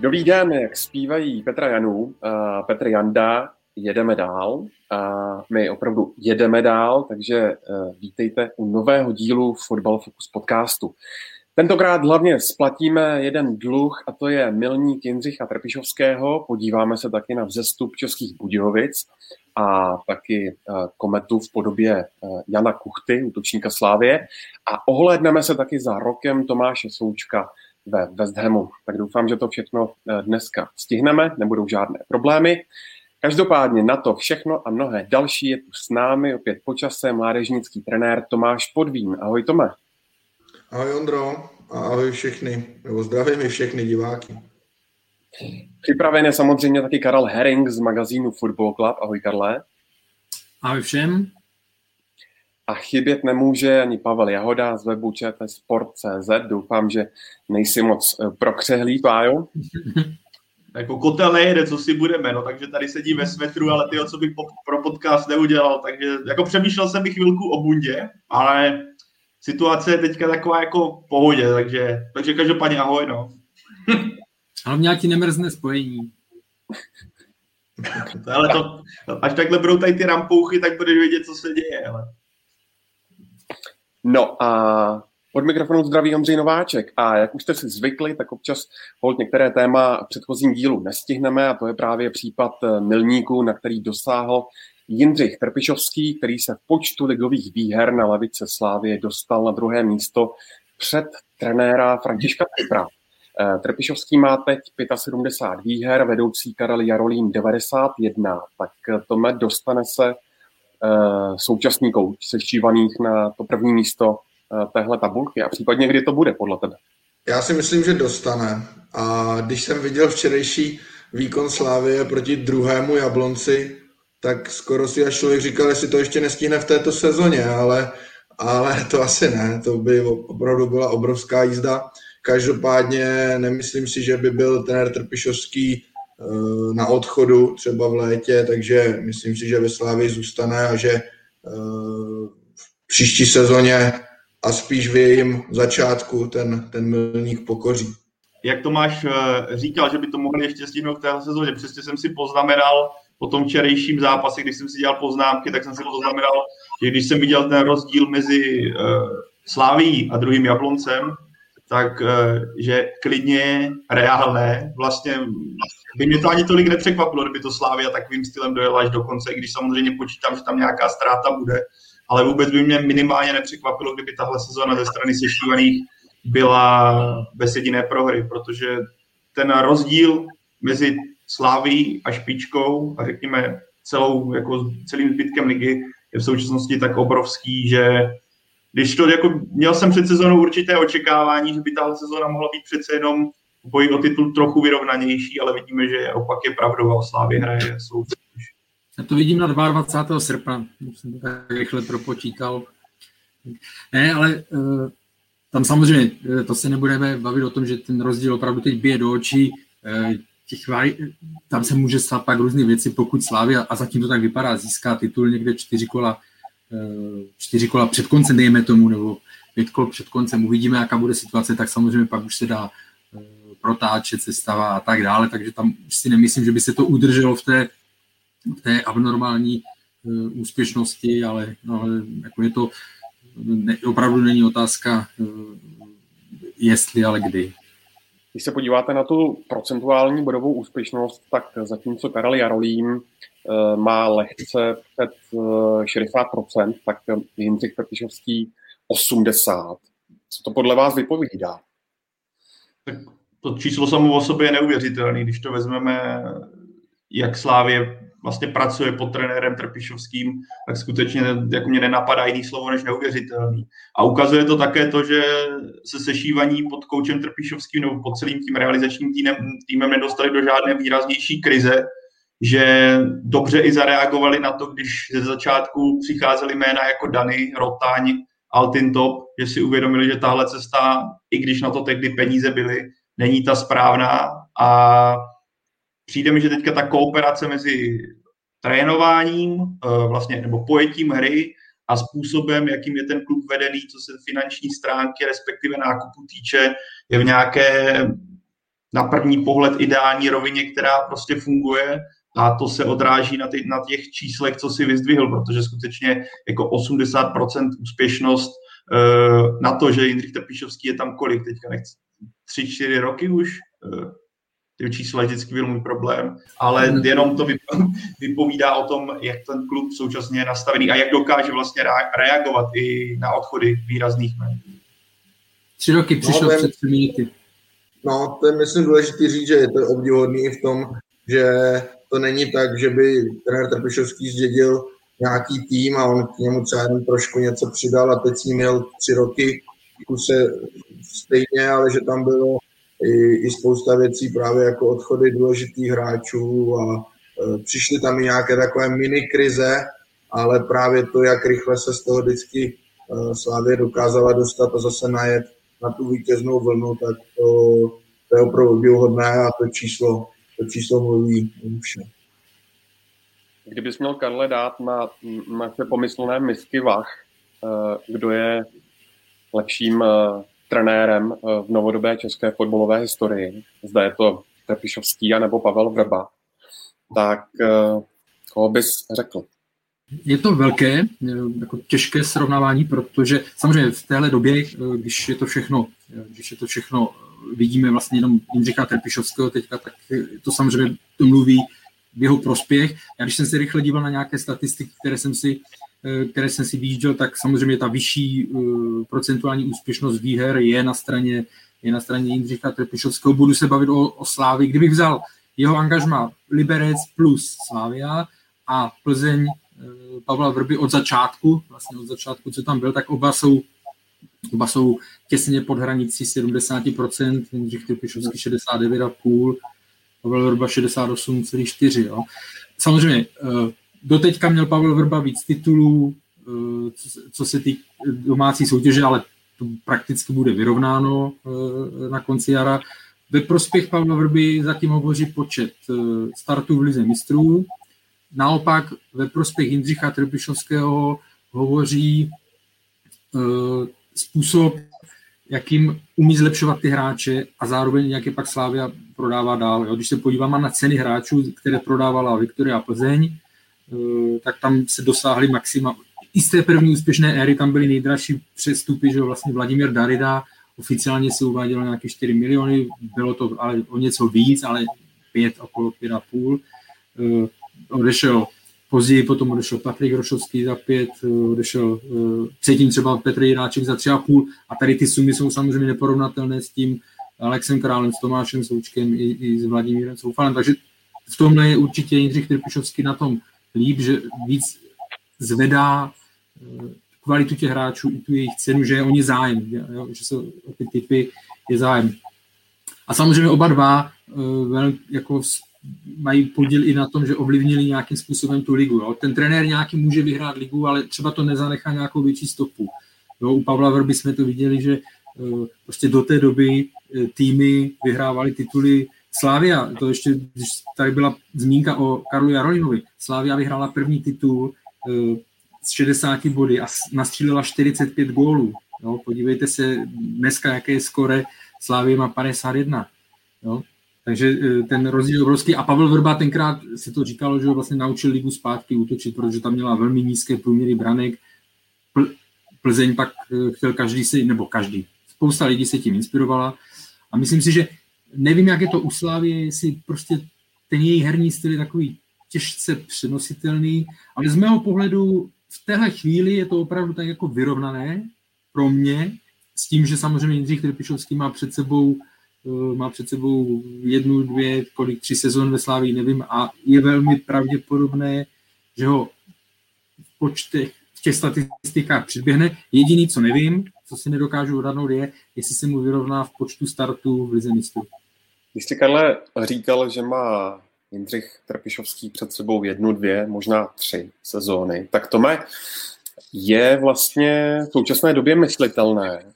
Dobrý den, jak zpívají Petra Janů, uh, Petr Janda, jedeme dál. A my opravdu jedeme dál, takže uh, vítejte u nového dílu Football Focus podcastu. Tentokrát hlavně splatíme jeden dluh a to je milník Jindřicha Trpišovského. Podíváme se taky na vzestup Českých Budějovic a taky kometu v podobě Jana Kuchty, útočníka Slávě. A ohlédneme se taky za rokem Tomáše Součka, ve West Hamu. Tak doufám, že to všechno dneska stihneme, nebudou žádné problémy. Každopádně na to všechno a mnohé další je tu s námi opět počasem mládežnický trenér Tomáš Podvín. Ahoj Tome. Ahoj Ondro a ahoj všechny, nebo zdravím všechny diváky. Připraven je samozřejmě taky Karel Herring z magazínu Football Club. Ahoj Karle. Ahoj všem. A chybět nemůže ani Pavel Jahoda z webu Sport.cz. Doufám, že nejsi moc prokřehlý, Pájo. jako kotel nejede, co si budeme, no, takže tady sedí ve svetru, ale ty, co bych po, pro podcast neudělal, takže jako přemýšlel jsem bych chvilku o bundě, ale situace je teďka taková jako v pohodě, takže, takže každopádně ahoj, no. Hlavně ti nemrzne spojení. ale to, až takhle budou tady ty rampouchy, tak budeš vědět, co se děje, ale. No a od mikrofonu zdraví Ondřej Nováček a jak už jste si zvykli, tak občas hold některé téma v předchozím dílu nestihneme a to je právě případ milníku, na který dosáhl Jindřich Trpišovský, který se v počtu ligových výher na lavice Slávě dostal na druhé místo před trenéra Františka Pepra. Trpišovský má teď 75 výher, vedoucí Karel Jarolín 91, tak Tome dostane se současný kouč sešívaných na to první místo téhle tabulky a případně kdy to bude podle tebe? Já si myslím, že dostane. A když jsem viděl včerejší výkon Slávie proti druhému Jablonci, tak skoro si až člověk říkal, jestli to ještě nestihne v této sezóně, ale, ale to asi ne. To by opravdu byla obrovská jízda. Každopádně nemyslím si, že by byl trenér Trpišovský na odchodu třeba v létě, takže myslím si, že ve Slávii zůstane a že v příští sezóně a spíš v jejím začátku ten, ten milník pokoří. Jak Tomáš říkal, že by to mohli ještě stihnout v téhle sezóně, přesně jsem si poznamenal po tom včerejším zápase, když jsem si dělal poznámky, tak jsem si poznamenal, že když jsem viděl ten rozdíl mezi Sláví a druhým Jabloncem, tak že klidně, reálné, vlastně by mě to ani tolik nepřekvapilo, kdyby to Slávia takovým stylem dojela až do konce, i když samozřejmě počítám, že tam nějaká ztráta bude, ale vůbec by mě minimálně nepřekvapilo, kdyby tahle sezóna ze strany sešívaných byla bez jediné prohry, protože ten rozdíl mezi Sláví a špičkou a řekněme celou, jako celým zbytkem ligy je v současnosti tak obrovský, že když to jako, měl jsem před sezónou určité očekávání, že by tahle sezóna mohla být přece jenom boj o titul trochu vyrovnanější, ale vidíme, že opak je pravdou a Slávě hraje. Já to vidím na 22. srpna, jsem to tak rychle propočítal. Ne, ale uh, tam samozřejmě, to se nebudeme bavit o tom, že ten rozdíl opravdu teď bije do očí. Uh, těch, tam se může stát pak různé věci, pokud Slávia, a zatím to tak vypadá, získá titul někde čtyři kola čtyři kola před koncem, dejme tomu, nebo pět kol před koncem, uvidíme, jaká bude situace, tak samozřejmě pak už se dá protáčet, sestava a tak dále, takže tam si nemyslím, že by se to udrželo v té, v té abnormální úspěšnosti, ale, ale jako je to, ne, opravdu není otázka jestli, ale kdy. Když se podíváte na tu procentuální bodovou úspěšnost, tak zatímco Karel Jarolím má lehce před 60%, tak Jindřich Trpišovský 80%. Co to podle vás vypovídá? Tak to číslo samo o sobě je neuvěřitelné, když to vezmeme, jak Slávě vlastně pracuje pod trenérem Trpišovským, tak skutečně jako mě nenapadá jiný slovo než neuvěřitelný. A ukazuje to také to, že se sešívaní pod koučem Trpišovským nebo pod celým tím realizačním týmem, týmem nedostali do žádné výraznější krize, že dobře i zareagovali na to, když ze začátku přicházely jména jako Dany, Rotaň, Altintop, že si uvědomili, že tahle cesta, i když na to tehdy peníze byly, není ta správná a přijde mi, že teďka ta kooperace mezi trénováním, eh, vlastně, nebo pojetím hry a způsobem, jakým je ten klub vedený, co se finanční stránky, respektive nákupu týče, je v nějaké na první pohled ideální rovině, která prostě funguje. A to se odráží na, ty, na těch číslech, co si vyzdvihl, protože skutečně jako 80% úspěšnost uh, na to, že Jindřich Trpišovský je tam kolik? Teďka, nechci, tři, čtyři roky už, uh, ty čísla vždycky byl můj problém, ale jenom to vypovídá o tom, jak ten klub současně je nastavený a jak dokáže vlastně reagovat i na odchody výrazných men. Tři roky přišel no, před třemi minuty. No, to je myslím důležité říct, že je to obdivodný i v tom, že to není tak, že by trenér Trpišovský zdědil nějaký tým a on k němu třeba jenom trošku něco přidal a teď s ním měl tři roky kuse stejně, ale že tam bylo i, i spousta věcí právě jako odchody důležitých hráčů a e, přišly tam i nějaké takové mini krize, ale právě to, jak rychle se z toho vždycky e, Slávě dokázala dostat a zase najet na tu vítěznou vlnu, tak to, to je opravdu obdivuhodné a to číslo, to číslo mluví vše. Kdybys měl, Karle, dát na naše pomyslné misky vach, e, kdo je lepším trenérem eh, v novodobé české fotbalové historii, zda je to Trpišovský nebo Pavel Vrba, tak eh, koho bys řekl? Je to velké, eh, jako těžké srovnávání, protože samozřejmě v téhle době, když je to všechno, když je to všechno vidíme vlastně jenom Jindřicha Trpišovského teďka, tak to samozřejmě mluví v jeho prospěch. Já když jsem se rychle díval na nějaké statistiky, které jsem si které jsem si vyjížděl, tak samozřejmě ta vyšší uh, procentuální úspěšnost výher je na straně, je na straně Jindřicha Trpišovského. Budu se bavit o, o Slávi. Kdybych vzal jeho angažma Liberec plus Slávia a Plzeň uh, Pavla Vrby od začátku, vlastně od začátku, co tam byl, tak oba jsou, oba jsou těsně pod hranicí 70%, Jindřich Trpišovský 69,5%, Pavel Vrba 68,4%. Samozřejmě uh, Doteďka měl Pavel Vrba víc titulů, eh, co se týká domácí soutěže, ale to prakticky bude vyrovnáno eh, na konci jara. Ve prospěch Pavla Vrby zatím hovoří počet eh, startů v Lize mistrů. Naopak ve prospěch Jindřicha Trpišovského hovoří způsob, jakým umí zlepšovat ty hráče a zároveň jak je pak Slávia prodává dál. Když se podíváme na ceny hráčů, které prodávala Viktoria Plzeň, tak tam se dosáhly maxima. I z té první úspěšné éry tam byly nejdražší přestupy, že vlastně Vladimír Darida oficiálně se uvádělo nějaké 4 miliony, bylo to ale o něco víc, ale 5, okolo 5,5. Uh, odešel později, potom odešel Patrik Rošovský za 5, uh, odešel předtím třeba Petr Jiráček za 3,5 a tady ty sumy jsou samozřejmě neporovnatelné s tím Alexem Králem, s Tomášem Součkem i, i s Vladimírem Soufalem, takže v tomhle je určitě Jindřich Trpišovský na tom líp, že víc zvedá eh, kvalitu těch hráčů i tu jejich cenu, že je o ně zájem, že jsou o ty typy je zájem. A samozřejmě oba dva vel, jako mají podíl i na tom, že ovlivnili nějakým způsobem tu ligu. Jo. Ten trenér nějaký může vyhrát ligu, ale třeba to nezanechá nějakou větší stopu. Jo, u Pavla Vrby jsme to viděli, že uh, prostě do té doby týmy vyhrávali tituly Slávia, to ještě, když tady byla zmínka o Karlu Jarolinovi, Slávia vyhrála první titul uh, s 60 body a nastřílila 45 gólů. Jo, podívejte se dneska, jaké je skore, Slávia má 51. Jo. Takže uh, ten rozdíl je obrovský. A Pavel Vrba tenkrát se to říkalo, že vlastně naučil ligu zpátky útočit, protože tam měla velmi nízké průměry branek. Pl- Plzeň pak uh, chtěl každý si, nebo každý, spousta lidí se tím inspirovala. A myslím si, že nevím, jak je to u Slávy, jestli prostě ten její herní styl je takový těžce přenositelný, ale z mého pohledu v téhle chvíli je to opravdu tak jako vyrovnané pro mě, s tím, že samozřejmě Jindřich Trpišovský má před sebou eh, má před sebou jednu, dvě, kolik, tři sezon ve Slávii, nevím, a je velmi pravděpodobné, že ho v počtech, v těch statistikách předběhne. Jediný, co nevím, co si nedokážu odhadnout, je, jestli se mu vyrovná v počtu startů v Lize mistrů. Když jsi, Karle, říkal, že má Jindřich Trpišovský před sebou jednu, dvě, možná tři sezóny. Tak Tome, je vlastně v současné době myslitelné,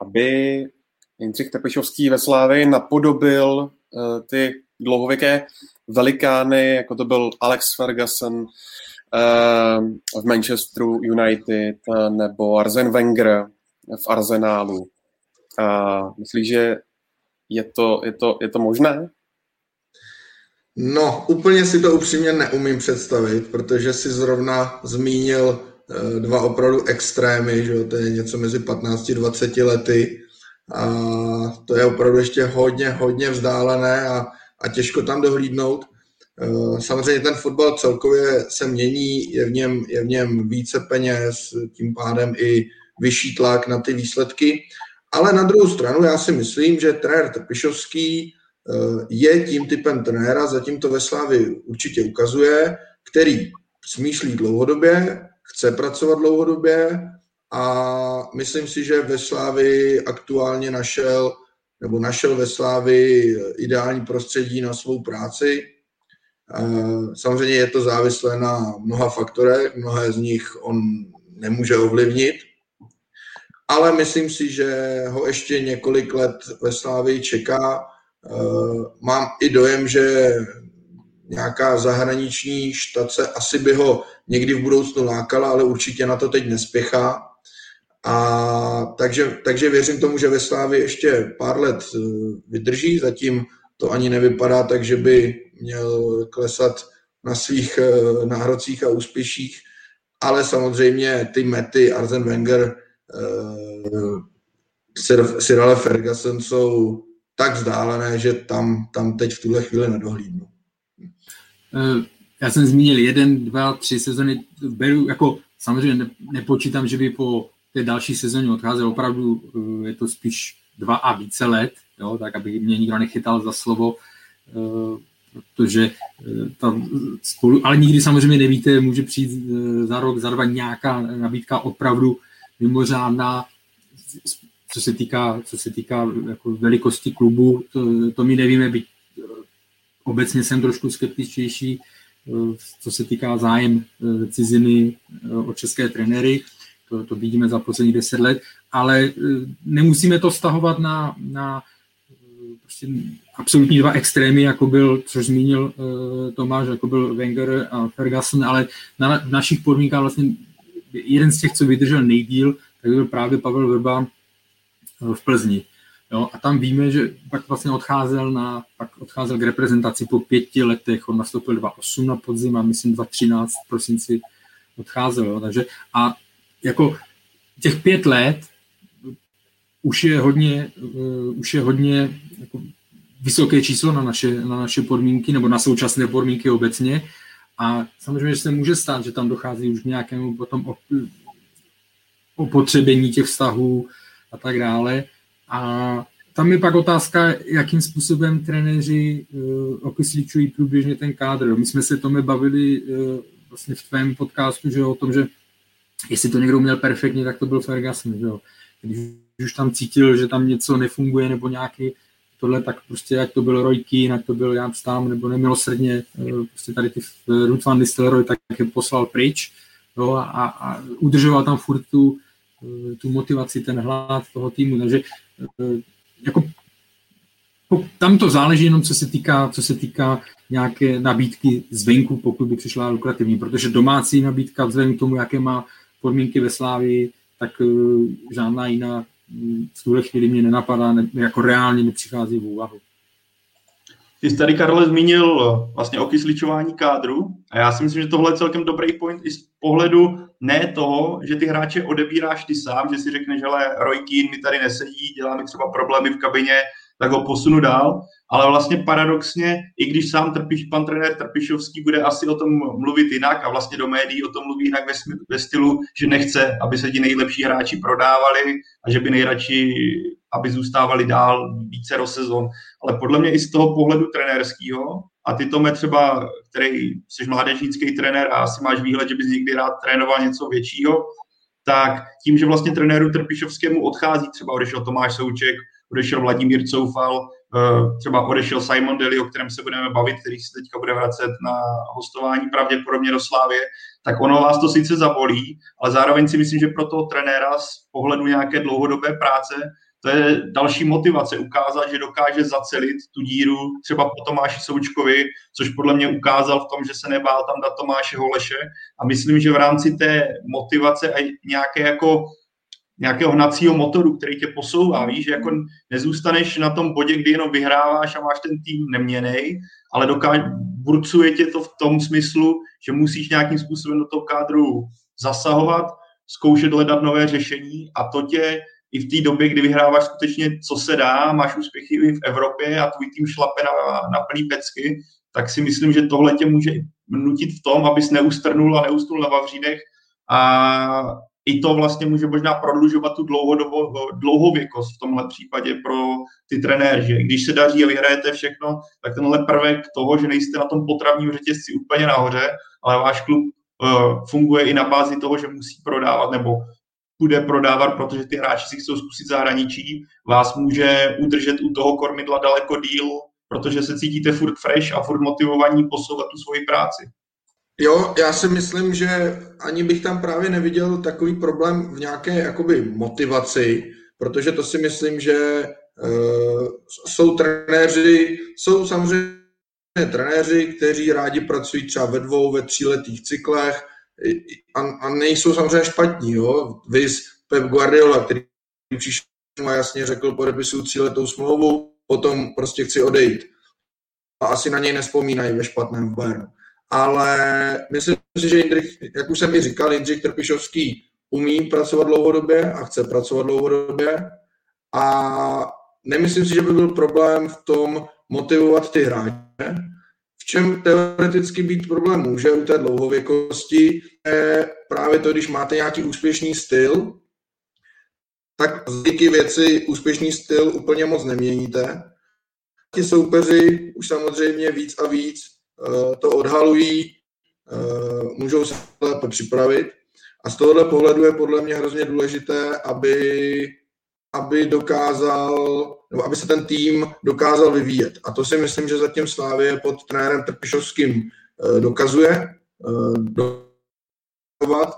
aby Jindřich Trpišovský ve Slávii napodobil uh, ty dlouhověké velikány, jako to byl Alex Ferguson uh, v Manchesteru United uh, nebo Arzen Wenger v Arsenálu. Uh, myslíš, že je to, je, to, je to možné? No, úplně si to upřímně neumím představit, protože si zrovna zmínil uh, dva opravdu extrémy, že to je něco mezi 15-20 lety a to je opravdu ještě hodně, hodně vzdálené a a těžko tam dohlídnout. Eh, samozřejmě ten fotbal celkově se mění, je v něm, je v něm více peněz, tím pádem i vyšší tlak na ty výsledky. Ale na druhou stranu já si myslím, že trenér Trpišovský eh, je tím typem trenéra, zatím to ve Slávi určitě ukazuje, který smýšlí dlouhodobě, chce pracovat dlouhodobě a myslím si, že ve Slávi aktuálně našel nebo našel ve Slávi ideální prostředí na svou práci. Samozřejmě je to závislé na mnoha faktorech, mnohé z nich on nemůže ovlivnit, ale myslím si, že ho ještě několik let ve Slávii čeká. Mám i dojem, že nějaká zahraniční štace asi by ho někdy v budoucnu lákala, ale určitě na to teď nespěchá. A takže, takže věřím tomu, že ve Slávě ještě pár let eh, vydrží, zatím to ani nevypadá tak, že by měl klesat na svých eh, náhrocích a úspěších, ale samozřejmě ty mety Arzen Wenger, eh, Sir Ale Ferguson jsou tak vzdálené, že tam, tam teď v tuhle chvíli nedohlídnu. Já jsem zmínil jeden, dva, tři sezony, beru, jako samozřejmě nepočítám, že by po té další sezóně odcházel opravdu, eh, je to spíš dva a více let, jo, tak aby mě nikdo nechytal za slovo, eh, protože eh, tam spolu, ale nikdy samozřejmě nevíte, může přijít za rok, za dva nějaká nabídka opravdu mimořádná, co se týká, co se týká jako velikosti klubu, to, to my nevíme, byť obecně jsem trošku skeptičtější, co se týká zájem ciziny o české trenéry to, to vidíme za posledních deset let, ale nemusíme to stahovat na, na prostě absolutní dva extrémy, jako byl, což zmínil Tomáš, jako byl Wenger a Ferguson, ale na, našich podmínkách vlastně jeden z těch, co vydržel nejdíl, tak byl právě Pavel Vrba v Plzni. Jo, a tam víme, že pak vlastně odcházel, na, pak odcházel k reprezentaci po pěti letech, on nastoupil 2.8 na podzim a myslím 2.13 v prosinci odcházel. Jo, takže a jako těch pět let už je hodně, uh, už je hodně jako vysoké číslo na naše, na naše podmínky nebo na současné podmínky obecně. A samozřejmě, že se může stát, že tam dochází už k nějakému potom opotřebení těch vztahů a tak dále. A tam je pak otázka, jakým způsobem trenéři uh, okysličují průběžně ten kádr. My jsme se tomu bavili uh, vlastně v tvém podcastu, že o tom, že jestli to někdo měl perfektně, tak to byl Ferguson, že jo. Když už tam cítil, že tam něco nefunguje nebo nějaký tohle, tak prostě ať to byl Roy Keane, ať to byl Jan Stám, nebo nemilosrdně, eh, prostě tady ty eh, Ruth van Nistelrooy, tak je poslal pryč jo, a, a, udržoval tam furt tu, eh, tu motivaci, ten hlad toho týmu, takže jako tam to záleží jenom, co se týká, co se týká nějaké nabídky zvenku, pokud by přišla lukrativní, protože domácí nabídka vzhledem k tomu, jaké má podmínky ve Slávii, tak žádná jiná v tuhle chvíli mě nenapadá, ne, jako reálně nepřichází v úvahu. Ty jsi tady, Karle, zmínil eh, vlastně okysličování kádru a já si myslím, že tohle je celkem dobrý point i z pohledu ne toho, že ty hráče odebíráš ty sám, že si řekneš, že Roy Keane mi tady nesedí, dělá mi třeba problémy v kabině, tak ho posunu dál, ale vlastně paradoxně, i když sám trpíš, pan trenér Trpišovský bude asi o tom mluvit jinak a vlastně do médií o tom mluví jinak ve, ve stylu, že nechce, aby se ti nejlepší hráči prodávali a že by nejradši, aby zůstávali dál více sezon. Ale podle mě i z toho pohledu trenérského, a ty Tome třeba, který jsi mládežnický trenér a asi máš výhled, že bys někdy rád trénoval něco většího, tak tím, že vlastně trenéru Trpišovskému odchází, třeba odešel Tomáš Souček, odešel Vladimír Coufal, třeba odešel Simon Daly, o kterém se budeme bavit, který se teďka bude vracet na hostování pravděpodobně do Slávě, tak ono vás to sice zabolí, ale zároveň si myslím, že pro toho trenéra z pohledu nějaké dlouhodobé práce to je další motivace, ukázat, že dokáže zacelit tu díru třeba po Tomáši Součkovi, což podle mě ukázal v tom, že se nebál tam dát Tomáše Holeše. A myslím, že v rámci té motivace a nějaké jako nějakého hnacího motoru, který tě posouvá, víš, že jako nezůstaneš na tom bodě, kdy jenom vyhráváš a máš ten tým neměnej, ale dokáže, burcuje tě to v tom smyslu, že musíš nějakým způsobem do toho kádru zasahovat, zkoušet hledat nové řešení a to tě i v té době, kdy vyhráváš skutečně, co se dá, máš úspěchy i v Evropě a tvůj tým šlape na, na plný pecky, tak si myslím, že tohle tě může nutit v tom, abys neustrnul a neustnul na Vavřínech a i to vlastně může možná prodlužovat tu dlouhověkost v tomhle případě pro ty trenéry, že když se daří a vyhrajete všechno, tak tenhle prvek toho, že nejste na tom potravním řetězci úplně nahoře, ale váš klub uh, funguje i na bázi toho, že musí prodávat nebo bude prodávat, protože ty hráči si chcou zkusit zahraničí, vás může udržet u toho kormidla daleko díl, protože se cítíte furt fresh a furt motivovaní posouvat tu svoji práci. Jo, já si myslím, že ani bych tam právě neviděl takový problém v nějaké jakoby motivaci, protože to si myslím, že uh, jsou trenéři, jsou samozřejmě trenéři, kteří rádi pracují třeba ve dvou, ve tříletých cyklech, a, a nejsou samozřejmě špatní. Jo? Vys Pep Guardiola, který přišel a jasně řekl, podepisuju tříletou smlouvu, potom prostě chci odejít. A asi na něj nespomínají ve špatném Bayernu. Ale myslím si, že Jindřich, jak už jsem mi říkal, Jindřich Trpišovský umí pracovat dlouhodobě a chce pracovat dlouhodobě. A nemyslím si, že by byl problém v tom motivovat ty hráče, čem teoreticky být problém může u té dlouhověkosti, je právě to, když máte nějaký úspěšný styl, tak díky věci úspěšný styl úplně moc neměníte. Ti soupeři už samozřejmě víc a víc to odhalují, uh, můžou se lépe připravit. A z tohohle pohledu je podle mě hrozně důležité, aby aby dokázal, nebo aby se ten tým dokázal vyvíjet. A to si myslím, že zatím Slávě pod trenérem Trpišovským eh, dokazuje. Eh,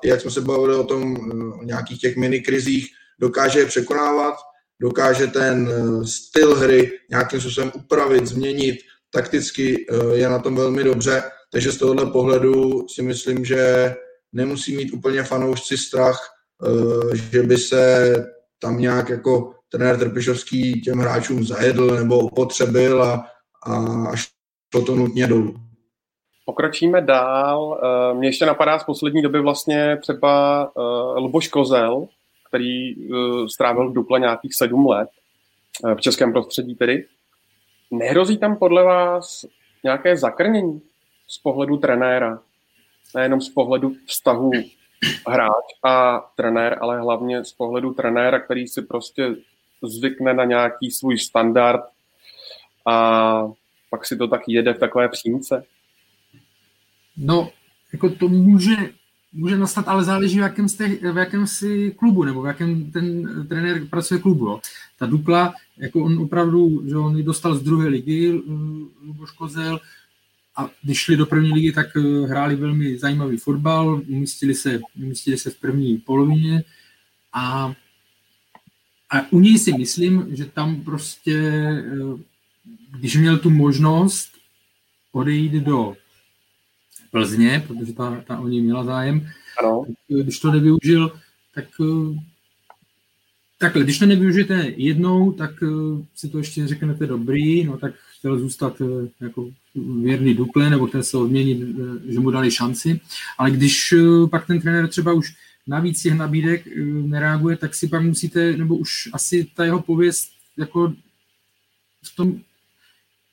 jak jsme se bavili o tom, eh, o nějakých těch minikrizích, dokáže je překonávat, dokáže ten styl hry nějakým způsobem upravit, změnit, takticky je na tom velmi dobře, takže z tohohle pohledu si myslím, že nemusí mít úplně fanoušci strach, že by se tam nějak jako trenér Trpišovský těm hráčům zajedl nebo opotřebil a, a šlo to nutně dolů. Pokročíme dál. Eh, Mně ještě napadá z poslední doby vlastně třeba eh, Luboš Kozel, který eh, strávil v Duple nějakých sedm let, v českém prostředí tedy. Nehrozí tam podle vás nějaké zakrnění z pohledu trenéra, nejenom z pohledu vztahu hráč a trenér, ale hlavně z pohledu trenéra, který si prostě zvykne na nějaký svůj standard a pak si to tak jede v takové přímce? No, jako to může, může nastat, ale záleží v jakém, jste, v jakém si klubu, nebo v jakém ten trenér pracuje klubu. Jo. Ta Dukla, jako on opravdu, že on ji dostal z druhé ligy, Luboš Kozel, a když šli do první ligy, tak eh, hráli velmi zajímavý fotbal, umístili se, umístili se v první polovině a, a u něj si myslím, že tam prostě, eh, když měl tu možnost odejít do Plzně, protože ta, ta o něj měla zájem, ano. Eh, když to nevyužil, tak takhle, když to nevyužijete jednou, tak si to ještě řeknete dobrý, no tak chtěl zůstat jako věrný Dukle, nebo chtěl se odměnit, eh, že mu dali šanci. Ale když eh, pak ten trenér třeba už navíc těch nabídek eh, nereaguje, tak si pak musíte, nebo už asi ta jeho pověst jako v tom,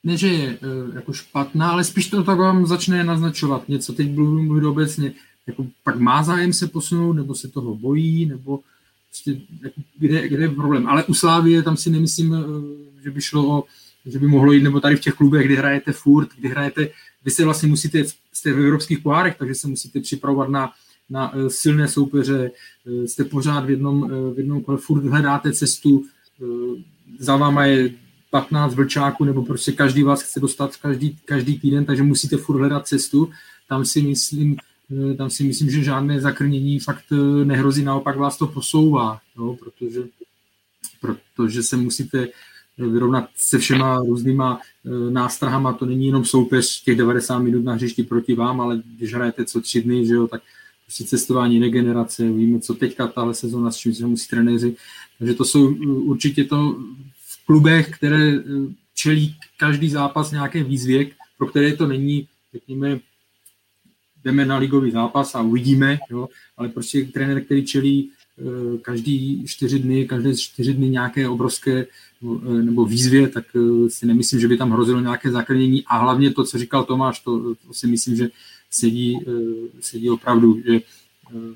ne, že je jako špatná, ale spíš to tak vám začne naznačovat něco. Teď budu mluvit obecně, jako pak má zájem se posunout, nebo se toho bojí, nebo prostě, jako, kde, kde je problém. Ale u Slávie tam si nemyslím, že by šlo o že by mohlo jít, nebo tady v těch klubech, kdy hrajete furt, kdy hrajete, vy se vlastně musíte, jste v evropských pohárech, takže se musíte připravovat na, na eh, silné soupeře, jste pořád v jednom, v jednom kole, furt hledáte cestu, za váma je 15 vlčáků, nebo prostě každý vás chce dostat každý, každý týden, takže musíte furt hledat cestu. Tam si myslím, eh, tam si myslím, že žádné zakrnění fakt eh, nehrozí, naopak vás to posouvá, jo, protože, protože se musíte vyrovnat se všema různýma nástrahama, to není jenom soupeř těch 90 minut na hřišti proti vám, ale když hrajete co tři dny, že jo, tak prostě cestování regenerace, víme, co teďka tahle sezóna, s čím se musí trenéři. Takže to jsou určitě to klubech, které eh, čelí každý zápas nějaké výzvě, pro které to není, řekněme, jdeme na ligový zápas a uvidíme, jo, ale prostě trenér, který čelí eh, každý čtyři dny, každé čtyři dny nějaké obrovské eh, nebo výzvě, tak si nemyslím, že by tam hrozilo nějaké zakrnění. A hlavně to, co říkal Tomáš, to, to si myslím, že sedí, eh, sedí opravdu, že eh,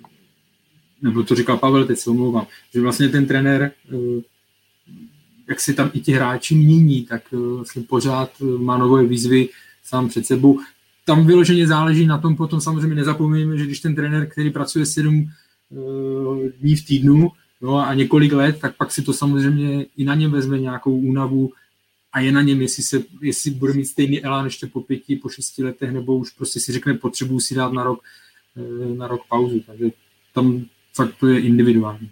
nebo to říkal Pavel, teď se omlouvám, že vlastně ten trenér, eh, jak si tam i ti hráči mění, tak vlastně pořád má nové výzvy sám před sebou. Tam vyloženě záleží na tom, potom samozřejmě nezapomeňme, že když ten trenér, který pracuje sedm dní v týdnu no a několik let, tak pak si to samozřejmě i na něm vezme nějakou únavu, a je na něm, jestli, se, jestli bude mít stejný elán ještě po pěti, po šesti letech, nebo už prostě si řekne, potřebuji si dát na rok, eh, na rok pauzu. Takže tam fakt to je individuální.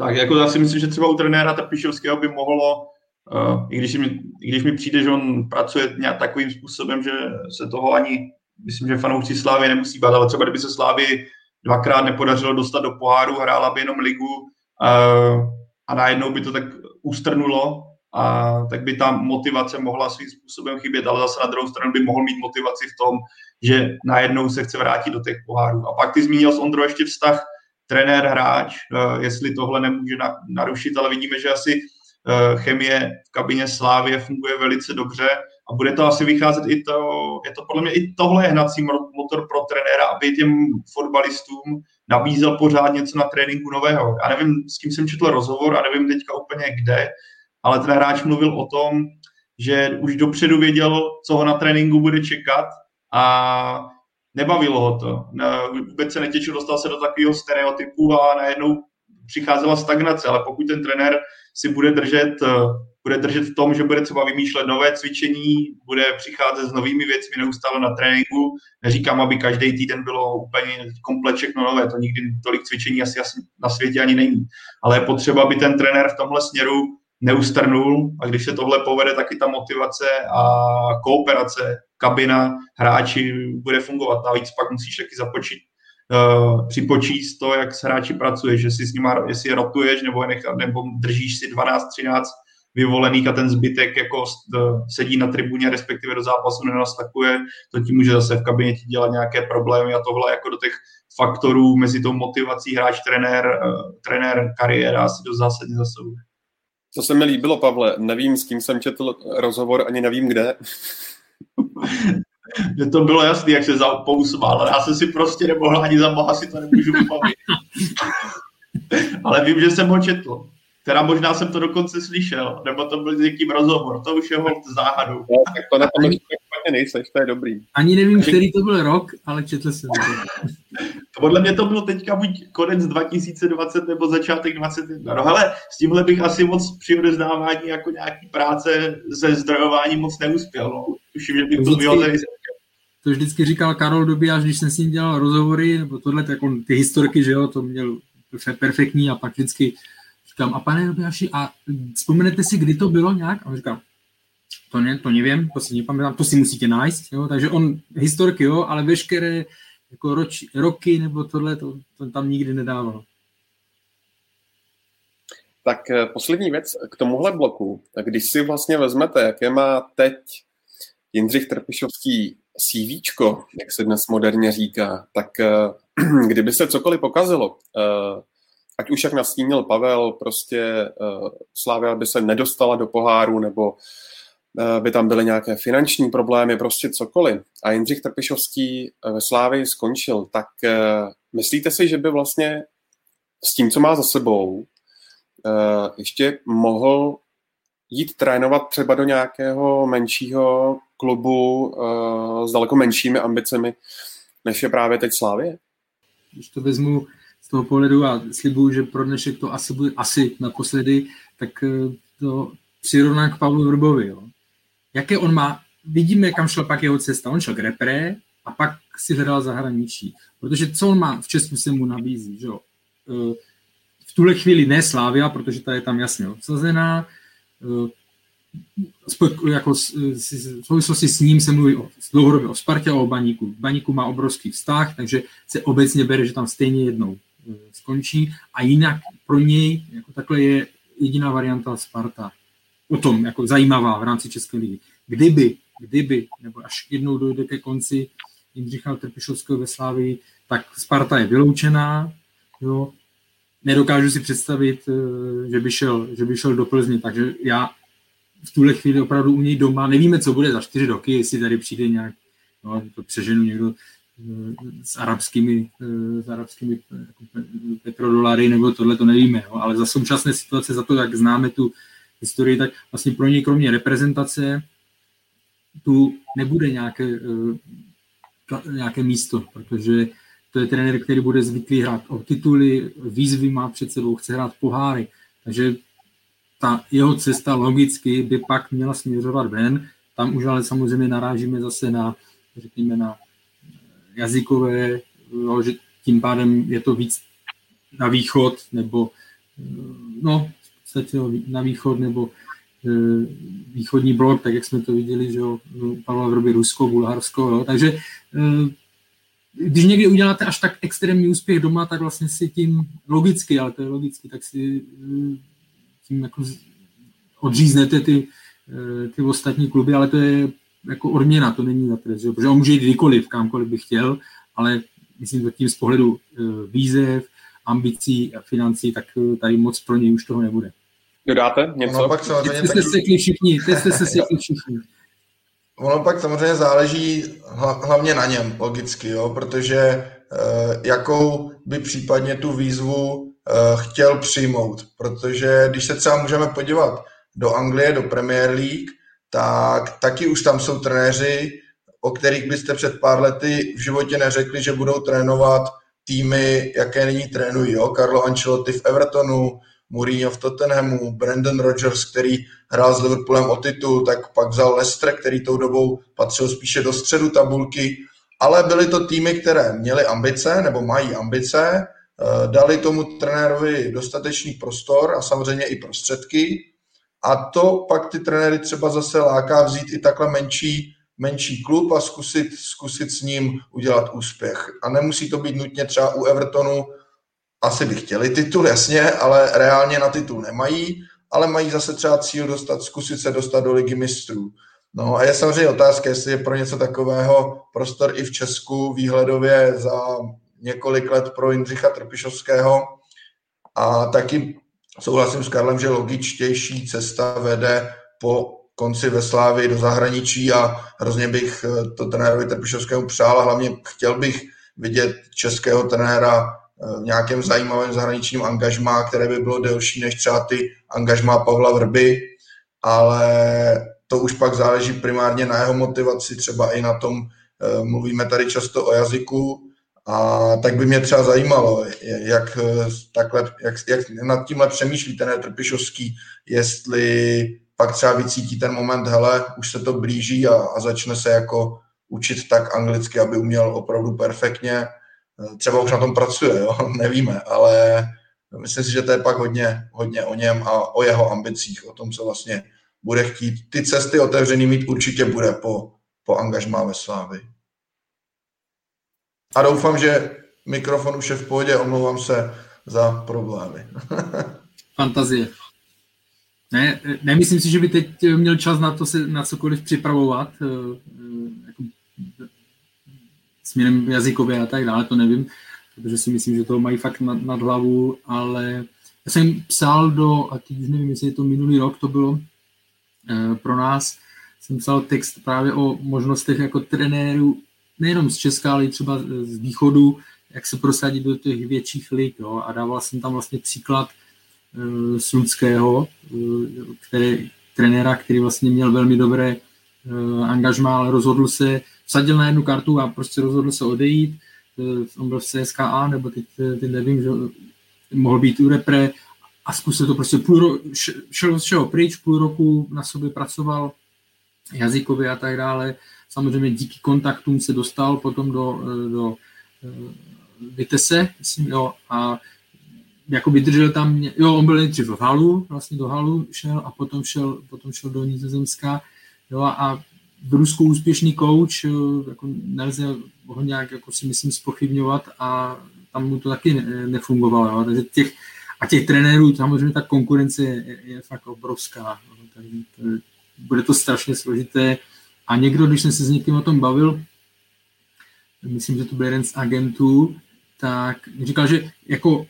Tak jako já si myslím, že třeba u trenéra Trpišovského by mohlo, uh, i, když mi, i když mi přijde, že on pracuje nějak takovým způsobem, že se toho ani, myslím, že fanoušci Slávy nemusí bát, ale třeba kdyby se Slávy dvakrát nepodařilo dostat do poháru, hrála by jenom ligu uh, a najednou by to tak ustrnulo, a tak by ta motivace mohla svým způsobem chybět, ale zase na druhou stranu by mohl mít motivaci v tom, že najednou se chce vrátit do těch pohárů. A pak ty zmínil s Ondro ještě vztah trenér-hráč, eh, jestli tohle nemůže narušit, ale vidíme, že asi eh, chemie v kabině Slávě funguje velice dobře a bude to asi vycházet i to, je to podle mě i tohle hnací motor pro trenéra, aby těm fotbalistům nabízel pořád něco na tréninku nového. Já nevím, s kým jsem četl rozhovor a nevím teďka úplně kde, ale ten hráč mluvil o tom, že už dopředu věděl, co ho na tréninku bude čekat a nebavilo ho to. Vůbec se netěšil, dostal se do takového stereotypu a najednou přicházela stagnace, ale pokud ten trenér si bude držet, bude držet v tom, že bude třeba vymýšlet nové cvičení, bude přicházet s novými věcmi neustále na tréninku. Neříkám, aby každý týden bylo úplně komplet všechno nové, to nikdy tolik cvičení asi na světě ani není. Ale je potřeba, aby ten trenér v tomhle směru neustrnul a když se tohle povede, taky ta motivace a kooperace, kabina, hráči bude fungovat. Navíc pak musíš taky započít, uh, připočíst to, jak s hráči pracuješ, jestli s nima, jestli je rotuješ nebo, je nechat, nebo držíš si 12-13 vyvolených a ten zbytek jako uh, sedí na tribuně, respektive do zápasu nenastakuje, to ti může zase v kabině ti dělat nějaké problémy a tohle jako do těch faktorů mezi tou motivací hráč, trenér, uh, trenér, kariéra asi dost zásadně zasahuje. Co se mi líbilo, Pavle, nevím, s kým jsem četl rozhovor, ani nevím kde. Mně to bylo jasný, jak se pousmál, já jsem si prostě nemohl ani za boha si to nemůžu vypavit. ale vím, že jsem ho četl. Teda možná jsem to dokonce slyšel, nebo to byl někým rozhovor, to už je hold záhadu. No, tak to na tom ani, špatně nejseš, to je dobrý. Ani nevím, který to byl rok, ale četl jsem to. Podle mě to bylo teďka buď konec 2020 nebo začátek 2021. No hele, s tímhle bych asi moc při odezdávání jako nějaký práce se zdrojováním moc neuspěl. No. Tuším, že bych to vyhozený to vždycky říkal Karol Dobijáš, když jsem s ním dělal rozhovory, nebo tohle, tak on, ty historky, že jo, to měl perfektní a pak vždycky Říkám, a pane Dobiaši, a vzpomenete si, kdy to bylo nějak? A on říká, to, ne, to nevím, to si nepamětám, to si musíte najít. Jo? Takže on historky, jo, ale veškeré jako roč, roky nebo tohle, to, to tam nikdy nedával. Tak eh, poslední věc k tomuhle bloku. Když si vlastně vezmete, jaké má teď Jindřich Trpišovský CV, jak se dnes moderně říká, tak eh, kdyby se cokoliv pokazilo, eh, ať už jak nastínil Pavel, prostě uh, Slávia by se nedostala do poháru, nebo uh, by tam byly nějaké finanční problémy, prostě cokoliv. A Jindřich Trpišovský uh, ve Slávii skončil, tak uh, myslíte si, že by vlastně s tím, co má za sebou, uh, ještě mohl jít trénovat třeba do nějakého menšího klubu uh, s daleko menšími ambicemi, než je právě teď Slávě? Když to vezmu toho pohledu a slibuju, že pro dnešek to asi bude asi naposledy, tak eh, to přirovnán k Pavlu Vrbovi. Jo. Jaké on má, vidíme, kam šla pak jeho cesta. On šel k repre a pak si hledal zahraničí. Protože co on má v Česku se mu nabízí, že jo? E, v tuhle chvíli ne Slávia, protože ta je tam jasně obsazená. E, jako v souvislosti s ním se mluví o, dlouhodobě o Spartě a o Baníku. Baníku má obrovský vztah, takže se obecně bere, že tam stejně jednou skončí a jinak pro něj jako takhle je jediná varianta Sparta. O tom, jako zajímavá v rámci České ligy. Kdyby, kdyby, nebo až jednou dojde ke konci Jindřicha Trpišovského ve Slávii, tak Sparta je vyloučená, jo. Nedokážu si představit, eh, že by šel, že by šel do Plzně, takže já v tuhle chvíli opravdu u něj doma, nevíme, co bude za čtyři roky, jestli tady přijde nějak, no, to přeženu někdo s arabskými, eh, s arabskými jako petrodolary, nebo tohle to nevíme, jo. ale za současné situace, za to, jak známe tu historii, tak vlastně pro něj kromě reprezentace tu nebude nějaké nějaké místo, protože to je trenér, který bude zvyklý hrát o tituly, výzvy má před sebou, chce hrát poháry, takže ta jeho cesta logicky by pak měla směřovat ven, tam už ale samozřejmě narážíme zase na, řekněme, na jazykové, jo, že tím pádem je to víc na východ, nebo no, v podstatě na východ, nebo Eh, východní blok, tak jak jsme to viděli, že jo, Pavla Vrby, Rusko, Bulharsko, jo. takže eh, když někdy uděláte až tak extrémní úspěch doma, tak vlastně si tím logicky, ale to je logicky, tak si eh, tím jako odříznete ty, ty ostatní kluby, ale to je jako odměna, to není za trest, protože on může jít kdykoliv, kamkoliv by chtěl, ale myslím, že tím z pohledu výzev, ambicí a financí, tak tady moc pro něj už toho nebude. Dodáte něco? Ono pak samozřejmě teď jste se sekli všichni, teď jste se sekli všichni. Ono pak samozřejmě záleží hlavně na něm, logicky, jo, protože eh, jakou by případně tu výzvu eh, chtěl přijmout. Protože když se třeba můžeme podívat do Anglie, do Premier League, tak taky už tam jsou trenéři, o kterých byste před pár lety v životě neřekli, že budou trénovat týmy, jaké nyní trénují. Jo? Carlo Ancelotti v Evertonu, Mourinho v Tottenhamu, Brandon Rodgers, který hrál s Liverpoolem o titul, tak pak vzal Leicester, který tou dobou patřil spíše do středu tabulky, ale byly to týmy, které měly ambice nebo mají ambice, eh, dali tomu trenérovi dostatečný prostor a samozřejmě i prostředky a to pak ty trenéry třeba zase láká vzít i takhle menší, menší klub a zkusit, zkusit s ním udělat úspěch. A nemusí to být nutně třeba u Evertonu, asi by chtěli titul, jasně, ale reálně na titul nemají, ale mají zase třeba cíl dostat, zkusit se dostat do ligy mistrů. No a je samozřejmě otázka, jestli je pro něco takového prostor i v Česku výhledově za několik let pro Jindřicha Trpišovského. A taky souhlasím s Karlem, že logičtější cesta vede po konci ve Slávii do zahraničí a hrozně bych to trenérovi Trpišovskému přál a hlavně chtěl bych vidět českého trenéra v nějakém zajímavém zahraničním angažmá, které by bylo delší než třeba ty angažmá Pavla Vrby, ale to už pak záleží primárně na jeho motivaci, třeba i na tom, eh, mluvíme tady často o jazyku, a tak by mě třeba zajímalo, jak, eh, takhle, jak, jak nad tímhle přemýšlí ten Trpišovský, jestli pak třeba vycítí ten moment, hele, už se to blíží a, a začne se jako učit tak anglicky, aby uměl opravdu perfektně třeba už na tom pracuje, jo? nevíme, ale myslím si, že to je pak hodně, hodně o něm a o jeho ambicích, o tom, co vlastně bude chtít. Ty cesty otevřený mít určitě bude po, po angažmá ve Slávy. A doufám, že mikrofon už je v pohodě, omlouvám se za problémy. Fantazie. Ne, nemyslím si, že by teď měl čas na to se na cokoliv připravovat. Eh, eh, jako směrem jazykově a tak dále, to nevím, protože si myslím, že to mají fakt nad, nad hlavu, ale já jsem psal do, a teď už nevím, jestli je to minulý rok, to bylo pro nás, jsem psal text právě o možnostech jako trenéru, nejenom z Česka, ale i třeba z východu, jak se prosadit do těch větších lig. Jo? A dával jsem tam vlastně příklad e, Sludského, e, který, trenéra, který vlastně měl velmi dobré e, angažmá, ale rozhodl se vsadil na jednu kartu a prostě rozhodl se odejít. Eh, on byl v CSKA, nebo teď, teď nevím, že mohl být u repre a zkusil to prostě půl roku, šel z všeho pryč, půl roku na sobě pracoval jazykově a tak dále. Samozřejmě díky kontaktům se dostal potom do, do Vitesse, myslím, jo, a jako vydržel tam, jo, on byl nejdřív v Halu, vlastně do Halu šel a potom šel, potom šel do Nizozemska, jo, a v Rusku úspěšný coach, jako nelze ho nějak, jako si myslím, spochybňovat a tam mu to taky nefungovalo, jo, takže těch, a těch trenérů, samozřejmě ta konkurence je, je fakt obrovská, jo, takže to, bude to strašně složité a někdo, když jsem se s někým o tom bavil, myslím, že to byl jeden z agentů, tak říkal, že jako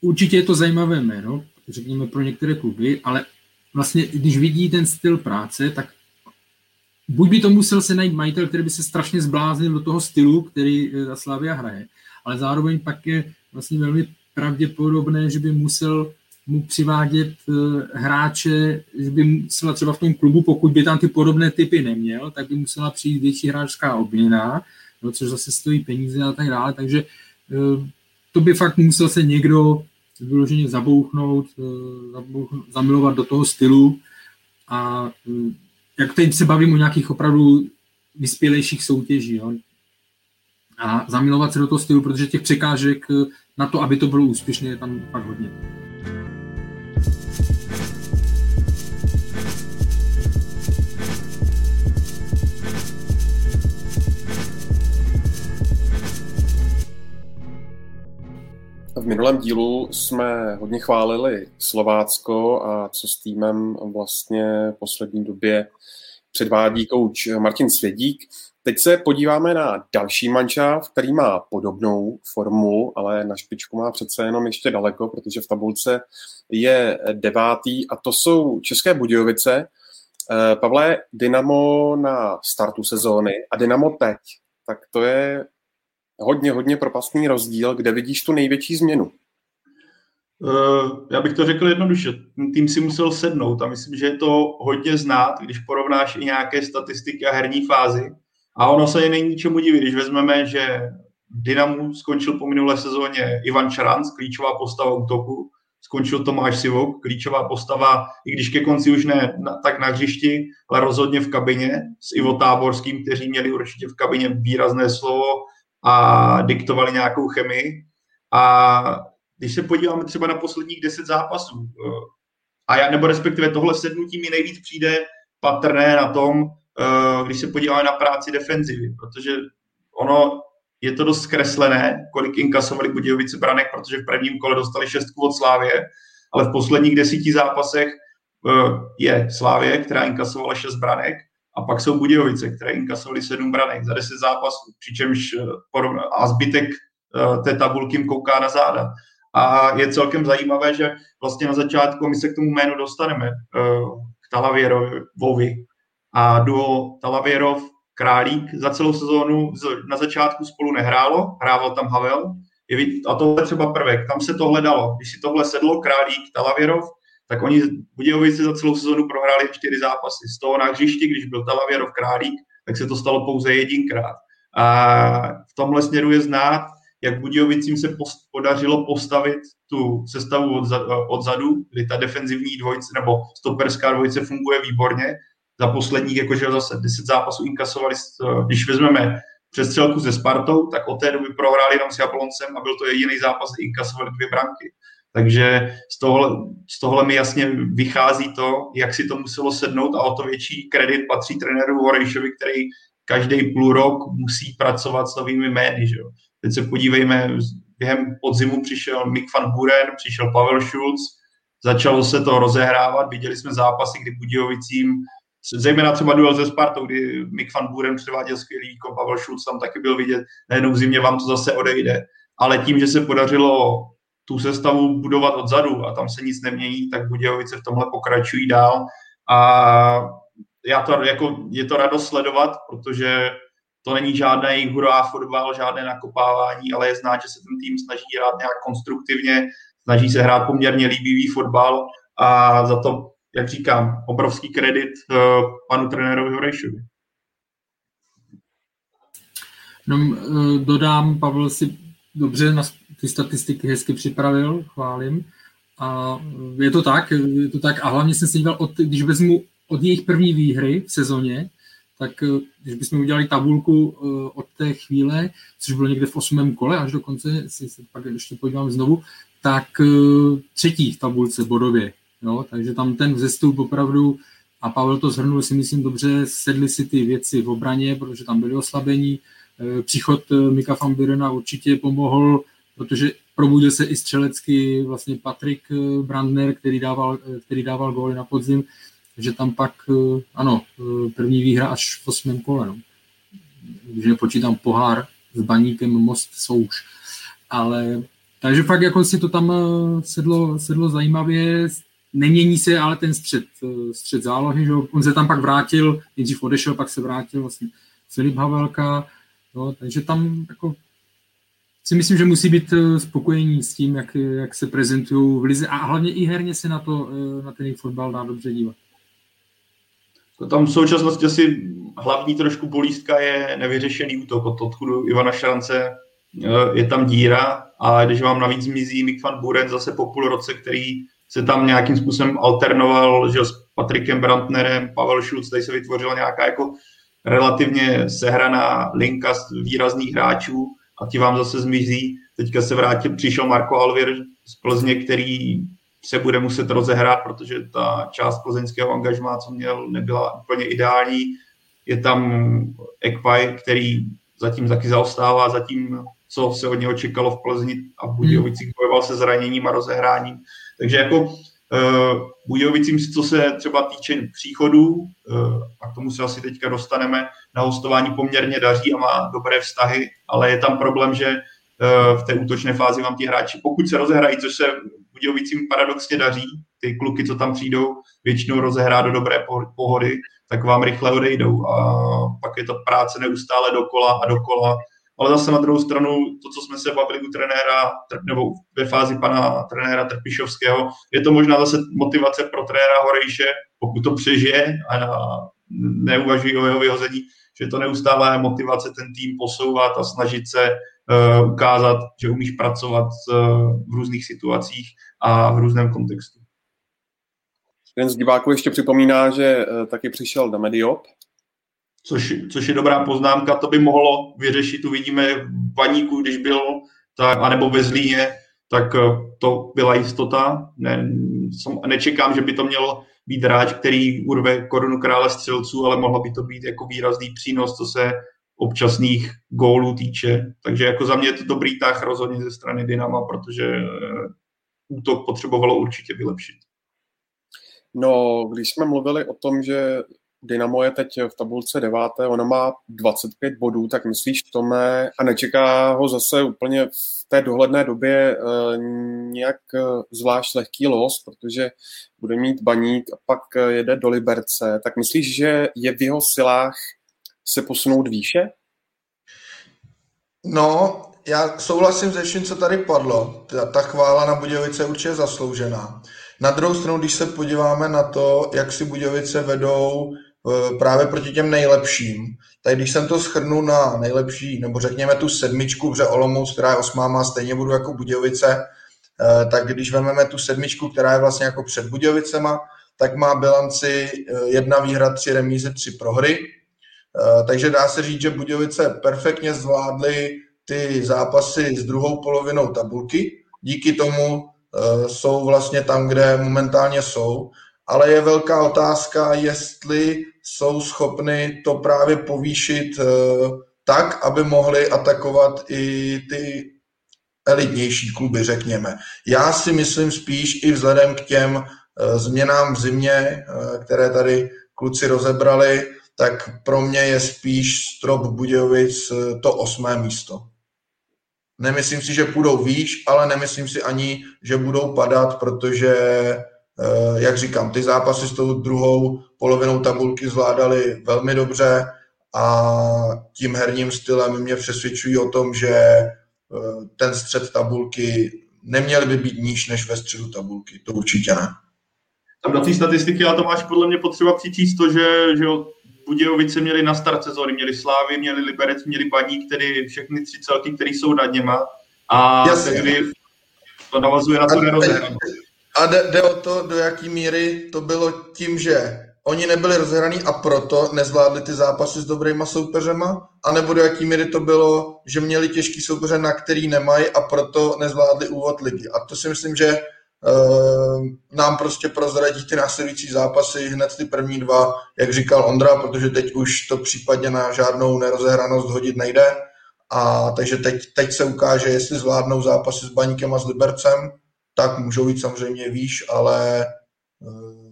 určitě je to zajímavé jméno, řekněme pro některé kluby, ale vlastně, když vidí ten styl práce, tak buď by to musel se najít majitel, který by se strašně zbláznil do toho stylu, který ta eh, Slavia hraje, ale zároveň pak je vlastně velmi pravděpodobné, že by musel mu přivádět uh, hráče, že by musela třeba v tom klubu, pokud by tam ty podobné typy neměl, tak by musela přijít větší hráčská obměna, no, což zase stojí peníze a tak dále, takže uh, to by fakt musel se někdo vyloženě zabouchnout, uh, zabouchnout, zamilovat do toho stylu a jak teď se bavím o nějakých opravdu vyspělejších soutěží, jo? a zamilovat se do toho stylu, protože těch překážek na to, aby to bylo úspěšné, je tam fakt hodně. Minulém dílu jsme hodně chválili Slovácko a co s týmem vlastně v poslední době předvádí kouč Martin Svědík. Teď se podíváme na další mančav, který má podobnou formu, ale na špičku má přece jenom ještě daleko, protože v tabulce je devátý a to jsou České Budějovice. Eh, Pavle, Dynamo na startu sezóny a Dynamo teď, tak to je hodně, hodně propastný rozdíl, kde vidíš tu největší změnu? Uh, já bych to řekl jednoduše. Tým si musel sednout a myslím, že je to hodně znát, když porovnáš i nějaké statistiky a herní fázy. A ono se není čemu divit, když vezmeme, že Dynamu skončil po minulé sezóně Ivan Čaranc, klíčová postava útoku, skončil Tomáš Sivok, klíčová postava, i když ke konci už ne tak na hřišti, ale rozhodně v kabině s Ivo Táborským, kteří měli určitě v kabině výrazné slovo a diktovali nějakou chemii. A když se podíváme třeba na posledních deset zápasů, eh, a já, nebo respektive tohle sednutí mi nejvíc přijde patrné na tom, eh, když se podíváme na práci defenzivy, protože ono je to dost zkreslené, kolik inkasovali Budějovice branek, protože v prvním kole dostali šestku od Slávě, ale v posledních desíti zápasech eh, je Slávě, která inkasovala šest branek a pak jsou Budějovice, které inkasovaly sedm branek za deset zápasů, přičemž a zbytek té tabulky jim kouká na záda. A je celkem zajímavé, že vlastně na začátku, my se k tomu jménu dostaneme, eh, k Talavierovovi. A duo Talavierov Králík za celou sezónu na začátku spolu nehrálo, hrával tam Havel. A tohle třeba prvek, tam se to hledalo. Když si tohle sedlo, Králík, Talavierov, tak oni Budějovici za celou sezónu prohráli čtyři zápasy. Z toho na hřišti, když byl Talavierov Králík, tak se to stalo pouze jedinkrát. A v tomhle směru je znát, jak Budějovicím se post, podařilo postavit tu sestavu od, odzadu, kdy ta defenzivní dvojice nebo stoperská dvojice funguje výborně. Za posledních, jakože zase 10 zápasů inkasovali, když vezmeme přestřelku se Spartou, tak od té doby prohráli jenom s Jabloncem a byl to jediný zápas, kdy inkasovali dvě branky. Takže z tohle, z tohle mi jasně vychází to, jak si to muselo sednout a o to větší kredit patří trenéru Horejšovi, který každý půl rok musí pracovat s novými jmény. Že. Teď se podívejme, během podzimu přišel Mick van Buren, přišel Pavel Schulz, začalo se to rozehrávat, viděli jsme zápasy, kdy Budějovicím, zejména třeba duel ze Spartou, kdy Mick van Buren předváděl skvělý výkon, Pavel Schulz tam taky byl vidět, najednou v zimě vám to zase odejde. Ale tím, že se podařilo tu sestavu budovat odzadu a tam se nic nemění, tak Budějovice v tomhle pokračují dál. A já to, jako, je to radost sledovat, protože to není žádný hurá fotbal, žádné nakopávání, ale je znát, že se ten tým snaží hrát nějak konstruktivně, snaží se hrát poměrně líbivý fotbal a za to, jak říkám, obrovský kredit uh, panu trenérovi Horejšovi. No, dodám, Pavel si dobře ty statistiky hezky připravil, chválím. A je to tak, je to tak. A hlavně jsem se díval, od, když vezmu od jejich první výhry v sezóně, tak eh, když bychom udělali tabulku eh, od té chvíle, což bylo někde v osmém kole až do konce, si se pak ještě podívám znovu, tak eh, třetí v tabulce bodově. Jo? Takže tam ten vzestup opravdu, a Pavel to zhrnul si myslím dobře, sedli si ty věci v obraně, protože tam byly oslabení. Příchod Mika van Birena určitě pomohl, protože probudil se i střelecky vlastně Patrik Brandner, který dával, který dával góly na podzim, takže tam pak, eh, ano, eh, první výhra až v osmém kole. No. Když nepočítám pohár s baníkem Most Souš. Ale takže fakt jako si to tam eh, sedlo, sedlo zajímavě, nemění se ale ten střed, střed zálohy, že on se tam pak vrátil, nejdřív odešel, pak se vrátil vlastně Filip Havelka, jo, takže tam jako si myslím, že musí být spokojení s tím, jak, jak se prezentují v lize a hlavně i herně se na, to, na ten fotbal dá dobře dívat. Tam v současnosti asi hlavní trošku bolístka je nevyřešený útok od odchodu Ivana Šrance. Eh, je tam díra a když vám navíc mizí Mick van Buren zase po půl roce, který se tam nějakým způsobem alternoval že s Patrikem Brandnerem, Pavel Schulz, tady se vytvořila nějaká jako relativně sehraná linka z výrazných hráčů a ti vám zase zmizí. Teďka se vrátil, přišel Marko Alvir z Plzně, který se bude muset rozehrát, protože ta část plzeňského angažmá, co měl, nebyla úplně ideální. Je tam Ekvaj, který zatím taky zaostává, zatím, co se od něho čekalo v Plzni a v Budějovicích bojoval se zraněním a rozehráním. Takže jako Budějovicím, co se třeba týče příchodů, uh, a k tomu se asi teďka dostaneme, na hostování poměrně daří a má dobré vztahy, ale je tam problém, že uh, v té útočné fázi vám ti hráči, pokud se rozehrají, což se Budějovicím paradoxně daří. Ty kluky, co tam přijdou, většinou rozehrá do dobré pohody, tak vám rychle odejdou a pak je to práce neustále dokola a dokola. Ale zase na druhou stranu, to, co jsme se bavili u trenéra, nebo ve fázi pana trenéra Trpišovského, je to možná zase motivace pro trenéra Horejše, pokud to přežije a neuvažují o jeho vyhození, že to neustálá motivace ten tým posouvat a snažit se uh, ukázat, že umíš pracovat uh, v různých situacích a v různém kontextu. Jeden z diváků ještě připomíná, že uh, taky přišel do Mediop. Což, což je dobrá poznámka, to by mohlo vyřešit, uvidíme v Baníku, když byl, tak, anebo ve Zlíně, tak to byla jistota. Ne, som, nečekám, že by to měl být hráč, který urve korunu krále střelců, ale mohlo by to být jako výrazný přínos, co se občasných gólů týče. Takže jako za mě je to dobrý tah rozhodně ze strany Dynama, protože eh, útok potřebovalo určitě vylepšit. No, když jsme mluvili o tom, že Dynamo je teď v tabulce deváté, ona má 25 bodů, tak myslíš, Tome, a nečeká ho zase úplně v té dohledné době e, nějak e, zvlášť lehký los, protože bude mít baník a pak jede do Liberce, tak myslíš, že je v jeho silách se posunout výše? No, já souhlasím se vším, co tady padlo. Ta, ta chvála na Budějovice je určitě zasloužená. Na druhou stranu, když se podíváme na to, jak si Budějovice vedou právě proti těm nejlepším, tak když jsem to schrnu na nejlepší, nebo řekněme tu sedmičku, protože Olomouc, která je osmá, má stejně budu jako Budějovice, e, tak když vezmeme tu sedmičku, která je vlastně jako před Budějovicema, tak má bilanci e, jedna výhra, tři remíze, tři prohry. Eh, takže dá se říct, že Budějovice perfektně zvládly ty zápasy s druhou polovinou tabulky. Díky tomu eh, jsou vlastně tam, kde momentálně jsou. Ale je velká otázka, jestli jsou schopny to právě povýšit eh, tak, aby mohli atakovat i ty elitnější kluby, řekněme. Já si myslím spíš i vzhledem k těm změnám v zimě, které tady kluci rozebrali, tak pro mě je spíš strop Budějovic eh, to osmé místo. Nemyslím si, že půjdou výš, ale nemyslím si ani, že budou padat, protože, eh, jak říkám, ty zápasy s tou druhou polovinou tabulky zvládali velmi dobře a tím herním stylem mě přesvědčují o tom, že eh, ten střed tabulky neměl by být níž než ve středu tabulky. To určitě ne. Tam do té statistiky, ale to máš podle mě potřeba přičíst to, že, že Budějovice měli na start sezóny, měli Slávy, měli Liberec, měli Baník, tedy všechny tři celky, které jsou nad něma. A Jasně. tehdy to navazuje na tu nerozehranost. A jde, jde o to, do jaký míry to bylo tím, že oni nebyli rozhraní a proto nezvládli ty zápasy s dobrýma soupeřema, anebo do jaký míry to bylo, že měli těžký soupeře, na který nemají a proto nezvládli úvod ligy. A to si myslím, že uh, nám prostě prozradí ty následující zápasy, hned ty první dva, jak říkal Ondra, protože teď už to případně na žádnou nerozehranost hodit nejde. A takže teď, teď se ukáže, jestli zvládnou zápasy s Baníkem a s Libercem, tak můžou jít samozřejmě výš, ale uh,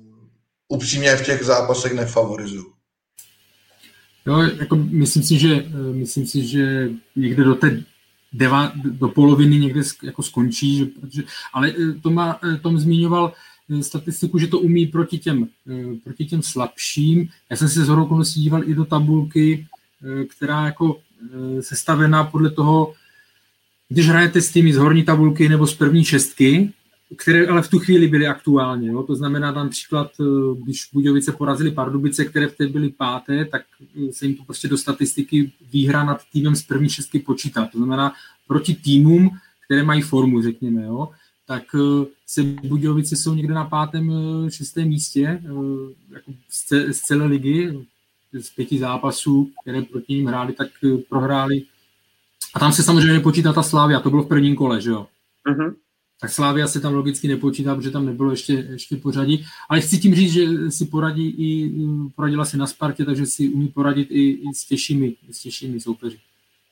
upřímně v těch zápasech nefavorizuju. Jo, jako myslím si, že, myslím si, že někde do té deva, do poloviny někde jako skončí, že, protože, ale eh, to má, eh, Tom zmiňoval eh, statistiku, že to umí proti těm, proti těm slabším. Já jsem se z okolností díval i do tabulky, která jako sestavená podle toho, když hrajete s těmi z horní tabulky nebo z první šestky, které ale v tu chvíli byly aktuálně. Jo? To znamená tam příklad, eh, když Budějovice porazili Pardubice, které v té byly páté, tak eh, se jim to prostě do statistiky výhra nad týmem z první šestky počítá. To znamená proti týmům, které mají formu, řekněme, jo? tak eh, se Budějovice jsou někde na pátém, šestém místě jako z celé ligy, z pěti zápasů, které proti ním hráli, tak prohráli. A tam se samozřejmě nepočítá ta Slávia, to bylo v prvním kole, že jo? Uh-huh tak Slávia se tam logicky nepočítá, protože tam nebylo ještě, ještě pořadí. Ale chci tím říct, že si poradí i, poradila si na Spartě, takže si umí poradit i, i s, těžšími, s těžšími soupeři.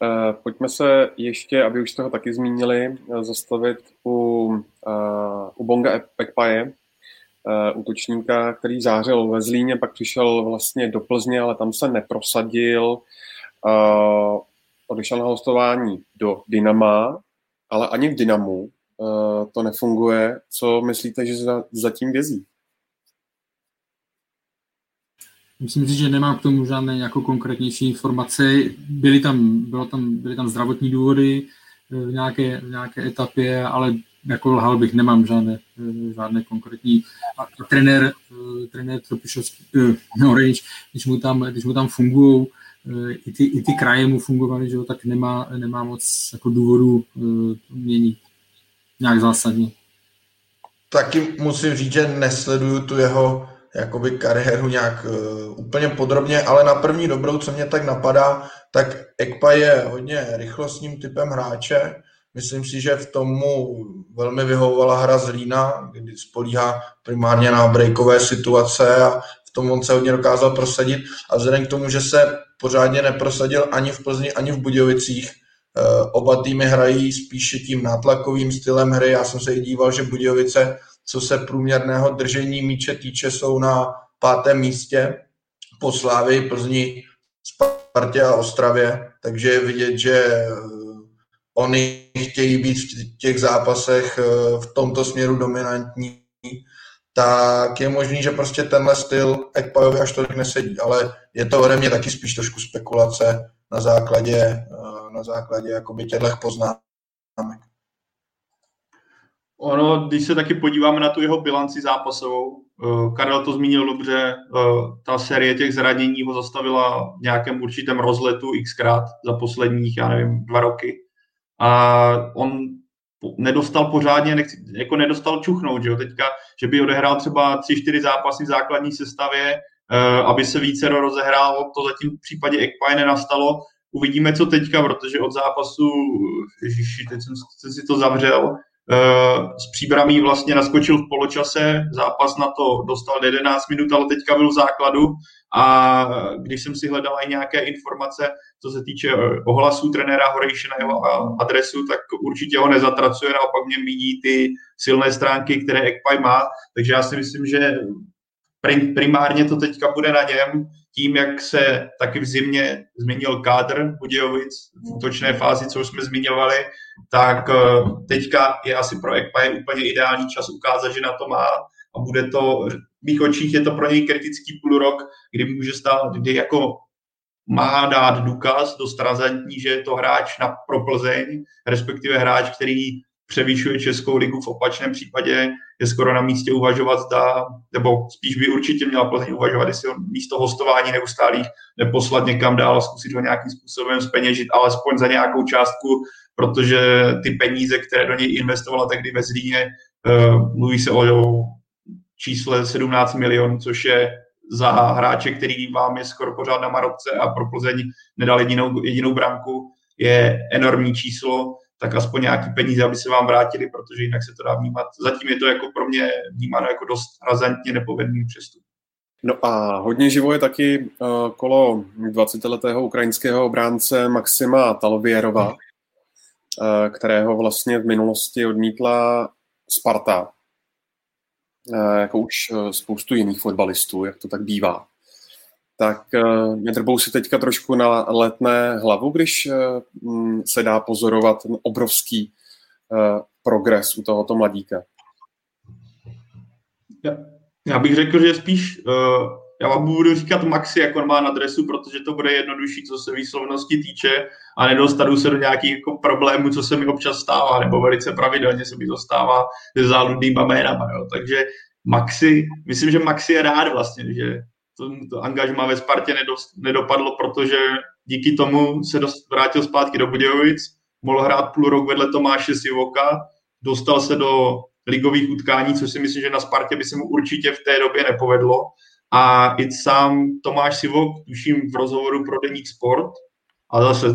Uh, pojďme se ještě, aby už toho taky zmínili, uh, zastavit u, uh, u Bonga Ekpaje, uh, útočníka, který zářil ve Zlíně, pak přišel vlastně do Plzně, ale tam se neprosadil. Odešel na hostování do Dynama, ale ani v Dynamu Eh, to nefunguje. Co myslíte, že za, zatím vězí? Myslím si, že nemám k tomu žádné jako konkrétnější informace. Byly tam, bylo tam, byly tam zdravotní důvody eh, v nějaké, v nějaké etapě, ale jako lhal bych, nemám žádné, eh, žádné konkrétní. A, trenér, trenér Tropišovský, no, když mu tam, když mu tam fungují, i ty, i ty kraje mu fungovaly, že jo, tak nemá, nemá moc jako důvodu měnit nějak zásadní. Taky musím říct, že nesleduju tu jeho jakoby kariéru nějak uh, úplně podrobně, ale na první dobrou, co mě tak napadá, tak Ekpa je hodně rychlostním typem hráče. Myslím si, že v tomu velmi vyhovovala hra z Lína, kdy spolíhá primárně na breakové situace a v tom on se hodně dokázal prosadit. A vzhledem k tomu, že se pořádně neprosadil ani v Plzni, ani v Budějovicích, oba týmy hrají spíše tím nátlakovým stylem hry. Já jsem se i díval, že Budějovice, co se průměrného držení míče týče, jsou na pátém místě po Slávii, Plzni, Spartě a Ostravě, takže je vidět, že eh, oni chtějí být v těch zápasech eh, v tomto směru dominantní, tak je možný, že prostě tenhle styl Ekpajovi až tolik nesedí, ale je to ode mě taky spíš trošku spekulace na základě na základě jakoby těchto poznámek. Ono, když se taky podíváme na tu jeho bilanci zápasovou, eh, Karel to zmínil dobře, eh, ta série těch zranění ho zastavila v nějakém určitém rozletu xkrát za posledních, já nevím, dva roky. A on nedostal pořádně, nechci, jako nedostal čuchnout, že jo, teďka, že by odehrál třeba tři, čtyři zápasy v základní sestavě, eh, aby se více rozehrál, to zatím v případě Ekpaj nenastalo Uvidíme, co teďka, protože od zápasu, ježiši, teď jsem, jsem si to zavřel, Uh, s příbramí vlastně naskočil v poločase, zápas na to dostal 11 minut, ale teďka byl v základu. A když jsem si hledal i nějaké informace, co se týče eh, ohlasů trenéra Horejše na jeho adresu, tak určitě ho nezatracuje, naopak mě míní ty silné stránky, které Ekpaj má, takže já si myslím, že primárně to teďka bude na něm, tím, jak se taky v zimě změnil kádr Budějovic v útočné fázi, co už jsme zmiňovali, tak eh, teďka je asi pro Ekpa je úplně ideální čas ukázat, že na to má a bude to, v mých očích je to pro něj kritický půl rok, kdy může stát, kdy jako má dát důkaz dost razantní, že je to hráč na pro Plzeň, respektive hráč, který převyšuje Českou ligu, v opačném případě je skoro na místě uvažovat, zda, nebo spíš by určitě měla Plzeň uvažovat, jestli ho místo hostování neustálých neposlat někam dál zkusit ho nějakým způsobem speněžit, alespoň za nějakou částku, protože ty peníze, které do něj investovala tehdy ve Zlíně, Mluví se o čísle 17 milionů, což je za hráče, který vám je skoro pořád na Marokce a pro Plzeň nedal jedinou, jedinou branku, je enormní číslo, tak aspoň nějaký peníze, aby se vám vrátili, protože jinak se to dá vnímat. Zatím je to jako pro mě vnímáno jako dost razantně nepovedný přestup. No a hodně živo je taky uh, kolo 20-letého ukrajinského obránce Maxima Talvierova, uh, kterého vlastně v minulosti odmítla Sparta, uh, jako už spoustu jiných fotbalistů, jak to tak bývá. Tak uh, nedrbou si teďka trošku na letné hlavu, když uh, se dá pozorovat ten obrovský uh, progres u tohoto mladíka. Já bych řekl, že spíš, já vám budu říkat Maxi, jak on má na dresu, protože to bude jednodušší, co se výslovnosti týče a nedostanu se do nějakých jako problémů, co se mi občas stává, nebo velice pravidelně se mi to stává se záludnýma jménama. Jo. Takže Maxi, myslím, že Maxi je rád vlastně, že to, to angažma ve Spartě nedost, nedopadlo, protože díky tomu se dost, vrátil zpátky do Budějovic, mohl hrát půl rok vedle Tomáše Sivoka, dostal se do ligových utkání, což si myslím, že na Spartě by se mu určitě v té době nepovedlo. A i sám Tomáš Sivok, tuším v rozhovoru pro Deník Sport, a zase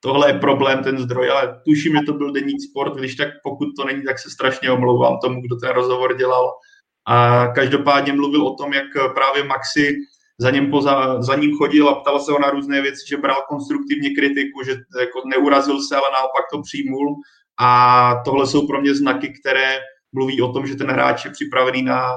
tohle je problém, ten zdroj, ale tuším, že to byl Deník Sport, když tak pokud to není, tak se strašně omlouvám tomu, kdo ten rozhovor dělal. A každopádně mluvil o tom, jak právě Maxi za ním, poza, za ním chodil a ptal se ho na různé věci, že bral konstruktivně kritiku, že jako neurazil se, ale naopak to přijmul. A tohle jsou pro mě znaky, které mluví o tom, že ten hráč je připravený na,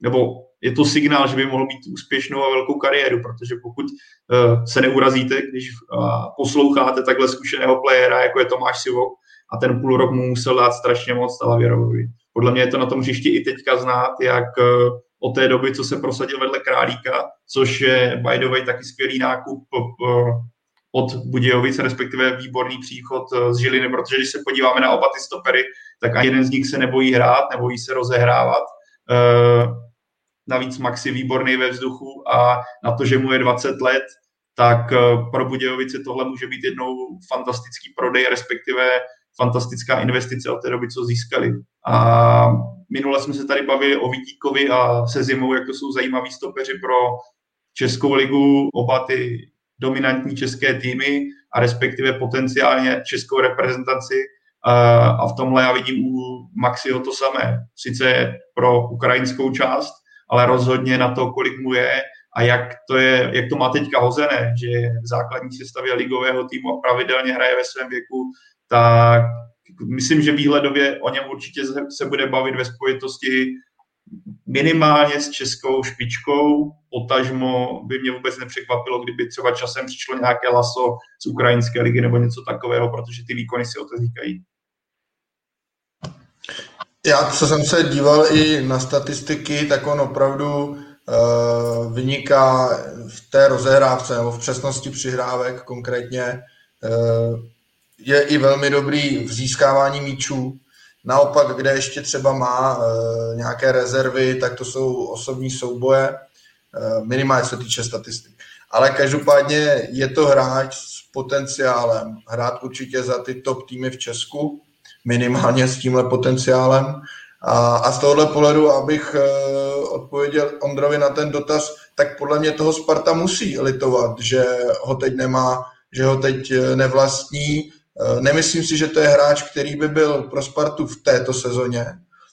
nebo je to signál, že by mohl mít úspěšnou a velkou kariéru, protože pokud uh, se neurazíte, když uh, posloucháte takhle zkušeného playera, jako je Tomáš Sivok, a ten půl rok mu musel dát strašně moc Talavěrovi. Podle mě je to na tom hřišti i teďka znát, jak uh, od té doby, co se prosadil vedle Králíka, což je by the way taky skvělý nákup uh, od Budějovic, respektive výborný příchod z Žiliny, protože když se podíváme na oba ty stopery, tak ani jeden z nich se nebojí hrát, nebojí se rozehrávat. Navíc Max je výborný ve vzduchu a na to, že mu je 20 let, tak pro Budějovice tohle může být jednou fantastický prodej, respektive fantastická investice od té doby, co získali. A minule jsme se tady bavili o Vítíkovi a se Zimou, jak to jsou zajímaví stopeři pro Českou ligu, oba ty dominantní české týmy a respektive potenciálně českou reprezentaci a v tomhle já vidím u Maxiho to samé. Sice pro ukrajinskou část, ale rozhodně na to, kolik mu je a jak to, je, jak to má teďka hozené, že v základní sestavě ligového týmu a pravidelně hraje ve svém věku, tak myslím, že výhledově o něm určitě se bude bavit ve spojitosti minimálně s českou špičkou, potažmo by mě vůbec nepřekvapilo, kdyby třeba časem přišlo nějaké laso z ukrajinské ligy nebo něco takového, protože ty výkony si o to říkají. Já, co jsem se díval i na statistiky, tak on opravdu uh, vyniká v té rozehrávce nebo v přesnosti přihrávek konkrétně. Uh, je i velmi dobrý v získávání míčů. Naopak, kde ještě třeba má uh, nějaké rezervy, tak to jsou osobní souboje, uh, minimálně se týče statistik. Ale každopádně je to hráč s potenciálem hrát určitě za ty top týmy v Česku minimálně s tímhle potenciálem. A, a z tohohle pohledu, abych uh, odpověděl Ondrovi na ten dotaz, tak podle mě toho Sparta musí litovat, že ho teď nemá, že ho teď nevlastní. Uh, nemyslím si, že to je hráč, který by byl pro Spartu v této sezóně.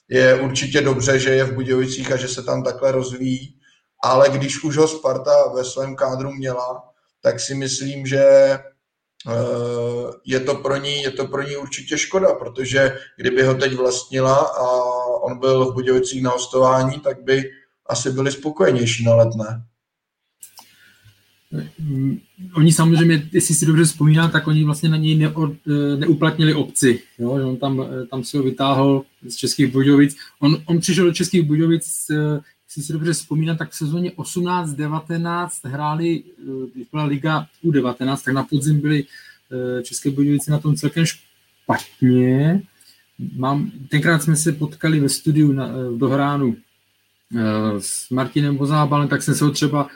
Je určitě dobře, že je v Budějovicích a že se tam takhle rozvíjí, ale když už ho Sparta ve svém kádru měla, tak si myslím, že Eh, je to pro ní, je to pro ní určitě škoda, protože kdyby ho teď vlastnila a on byl v Budějovicích na hostování, tak by asi byli spokojenější na letné. Oni samozřejmě, jestli si dobře vzpomínám, tak oni vlastně na něj neod, eh, neuplatnili obci. Jo? On tam, eh, tam si ho vytáhl z Českých Budějovic. On, on přišel do Českých Budějovic, jestli si dobře vzpomínám, tak v sezóně 18-19 hráli, když byla liga U19, tak na podzim byli České Budějovice na tom celkem špatně. Mám, tenkrát jsme se potkali ve studiu na, v Dohránu s Martinem Bozábalem, tak jsem se ho třeba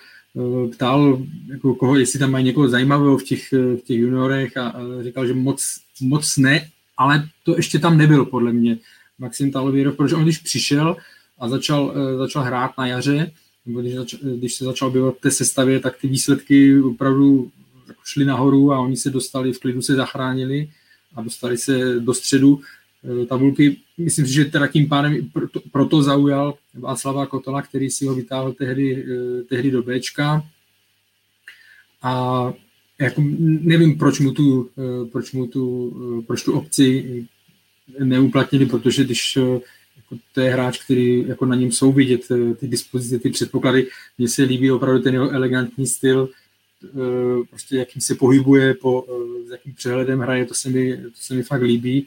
ptal, jako koho, jestli tam mají někoho zajímavého v těch, v těch juniorech a, a říkal, že moc, moc ne, ale to ještě tam nebyl podle mě. Maxim Talověrov, protože on když přišel a začal, začal hrát na jaře, nebo když, zač, když se začal v té sestavě, tak ty výsledky opravdu jako šly nahoru a oni se dostali, v klidu se zachránili a dostali se do středu eh, tabulky. Myslím si, že teda tím pádem proto, zaujal Václava Kotola, který si ho vytáhl tehdy, eh, tehdy do Bčka. A jako nevím, proč mu tu, eh, proč mu tu, proč tu obci neuplatnili, protože když jako to je hráč, který jako na něm jsou vidět ty dispozice, ty předpoklady. Mně se líbí opravdu ten jeho elegantní styl, Eh, prostě jakým se pohybuje, po, eh, s jakým přehledem hraje, to se mi, to se mi fakt líbí.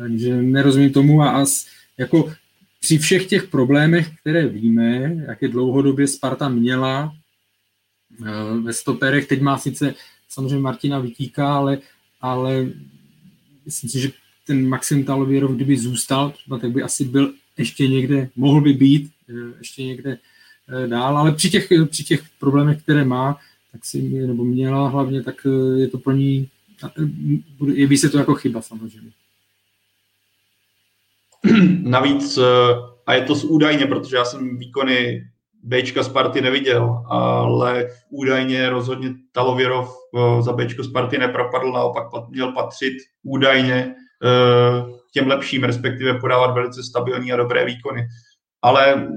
Takže nerozumím tomu a as, jako při všech těch problémech, které víme, jak je dlouhodobě Sparta měla eh, ve stoperech, teď má sice samozřejmě Martina Vytíka, ale, ale myslím si, že ten Maxim Talověrov, kdyby zůstal, tak by asi byl ještě někde, mohl by být ještě někde dál, ale při těch, při těch problémech, které má, tak si nebo měla hlavně, tak eh, je to pro ní, eh, jeví se to jako chyba samozřejmě. Navíc, eh, a je to údajně, protože já jsem výkony Bčka Sparty neviděl, ale údajně rozhodně Talověrov za Bčko Sparty nepropadl, naopak měl patřit údajně těm lepším, respektive podávat velice stabilní a dobré výkony. Ale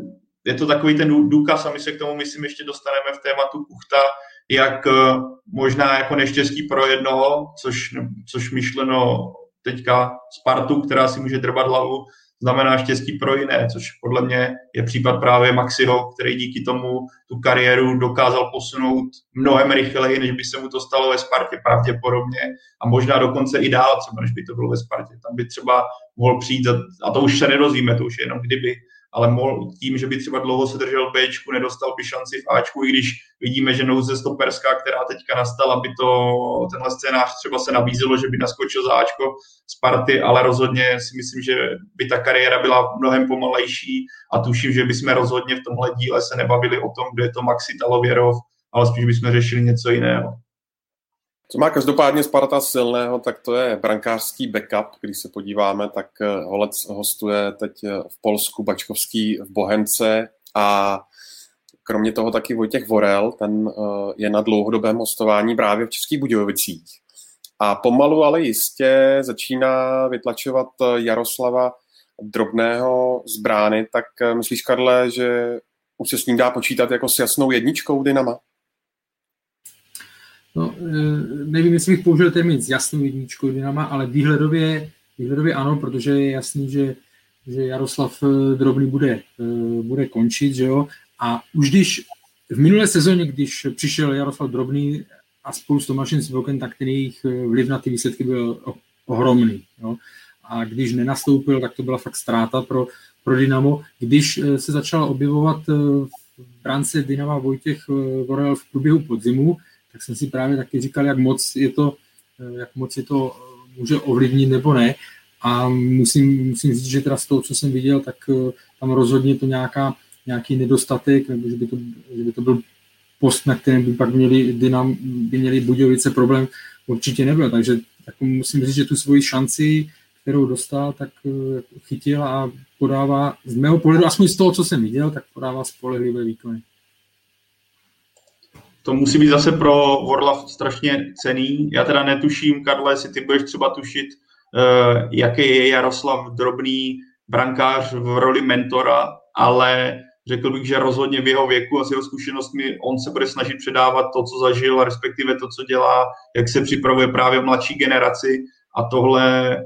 je to takový ten důkaz a my se k tomu, myslím, ještě dostaneme v tématu Kuchta, jak eh, možná jako neštěstí pro jednoho, což, což myšleno teďka Spartu, která si může drbat hlavu, znamená štěstí pro jiné, což podle mě je případ právě Maxiho, který díky tomu tu kariéru dokázal posunout mnohem rychleji, než by se mu to stalo ve Spartě pravděpodobně a možná dokonce i dál, třeba než by to bylo ve Spartě. Tam by třeba mohl přijít, a to už se nedozvíme, to už je jenom kdyby, ale mohl, tím, že by třeba dlouho se držel B, nedostal by šanci v Ačku, i když vidíme, že nouze stoperská, která teďka nastala, by to tenhle scénář třeba se nabízelo, že by naskočil za Ačko z party, ale rozhodně si myslím, že by ta kariéra byla mnohem pomalejší a tuším, že bychom rozhodně v tomhle díle se nebavili o tom, kdo je to Maxi Talověrov, ale spíš bychom řešili něco jiného. Co má každopádně Sparta silného, tak to je brankářský backup. Když se podíváme, tak eh, Holec hostuje teď eh, v Polsku, Bačkovský v Bohemce a kromě toho taky Vojtěch Vorel, ten eh, je na dlouhodobém hostování právě v Českých Budějovicích. A pomalu, ale jistě začíná vytlačovat Jaroslava drobného z brány, tak myslíš, Karle, že už se s ním dá počítat jako s jasnou jedničkou Dynama? No, e, nevím, jestli bych použil termín s jasnou jedničkou Dynama, ale výhledově, výhledově ano, protože je jasný, že, že Jaroslav e, Drobný bude, e, bude končit, že jo? A už když v minulé sezóně, když přišel Jaroslav Drobný a spolu s Tomášem Svoken, tak ten jejich vliv na ty výsledky byl ohromný. Jo? A když nenastoupil, tak to byla fakt ztráta pro, pro Dynamo. Když se začala objevovat v brance Dynama Vojtěch Vorel v průběhu podzimu, tak jsem si právě taky říkal, jak moc je to, eh, jak moc je to eh, může ovlivnit nebo ne. A musím, musím říct, že teda z toho, co jsem viděl, tak eh, tam rozhodně to nějaká, nějaký nedostatek, nebo že by to, že by to byl post, na kterém by pak měli, Dynam, by měli Budějovice problém, určitě nebyl. Takže tak musím říct, že tu svoji šanci, kterou dostal, tak chytil a podává, z mého pohledu, aspoň z toho, co jsem viděl, tak podává spolehlivé výkony to musí být zase pro Vorla strašně cený. Já teda netuším, Karle, jestli ty budeš třeba tušit, uh, jaký je Jaroslav Drobný brankář v roli mentora, ale řekl bych, že rozhodně v jeho věku a s jeho zkušenostmi on se bude snažit předávat to, co zažil, respektive to, co dělá, jak se připravuje právě mladší generaci a tohle,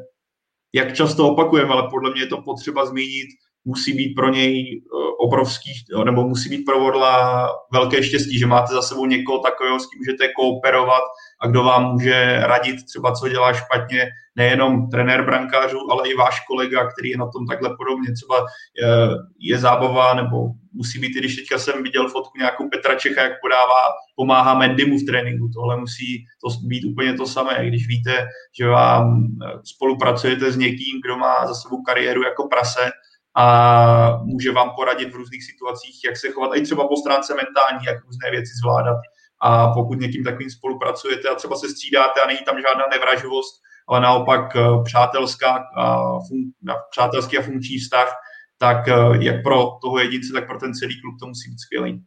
jak často opakujeme, ale podle mě je to potřeba zmínit, musí být pro něj eh, obrovský, nebo musí být pro Vorla velké štěstí, že máte za sebou někoho takového, s kým můžete kooperovat a kdo vám může radit třeba, co dělá špatně, nejenom trenér brankářů, ale i váš kolega, který je na tom takhle podobně. Třeba je, eh, je zábava, nebo musí být, i když teďka jsem viděl fotku nějakou Petra Čecha, jak podává, pomáhá Mendymu v tréninku. Tohle musí to být úplně to samé, když víte, že vám eh, spolupracujete s někým, kdo má za sebou kariéru jako prase, a může vám poradit v různých situacích, jak se chovat, i třeba po stránce mentální, jak různé věci zvládat. A pokud někým takovým spolupracujete a třeba se střídáte a není tam žádná nevraživost, ale naopak přátelská a fun, přátelský a funkční vztah, tak jak pro toho jedince, tak pro ten celý klub to musí být skvělý.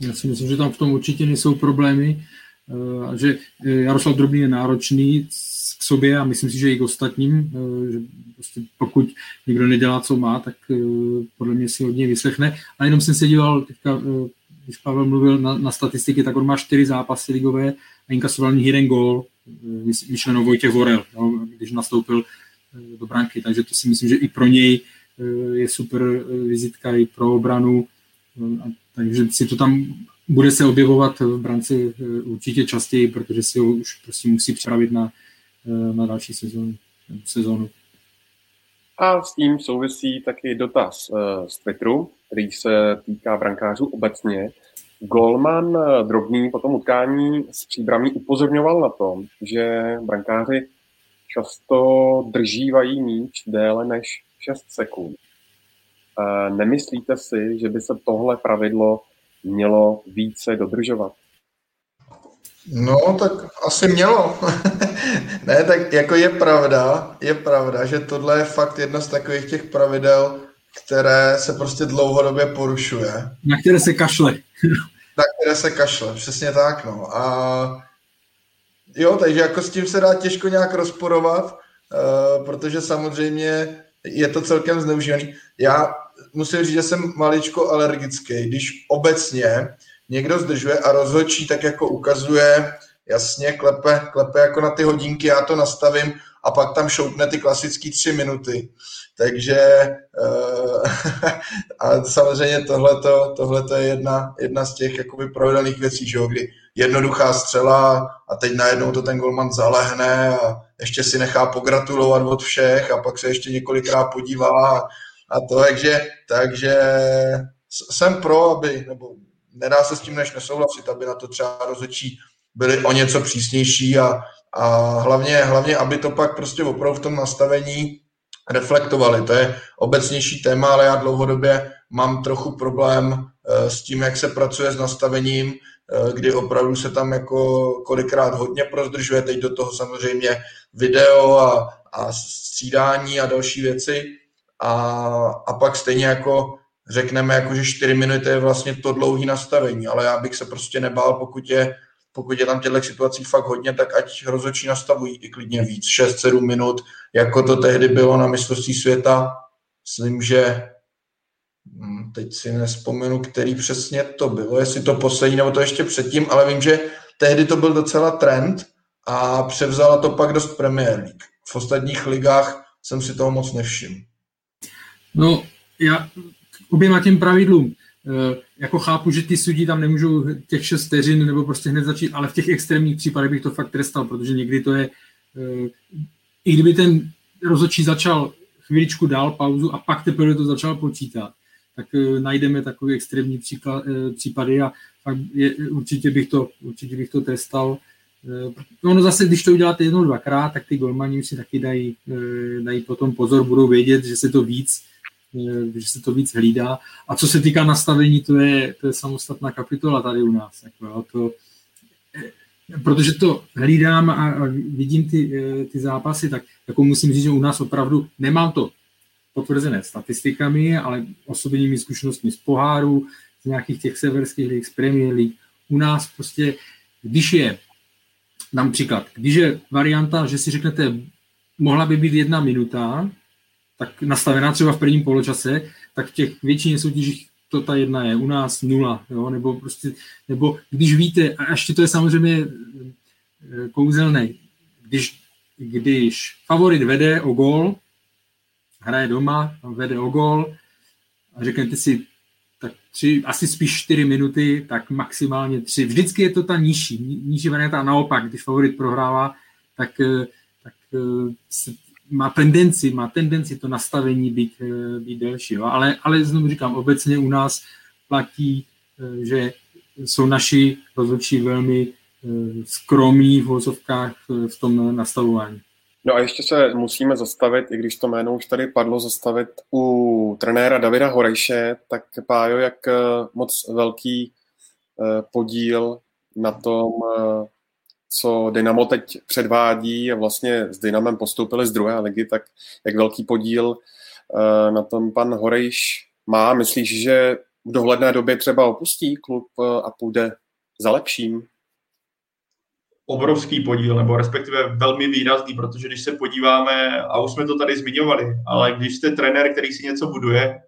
Já si myslím, že tam v tom určitě nejsou problémy, že Jaroslav Drobný je náročný k sobě a myslím si, že i k ostatním, že prostě pokud někdo nedělá, co má, tak podle mě si hodně vyslechne. A jenom jsem se díval teďka když Pavel mluvil na, na statistiky, tak on má čtyři zápasy ligové a inkasoval jeden gól, eh, myšleno Vojtěch Vorel, no, když nastoupil eh, do branky, takže to si myslím, že i pro něj eh, je super vizitka i pro obranu, takže si to tam bude se objevovat v branci určitě častěji, protože si ho už prostě musí připravit na, na další sezónu. sezónu. A s tím souvisí taky dotaz z Twitteru, který se týká brankářů obecně. Golman eh, drobný po tom utkání s příbramí upozorňoval na to, že brankáři často držívají míč déle než 6 sekund. Eh, nemyslíte si, že by se tohle pravidlo mělo více dodržovat? No, tak asi mělo. ne, tak jako je pravda, je pravda, že tohle je fakt jedno z takových těch pravidel, které se prostě dlouhodobě porušuje. Na které se kašle. na které se kašle, přesně tak, no. A jo, takže jako s tím se dá těžko nějak rozporovat, uh, protože samozřejmě je to celkem zneužívaný. Já musím říct, že jsem maličko alergický, když obecně někdo zdržuje a rozhodčí tak jako ukazuje, jasně, klepe, klepe jako na ty hodinky, já to nastavím a pak tam šoupne ty klasické tři minuty. Takže uh, a samozřejmě tohle je jedna, jedna z těch jakoby pravidelných věcí, že jo, kdy jednoduchá střela a teď najednou to ten golman zalehne a ještě si nechá pogratulovat od všech a pak se ještě několikrát podívá a to, takže, takže jsem pro, aby, nebo nedá se s tím než nesouhlasit, aby na to třeba rozhodčí byli o něco přísnější a, a hlavně, hlavně, aby to pak prostě opravdu v tom nastavení reflektovali. To je obecnější téma, ale já dlouhodobě mám trochu problém eh, s tím, jak se pracuje s nastavením, eh, kdy opravdu se tam jako kolikrát hodně prozdržuje, teď do toho samozřejmě video a, a střídání a další věci. A, a pak stejně jako řekneme, jako, že 4 minuty je vlastně to dlouhé nastavení, ale já bych se prostě nebál, pokud je pokud je tam těchto situací fakt hodně, tak ať rozhodčí nastavují i klidně víc, 6-7 minut, jako to tehdy bylo na mistrovství světa. Myslím, že hm, teď si nespomenu, který přesně to bylo, jestli to poslední nebo to ještě předtím, ale vím, že tehdy to byl docela trend a převzala to pak dost Premier League. V ostatních ligách jsem si toho moc nevšiml. No, já oběma těm pravidlům. Eh, jako chápu, že ty sudí tam nemůžou těch šest vteřin nebo prostě hned začít, ale v těch extrémních případech bych to fakt trestal, protože někdy to je, eh, i kdyby ten rozhodčí začal chvíličku dál pauzu a pak teprve to začal počítat, tak eh, najdeme takové extrémní příklad, případy a je, určitě, bych to, určitě bych to trestal. Ono zase, když to uděláte jednou, dvakrát, tak ty golmani si taky dají, dají potom pozor, budou vědět, že se to víc že se to víc hlídá. A co se týká nastavení, to je, to je samostatná kapitola tady u nás. Jako, jo, to, protože to hlídám a, vidím ty, ty zápasy, tak jako musím říct, že u nás opravdu nemám to potvrzené statistikami, ale osobními zkušenostmi z poháru, z nějakých těch severských lig, z Premier League. U nás prostě, když je, dám příklad, když je varianta, že si řeknete, mohla by být jedna minuta, tak nastavená třeba v prvním poločase, tak v těch většině soutěžích to ta jedna je, u nás nula, jo? Nebo, prostě, nebo když víte, a ještě to je samozřejmě eh, kouzelné, když, když favorit vede o gol, hraje doma, vede o gol a řeknete si, tak tři, asi spíš čtyři minuty, tak maximálně tři. Vždycky je to ta nižší, nižší varianta naopak, když favorit prohrává, tak, eh, tak eh, se má tendenci, má tendenci to nastavení být, eh, být delší. Jo? Ale, ale znovu říkám, obecně u nás platí, eh, že jsou naši rozhodčí velmi eh, skromní v vozovkách v tom nastavování. No a ještě se musíme zastavit, i když to jméno už tady padlo, zastavit u trenéra Davida Horejše, tak Pájo, jak moc velký podíl na tom co Dynamo teď předvádí a vlastně s Dynamem postoupili z druhé ligy, tak jak velký podíl eh, na tom pan Horejš má. Myslíš, že v dohledné době třeba opustí klub eh, a půjde za lepším? obrovský podíl, nebo respektive velmi výrazný, protože když se podíváme, a už jsme to tady zmiňovali, ale když jste trenér, který si něco buduje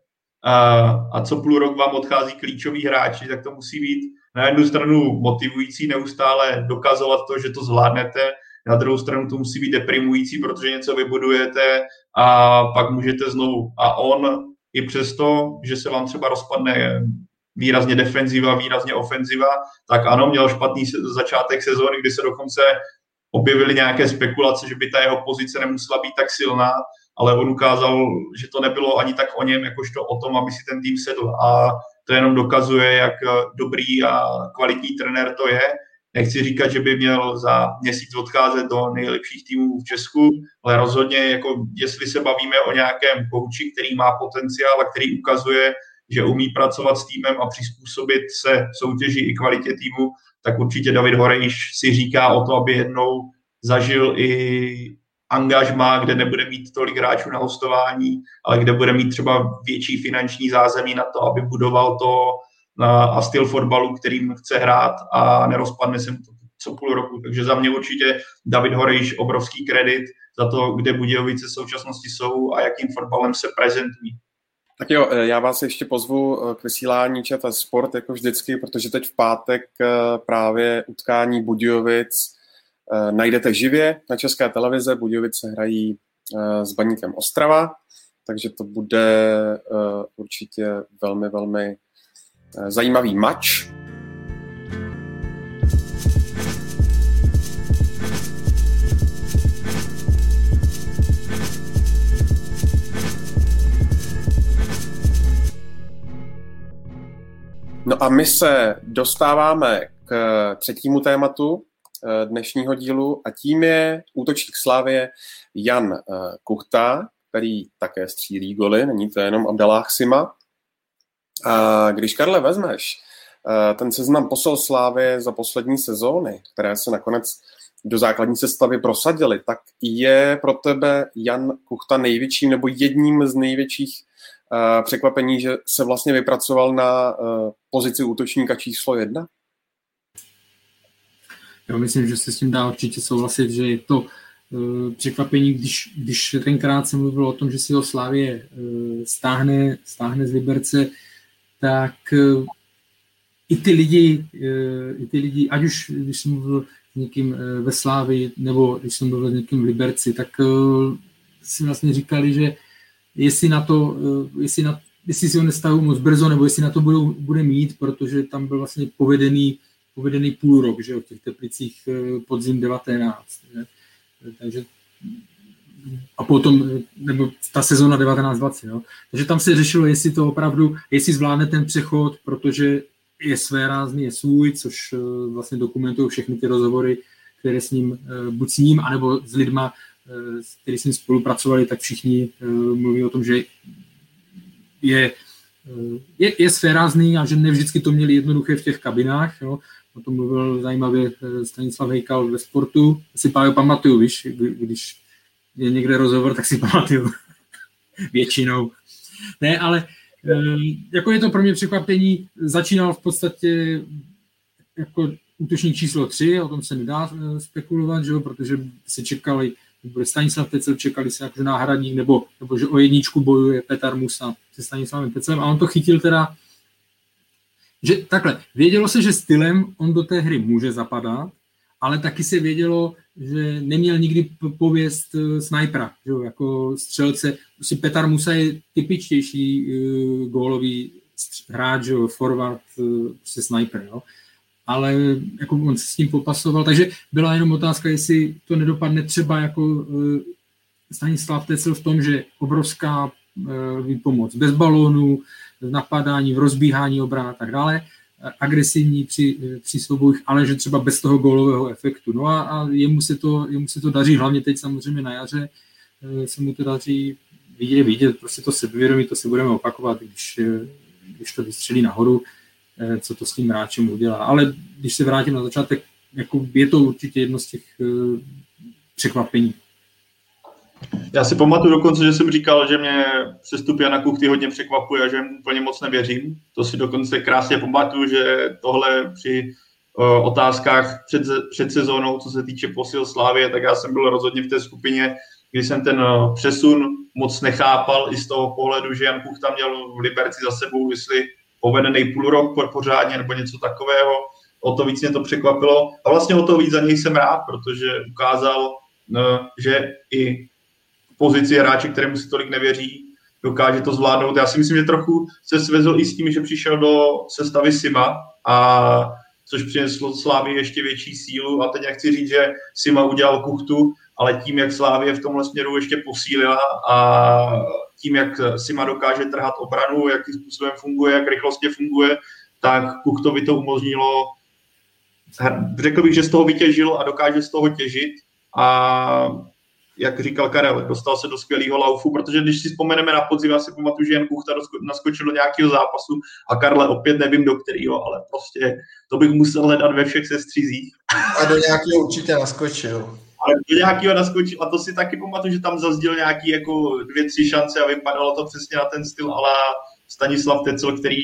a, a co půl rok vám odchází klíčoví hráči, tak to musí být na jednu stranu motivující neustále dokazovat to, že to zvládnete, na druhou stranu to musí být deprimující, protože něco vybudujete a pak můžete znovu. A on i přesto, že se vám třeba rozpadne výrazně defenziva, výrazně ofenziva, tak ano, měl špatný začátek sezóny, kdy se dokonce objevily nějaké spekulace, že by ta jeho pozice nemusela být tak silná, ale on ukázal, že to nebylo ani tak o něm, jakožto o tom, aby si ten tým sedl. A to jenom dokazuje, jak dobrý a kvalitní trenér to je. Nechci říkat, že by měl za měsíc odcházet do nejlepších týmů v Česku, ale rozhodně, jako jestli se bavíme o nějakém kouči, který má potenciál a který ukazuje, že umí pracovat s týmem a přizpůsobit se soutěži i kvalitě týmu, tak určitě David Horejš si říká o to, aby jednou zažil i angažma, kde nebude mít tolik hráčů na hostování, ale kde bude mít třeba větší finanční zázemí na to, aby budoval to a styl fotbalu, kterým chce hrát a nerozpadne se mu to co půl roku. Takže za mě určitě David Horejš obrovský kredit za to, kde Budějovice v současnosti jsou a jakým fotbalem se prezentují. Tak jo, eh, já vás ještě pozvu eh, k vysílání ČT Sport, jako vždycky, protože teď v pátek eh, právě utkání Budějovic najdete živě na České televize. Budějovice hrají s Baníkem Ostrava, takže to bude určitě velmi, velmi zajímavý match. No a my se dostáváme k třetímu tématu eh, dnešního dílu a tím je útočník Slávě Jan eh, Kuchta, který také střílí goly, není to jenom Abdallah Sima. A když, Karle, vezmeš eh, ten seznam posel Slávy za poslední sezóny, které se nakonec do základní sestavy prosadily, tak je pro tebe Jan Kuchta největším nebo jedním z největších překvapení, že se vlastně vypracoval na pozici útočníka číslo jedna? Já myslím, že se s tím dá určitě souhlasit, že je to e, překvapení, když, když tenkrát jsem mluvil o tom, že si ho Slávě e, stáhne, stáhne z Liberce, tak i ty lidi, i ty lidi, ať už když jsem mluvil s někým ve Slávi, nebo když jsem mluvil s někým v Liberci, tak si vlastně říkali, že jestli na to, eh, jestli, na, jestli si ho nestavu moc brzo, nebo jestli na to budou, bude mít, protože tam byl vlastně povedený, povedený půl rok, že v těch teplicích eh, podzim 19. Že? Takže a potom, nebo ta sezóna 1920, jo. Takže tam se řešilo, jestli to opravdu, jestli zvládne ten přechod, protože je své rázný, je svůj, což eh, vlastně dokumentují všechny ty rozhovory, které s ním, buď s ním, anebo s lidma, Eh, s který jsme spolupracovali, tak všichni eh, mluví o tom, že je, eh, je, je sférázný a že ne vždycky to měli jednoduché v těch kabinách. Jo. O tom mluvil zajímavě Stanislav Hejkal ve sportu. Si Pájo pamatuju, víš, když je někde rozhovor, tak si pamatuju většinou. Ne, ale jako je to pro mě překvapení. Začínal v podstatě jako útočník číslo 3, o tom se nedá spekulovat, že jo, protože se čekali bude Stanislav Tecel, čekali se jako náhradník, nebo, nebo že o jedničku bojuje Petar Musa se Stanislavem Tecem a on to chytil teda, že takhle, vědělo se, že stylem on do té hry může zapadat, ale taky se vědělo, že neměl nikdy pověst uh, snajpera, že jo, jako střelce. Prostě Petar Musa je typičtější uh, gólový hráč, jo, forward, uh, prostě sniper, jo ale jako on se s tím popasoval, takže byla jenom otázka, jestli to nedopadne třeba jako uh, Stanislav Tecel v tom, že obrovská uh, pomoc bez balónů, v napadání, v rozbíhání obrán a tak dále, agresivní při, při soubojích, ale že třeba bez toho gólového efektu. No a, a jemu, se to, jemu se to daří, hlavně teď samozřejmě na jaře uh, se mu to daří vidět, vidět, prostě to sebevědomí, to si budeme opakovat, když, když to vystřelí nahoru, Eh, co to s tím hráčem udělá. Ale když se vrátím na začátek jako je to určitě jedno z těch překvapení. Já si pamatuju dokonce, že jsem říkal, že mě přestup Jana Kuchty hodně překvapuje a že mu úplně moc nevěřím. To si dokonce krásně pamatuju, že tohle při uh, otázkách před, před sezónou, co se týče posil Slávě, tak já jsem byl rozhodně v té skupině, kdy jsem ten uh, přesun moc nechápal i z toho pohledu, že Jan Kuchta měl v Liberci za sebou, jestli povedený půl rok pořádně nebo něco takového. O to víc mě to překvapilo. A vlastně o to víc za něj jsem rád, protože ukázal, že i pozici hráče, kterému si tolik nevěří, dokáže to zvládnout. Já si myslím, že trochu se svezl i s tím, že přišel do sestavy Sima, a což přineslo Slávě ještě větší sílu. A teď nechci říct, že Sima udělal kuchtu, ale tím, jak Slávě v tomhle směru ještě posílila a tím, jak Sima dokáže trhat obranu, jakým způsobem funguje, jak rychlostně funguje, tak Kuchtovi to umožnilo, řekl bych, že z toho vytěžil a dokáže z toho těžit. A jak říkal Karel, dostal se do skvělého laufu, protože když si vzpomeneme na podzim, já si pamatuju, že Jan Kuchta naskočil do nějakého zápasu a Karle opět nevím do kterého, ale prostě to bych musel hledat ve všech sestřizích. A do nějakého určitě naskočil. Ale do nějakého naskočil a to si taky pamatuju, že tam zazděl nějaký jako dvě, tři šance a vypadalo to přesně na ten styl ale Stanislav Tecel, který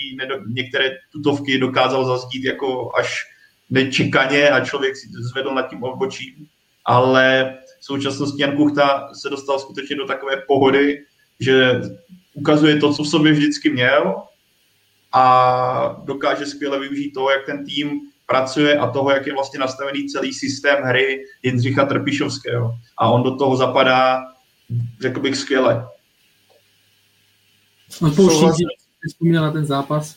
některé tutovky dokázal zazdít jako až nečekaně a člověk si zvedl nad tím obočím. Ale současnosti Jan Kuchta se dostal skutečně do takové pohody, že ukazuje to, co v sobě vždycky měl a dokáže skvěle využít toho, jak ten tým pracuje a toho, jak je vlastně nastavený celý systém hry Jindřicha Trpišovského. A on do toho zapadá, řekl bych, skvěle. Odpouštím vzpomněl na ten zápas.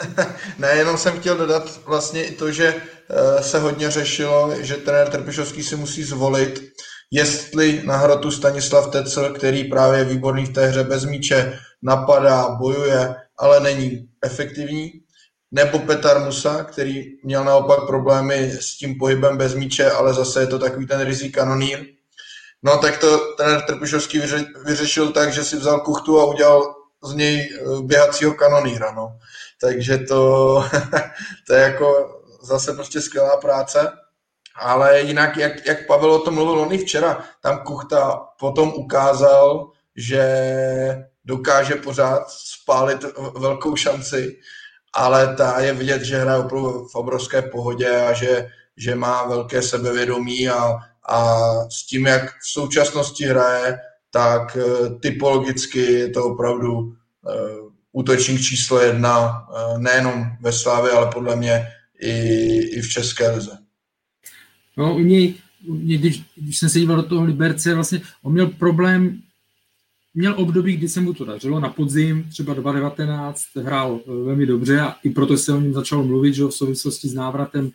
ne, jenom jsem chtěl dodat vlastně i to, že eh, se hodně řešilo, že trenér Trpišovský si musí zvolit, jestli na hrotu Stanislav Tecel, který právě je výborný v té hře bez míče, napadá, bojuje, ale není efektivní, nebo Petar Musa, který měl naopak problémy s tím pohybem bez míče, ale zase je to takový ten rizik kanonýr. No tak to trenér Trpišovský vyřešil tak, že si vzal kuchtu a udělal z něj eh, běhacího kanonýra. No takže to, to je jako zase prostě skvělá práce. Ale jinak, jak, jak Pavel o tom mluvil on i včera, tam Kuchta potom ukázal, že dokáže pořád spálit velkou šanci, ale ta je vidět, že hraje opravdu v obrovské pohodě a že, že má velké sebevědomí a, a s tím, jak v současnosti hraje, tak eh, typologicky je to opravdu eh, útočník číslo jedna eh, nejenom ve Slávě, ale podle mě i, i v České lize. No, u něj, u něj když, když jsem se díval do toho Liberce, vlastně on měl problém, měl období, kdy se mu to dařilo na podzim, třeba 2019, hrál eh, velmi dobře a i proto se o něm začalo mluvit, že v souvislosti s návratem,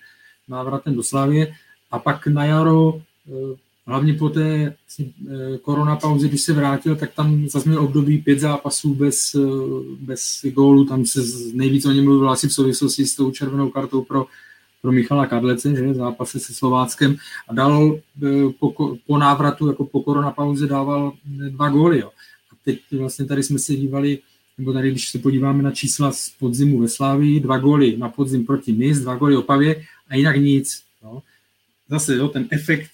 návratem do Slávě. A pak na jaro eh, hlavně po té eh, koronapauze, když se vrátil, tak tam zase měl období pět zápasů bez, eh, bez gólu, tam se nejvíc o něm mluvilo asi v souvislosti s tou červenou kartou pro, pro Michala Kadlece, že zápasy se Slováckem a dal eh, po, po návratu, jako po koronapauze dával dva góly. Jo. A teď vlastně tady jsme se dívali, nebo tady, když se podíváme na čísla z podzimu ve Slávii, dva góly na podzim proti NIS, dva góly Opavě a jinak nic. Jo. Zase jo, ten efekt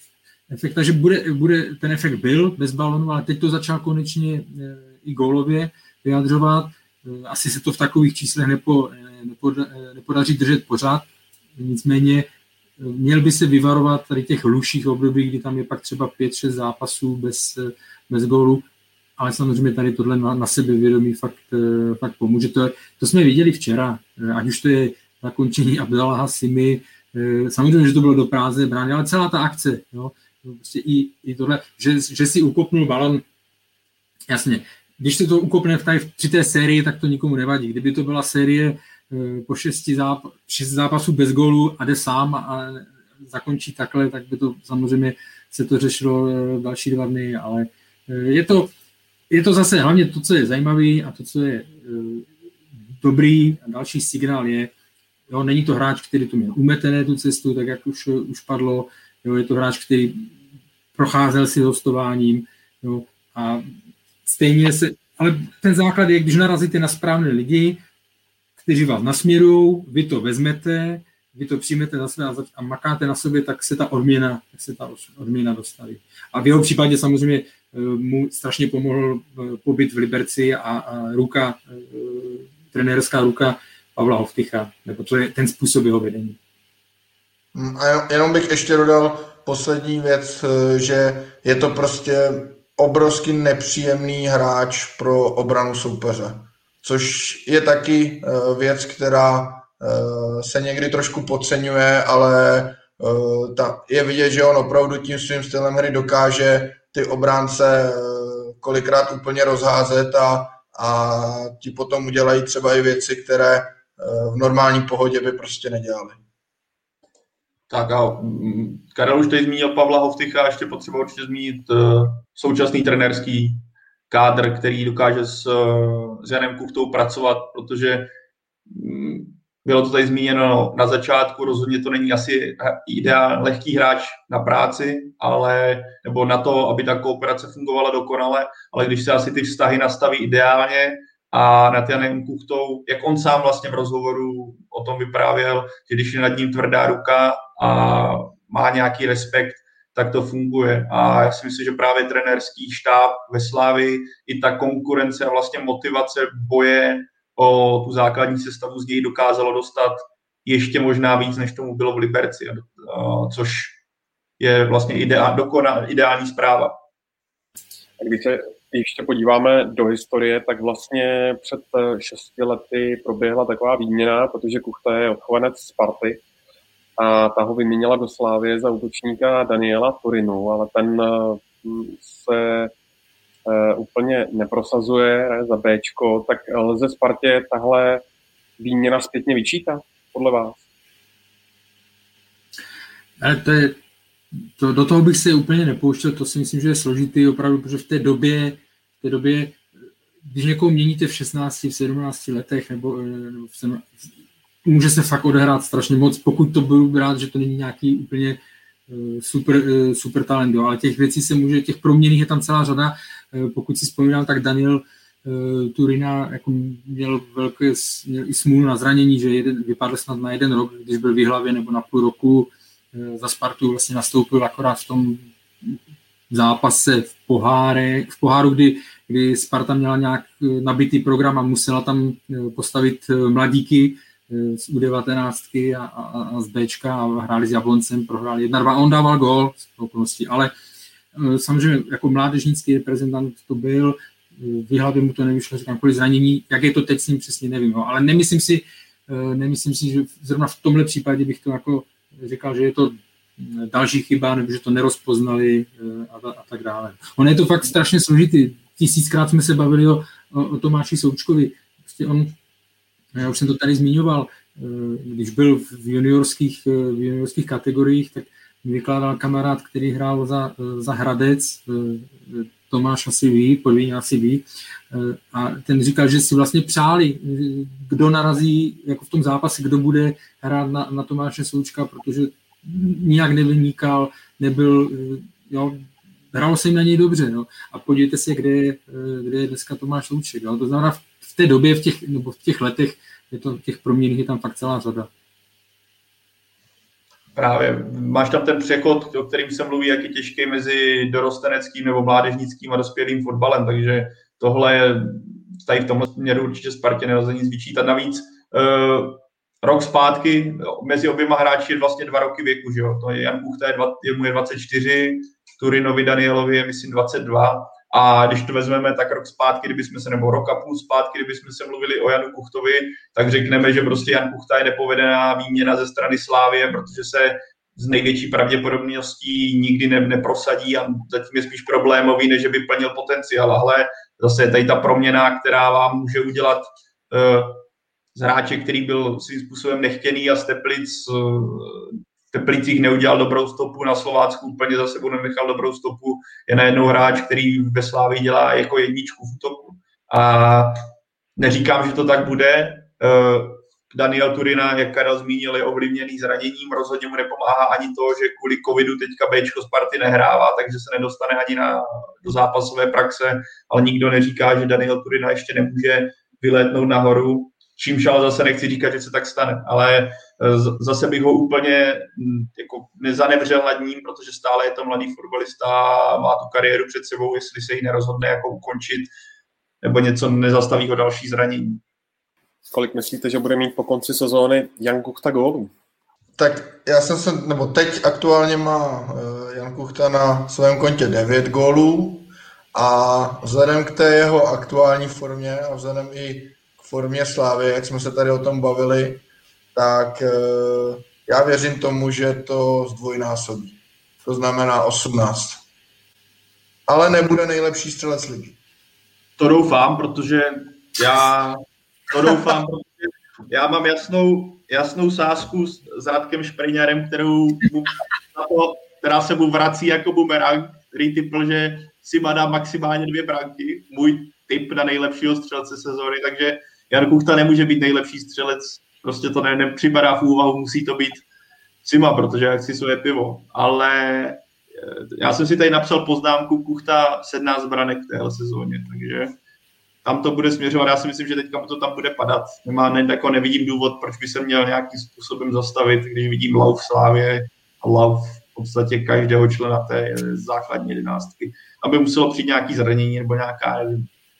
efekt, takže bude, bude, ten efekt byl bez balonu, ale teď to začal konečně eh, i gólově vyjadřovat. Eh, asi se to v takových číslech nepo, eh, nepo, nepodaří držet pořád, nicméně měl by se vyvarovat tady těch hluších období, kdy tam je pak třeba 5-6 zápasů bez, bez gólu, ale samozřejmě tady tohle na, na sebevědomí fakt, fakt pomůže. To, to jsme viděli včera, ať už to je zakončení Abdalaha Simi, samozřejmě, že to bylo do práze brány, ale celá ta akce, jo, prostě i, i tohle, že, že si ukopnul balon, jasně, když se to ukopne v tady při té sérii, tak to nikomu nevadí. Kdyby to byla série eh, po šesti záp, šest zápasů bez gólu a jde sám a zakončí takhle, tak by to samozřejmě se to řešilo eh, další dva dny, ale eh, je to, je to zase hlavně to, co je zajímavé a to, co je dobrý a další signál je, jo, není to hráč, který to měl umetené tu cestu, tak jak už, už padlo, Jo, je to hráč, který procházel si hostováním jo, a stejně se, ale ten základ je, když narazíte na správné lidi, kteří vás nasměrují, vy to vezmete, vy to přijmete za sebe a makáte na sobě, tak se ta odměna, tak se ta odměna dostaví. A v jeho případě samozřejmě eh, mu strašně pomohl eh, pobyt v Liberci a, a ruka, trenérská ruka Pavla Hovtycha, nebo to je ten způsob jeho vedení. Mm, a jenom bych ještě dodal poslední věc, že je to prostě obrovsky nepříjemný hráč pro obranu soupeře, což je taky věc, která Eh, se někdy trošku podceňuje, ale eh, je vidět, že on opravdu tím svým stylem hry dokáže ty obránce eh, kolikrát úplně rozházet a, a ti potom udělají třeba i věci, které v normální pohodě by prostě nedělali. Tak a mm, Karel už tady zmínil Pavla Hovtycha, ještě potřeba určitě zmínit uh, současný trenerský kádr, který dokáže s, uh, s Janem Kuchtou pracovat, protože um, bylo to tady zmíněno na začátku, rozhodně to není asi ideál, lehký hráč na práci, ale, nebo na to, aby ta kooperace fungovala dokonale, ale když se asi ty vztahy nastaví ideálně a nad Janem Kuchtou, jak on sám vlastně v rozhovoru o tom vyprávěl, že když je nad ním tvrdá ruka a má nějaký respekt, tak to funguje. A já si myslím, že právě trenérský štáb ve Slávi i ta konkurence a vlastně motivace boje o tu základní sestavu z něj dokázalo dostat ještě možná víc, než tomu bylo v Liberci, což je vlastně ideál, dokona, ideální zpráva. Když se ještě podíváme do historie, tak vlastně před eh, šesti lety proběhla taková výměna, protože Kuchta je odchovanec Sparty a ta ho vyměnila do Slávy za útočníka Daniela Turinu, ale ten eh, se uh, úplně neprosazuje ne, za B, tak lze Spartě tahle výměna zpětně vyčítat, podle vás? To je, to, do toho bych se úplně nepouštěl, to si myslím, že je složitý opravdu, protože v té době, v té době když někoho měníte v 16, v 17 letech, nebo, eh, nebo v 17, může se fakt odehrát strašně moc, pokud to budu brát, že to není nějaký úplně Eh, super, eh, super talent, jo. ale těch věcí se může, těch proměných je tam celá řada. Eh, pokud si vzpomínám, tak Daniel Turina jako měl velké měl i smůlu na zranění, že jeden, vypadl snad na jeden rok, když byl v hlavě nebo na půl roku za Spartu vlastně nastoupil akorát v tom zápase v poháre, v poháru, kdy, kdy Sparta měla nějak nabitý program a musela tam postavit mladíky, z U19 a, a, a z Bčka a hráli s Jabloncem, prohráli 1-2. On dával gól z okolností, ale e, samozřejmě jako mládežnický reprezentant to byl, v hlavě mu to nevyšlo, říkám, kvůli zranění, jak je to teď s ním přesně nevím, no. ale nemyslím si, e, nemyslím si, že zrovna v tomhle případě bych to jako říkal, že je to další chyba, nebo že to nerozpoznali e, a, a tak dále. On je to fakt strašně složitý. Tisíckrát jsme se bavili o, o, o Tomáši Součkovi. Prostě on já už jsem to tady zmiňoval, eh, když byl v juniorských, eh, v juniorských kategoriích, tak mi vykládal kamarád, který hrál za, eh, za Hradec, Tomáš asi ví, podvíně asi ví, a ten říkal, že si vlastně přáli, kdo narazí jako v tom zápase, kdo bude hrát na, na Tomáše Součka, protože nijak nevynikal, nebyl, jo, hralo se jim na něj dobře, no. A podívejte se, kde kde je dneska Tomáš Souček, jo. To znamená, té době, v těch, nebo v těch letech, je to, těch proměných je tam fakt celá řada. Právě. Máš tam ten přechod, o kterým se mluví, jak je těžký mezi dorosteneckým nebo mládežnickým a dospělým fotbalem, takže tohle je tady v tomhle směru určitě Spartě nelze nic vyčítat. Navíc uh, rok zpátky mezi oběma hráči je vlastně dva roky věku, že jo? To je Jan Kuchta, je, mu je 24, Turinovi Danielovi je myslím 22 a když to vezmeme tak rok zpátky, kdybychom se, nebo rok a půl zpátky, kdybychom se mluvili o Janu Kuchtovi, tak řekneme, že prostě Jan Kuchta je nepovedená výměna ze strany Slávie, protože se z největší pravděpodobností nikdy ne, neprosadí a zatím je spíš problémový, než by plnil potenciál. Ale zase je tady ta proměna, která vám může udělat uh, z hráče, který byl svým způsobem nechtěný a z Teplic uh, Teplicích neudělal dobrou stopu, na Slovácku úplně za sebou nenechal dobrou stopu, je najednou hráč, který ve Slávii dělá jako jedničku v útoku. A neříkám, že to tak bude. Eh, Daniel Turina, jak Karel zmínil, je ovlivněný zraněním, rozhodně mu nepomáhá ani to, že kvůli covidu teďka Bčko Sparty nehrává, takže se nedostane ani na, do zápasové praxe, ale nikdo neříká, že Daniel Turina ještě nemůže vylétnout nahoru. Čímž ale zase nechci říkat, že se tak stane, ale e, zase bych ho úplně jako nezanevřel nad ním, protože stále je to mladý fotbalista, má tu kariéru před sebou, jestli se jí nerozhodne jako ukončit, nebo něco nezastaví ho další zranění. Kolik myslíte, že bude mít po konci sezóny Jan Kuchta gólů? Tak já jsem se, nebo teď aktuálně má uh, Jan Kuchta na svém kontě 9 gólů a vzhledem k té jeho aktuální formě a vzhledem i formě Slávy, jak jsme se tady o tom bavili, tak uh, já věřím tomu, že to zdvojnásobí. To znamená 18. Ale nebude nejlepší střelec ligy. To doufám, protože já to doufám, protože já mám jasnou, jasnou sázku s, s Radkem Šprejňarem, kterou mu, to, která se mu vrací jako bumerang, který typl, že si má dá maximálně dvě branky. Můj typ na nejlepšího střelce sezóny, takže Jan Kuchta nemůže být nejlepší střelec, prostě to ne, nepřipadá v úvahu, musí to být Sima, protože jak si svoje pivo. Ale eh, já jsem si tady napsal poznámku Kuchta 17 branek v téhle sezóně, takže tam to bude směřovat. Já si myslím, že teďka to tam bude padat. Nemá, ne, jako nevidím důvod, proč by se měl nějakým způsobem zastavit, když vidím Lau v Slávě a Lau v podstatě každého člena té základní jedenáctky. Aby muselo přijít nějaký zranění nebo nějaká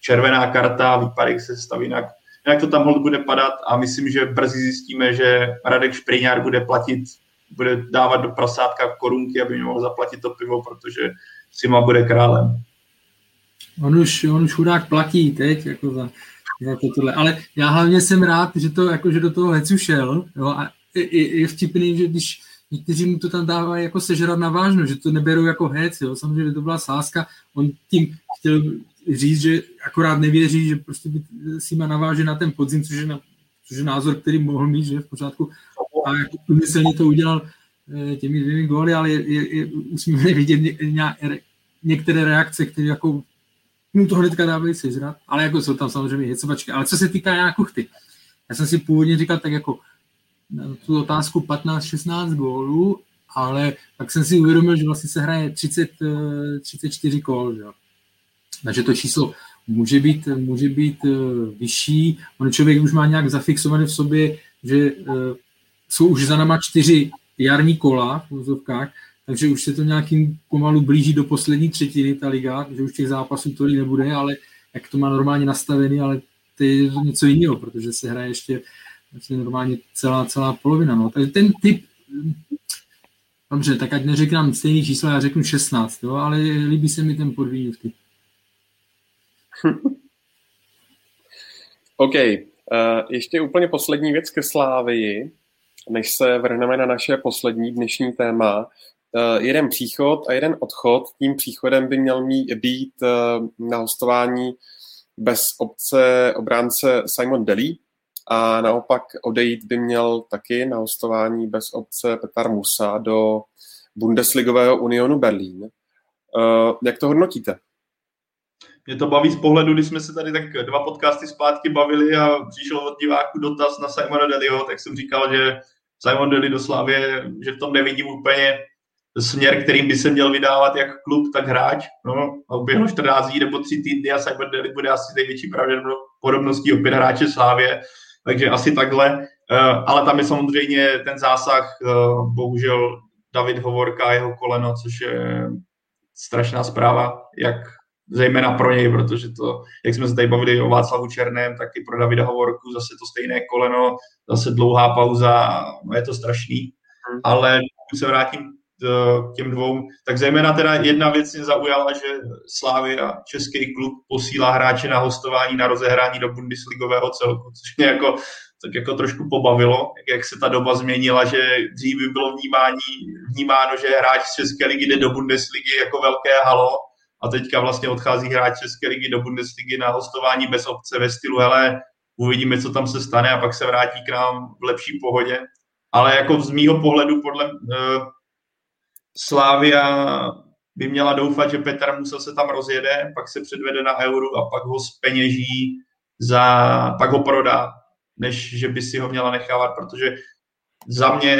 červená karta, výpadek se staví jinak. Jinak to tam hold bude padat a myslím, že brzy zjistíme, že Radek Špriňár bude platit, bude dávat do prasátka korunky, aby mohl zaplatit to pivo, protože Sima bude králem. On už, on už chudák platí teď, jako za, za to tohle. Ale já hlavně jsem rád, že to, jako, že do toho hecu šel. Jo, a je vtipný, že když někteří mu to tam dávají jako sežrat na vážno, že to neberou jako hec, jo. Samozřejmě to byla sázka. On tím chtěl říct, že akorát nevěří, že prostě by si má naváže na ten podzim, což je, na, což je názor, který mohl mít, že v pořádku. A jako umyslně to udělal eh, těmi dvěmi góly, ale je, je, je vidět ně, ně, některé reakce, které jako mu to hnedka dávají sežrat, ale jako jsou tam samozřejmě hecovačky. Ale co se týká Jana Kuchty, já jsem si původně říkal tak jako tu otázku 15-16 gólů, ale pak jsem si uvědomil, že vlastně se hraje 30, 34 kol, že? Takže to číslo může být, může být eh, vyšší. On člověk už má nějak zafixované v sobě, že eh, jsou už za náma čtyři jarní kola v vozovkách takže už se to nějakým pomalu blíží do poslední třetiny ta liga, že už těch zápasů tolik nebude, ale jak to má normálně nastavený, ale to je něco jiného, protože se hraje ještě vlastně normálně celá, celá polovina. No. Takže ten typ, dobře, tak ať neřeknám stejný číslo, já řeknu 16, jo, ale líbí se mi ten podvíjivky. OK, uh, ještě úplně poslední věc ke Slávii, než se vrhneme na naše poslední dnešní téma. Eh, jeden příchod a jeden odchod. Tím příchodem by měl mít být eh, na hostování bez obce obránce Simon Deli a naopak odejít by měl taky na hostování bez obce Petar Musa do Bundesligového Unionu Berlín. Jak to hodnotíte? Mě to baví z pohledu, když jsme se tady tak dva podcasty zpátky bavili a přišel od diváků dotaz na Simona Deliho, tak jsem říkal, že Simon Deli do Slávě, že v tom nevidím úplně směr, kterým by se měl vydávat jak klub, tak hráč. No, a uběhlo 14 dní nebo 3 týdny a Cyber Daily bude asi největší pravděpodobností opět hráče Slávě, takže asi takhle. Eh, ale tam je samozřejmě ten zásah, eh, bohužel David Hovorka a jeho koleno, což je strašná zpráva, jak zejména pro něj, protože to, jak jsme se tady bavili o Václavu Černém, tak i pro Davida Hovorku zase to stejné koleno, zase dlouhá pauza, no je to strašný. Hmm. Ale pokud se vrátím k těm dvou, tak zejména teda jedna věc mě zaujala, že Slávia, český klub, posílá hráče na hostování na rozehrání do Bundesligového celku, což mě jako, tak jako trošku pobavilo, jak se ta doba změnila, že dřív by bylo vnímání, vnímáno, že hráč z České ligy jde do Bundesligy jako velké halo, a teďka vlastně odchází hráč České ligy do Bundesligy na hostování bez obce ve stylu, hele, uvidíme, co tam se stane a pak se vrátí k nám v lepší pohodě. Ale jako z mýho pohledu podle, uh, Slávia by měla doufat, že Petr musel se tam rozjede, pak se předvede na euro a pak ho speněží za, pak ho prodá, než že by si ho měla nechávat, protože za mě,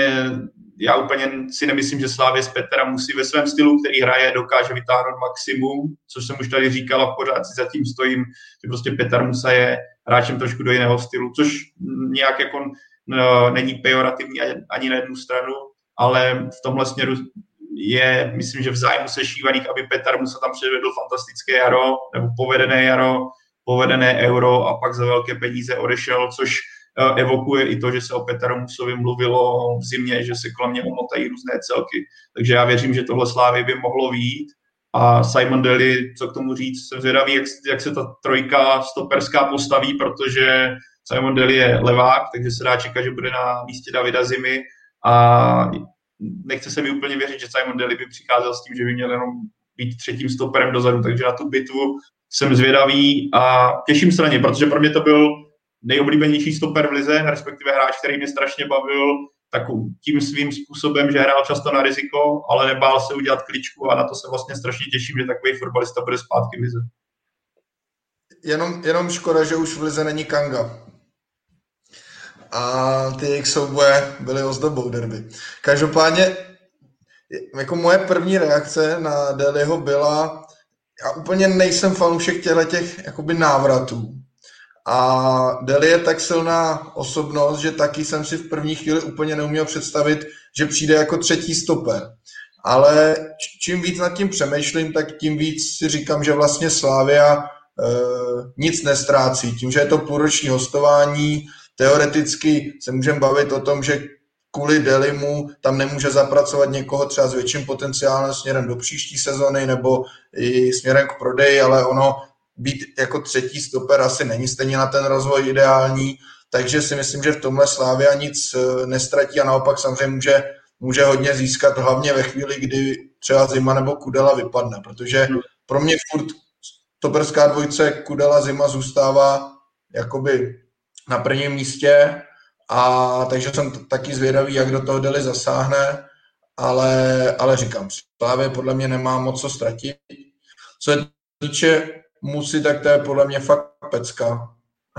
já úplně si nemyslím, že Slávě z Petra musí ve svém stylu, který hraje, dokáže vytáhnout maximum, což jsem už tady říkal a pořád si zatím stojím, že prostě Petr Musa je hráčem trošku do jiného stylu, což nějak jako no, není pejorativní ani na jednu stranu, ale v tomhle směru je, myslím, že v zájmu sešívaných, aby Petar Musa tam předvedl fantastické jaro, nebo povedené jaro, povedené euro a pak za velké peníze odešel, což evokuje i to, že se o Petaru Musovi mluvilo v zimě, že se kolem něho motají různé celky. Takže já věřím, že tohle Slávy by mohlo výjít. A Simon Daly, co k tomu říct, jsem zvědavý, jak, jak se ta trojka stoperská postaví, protože Simon Daly je levák, takže se dá čekat, že bude na místě Davida Zimy a nechce se mi úplně věřit, že Simon Daly by přicházel s tím, že by měl jenom být třetím stoperem dozadu, takže na tu bitvu jsem zvědavý a těším se na ně, protože pro mě to byl nejoblíbenější stoper v lize, respektive hráč, který mě strašně bavil tak tím svým způsobem, že hrál často na riziko, ale nebál se udělat kličku a na to se vlastně strašně těším, že takový fotbalista bude zpátky v lize. Jenom, jenom škoda, že už v lize není Kanga. A ty jejich souboje byly ozdobou derby. Každopádně, jako moje první reakce na Deliho byla, já úplně nejsem fanoušek těchto těch jakoby návratů. A Deli je tak silná osobnost, že taky jsem si v první chvíli úplně neuměl představit, že přijde jako třetí stoper. Ale čím víc nad tím přemýšlím, tak tím víc si říkám, že vlastně Slávia e, nic nestrácí. Tím, že je to půlroční hostování, teoreticky se můžeme bavit o tom, že kvůli Delimu tam nemůže zapracovat někoho třeba s větším potenciálem směrem do příští sezony nebo i směrem k prodeji, ale ono být jako třetí stoper asi není stejně na ten rozvoj ideální, takže si myslím, že v tomhle Slávia nic eh, nestratí a naopak samozřejmě může, může hodně získat, hlavně ve chvíli, kdy třeba Zima nebo Kudela vypadne, protože pro mě furt stoperská dvojce Kudela Zima zůstává jakoby na prvním místě a takže jsem taky zvědavý, jak do toho Deli zasáhne, ale, ale říkám, Slávě podle mě nemá moc co ztratit. Co se týče musí, tak to je podle mě fakt pecka.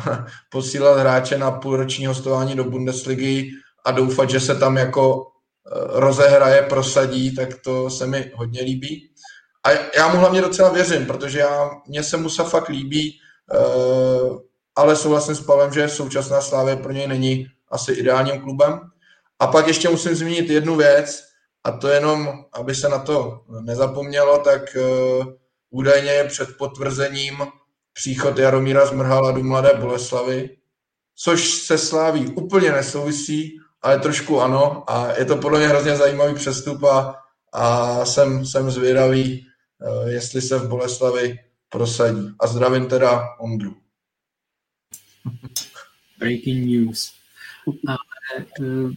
Posílat hráče na půlroční hostování do Bundesligy a doufat, že se tam jako eh, rozehraje, prosadí, tak to se mi hodně líbí. A já mu hlavně docela věřím, protože já, mně se Musa fakt líbí, eh, ale souhlasím s Pavem, že současná Slávě pro něj není asi ideálním klubem. A pak ještě musím zmínit jednu věc, a to jenom, aby se na to nezapomnělo, tak uh, Údajně před potvrzením příchod Jaromíra Zmrhala do Mladé Boleslavy, což se sláví úplně nesouvisí, ale trošku ano a je to podle mě hrozně zajímavý přestup a, a jsem, jsem zvědavý, eh, jestli se v Boleslavi prosadí. A zdravím teda Ondru. Breaking news. Ale, uh,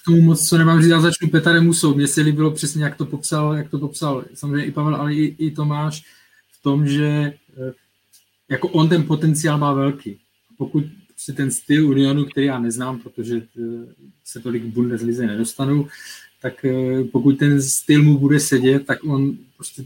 já tomu moc co nemám říct, já začnu Petarem Musou. Mně se líbilo přesně, jak to popsal, jak to popsal samozřejmě i Pavel, ale i, i Tomáš v tom, že eh, jako on ten potenciál má velký. Pokud si ten styl Unionu, který já neznám, protože eh, se tolik v Bundeslize nedostanu, tak eh, pokud ten styl mu bude sedět, tak on prostě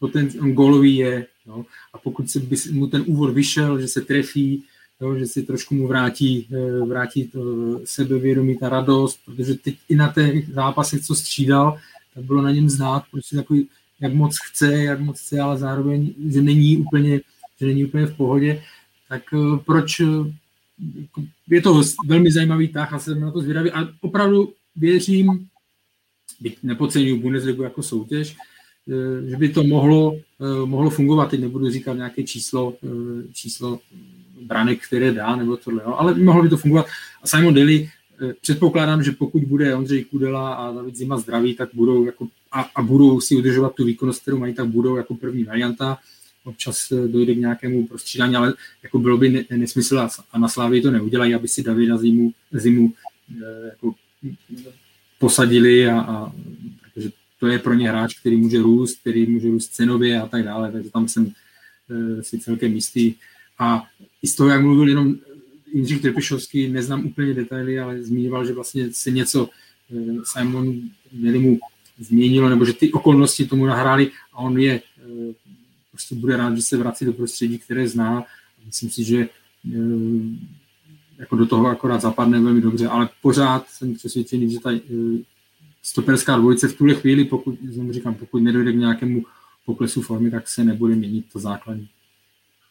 poten, on je. No. A pokud se by mu ten úvod vyšel, že se trefí, jo, že si trošku mu vrátí, eh, vrátí to sebevědomí, ta radost, protože teď i na těch zápasech, co střídal, tak bylo na něm znát, prostě takový, jak moc chce, jak moc chce, ale zároveň, že není úplně, že není úplně v pohodě, tak eh, proč eh, je to velmi zajímavý tah a jsem na to zvědavý a opravdu věřím, byť nepodceňuji Bundesligu jako soutěž, že by to mohlo, mohlo fungovat. Teď nebudu říkat nějaké číslo, číslo branek, které dá, nebo tohle, jo. ale mohlo by to fungovat. A Simon Daly, eh, předpokládám, že pokud bude Ondřej Kudela a David Zima zdraví, tak budou jako, a, a budou si udržovat tu výkonnost, kterou mají, tak budou jako první varianta. Občas eh, dojde k nějakému prostřídání, ale jako bylo by nesmysl a na Slávě to neudělají, aby si Davida Zimu, Zimu eh, jako posadili a, a protože to je pro ně hráč, který může růst, který může růst cenově a tak dále, takže tam jsem si celkem jistý. A i z toho, jak mluvil jenom Jindřich Trpišovský, neznám úplně detaily, ale zmiňoval, že vlastně se něco eh, Simon měli mu změnilo, nebo že ty okolnosti tomu nahrály a on je eh, prostě bude rád, že se vrací do prostředí, které zná. Myslím si, že eh, jako do toho akorát zapadne velmi dobře, ale pořád jsem přesvědčený, že ta stoperská dvojice v tuhle chvíli, pokud, říkám, pokud nedojde k nějakému poklesu formy, tak se nebude měnit to základní.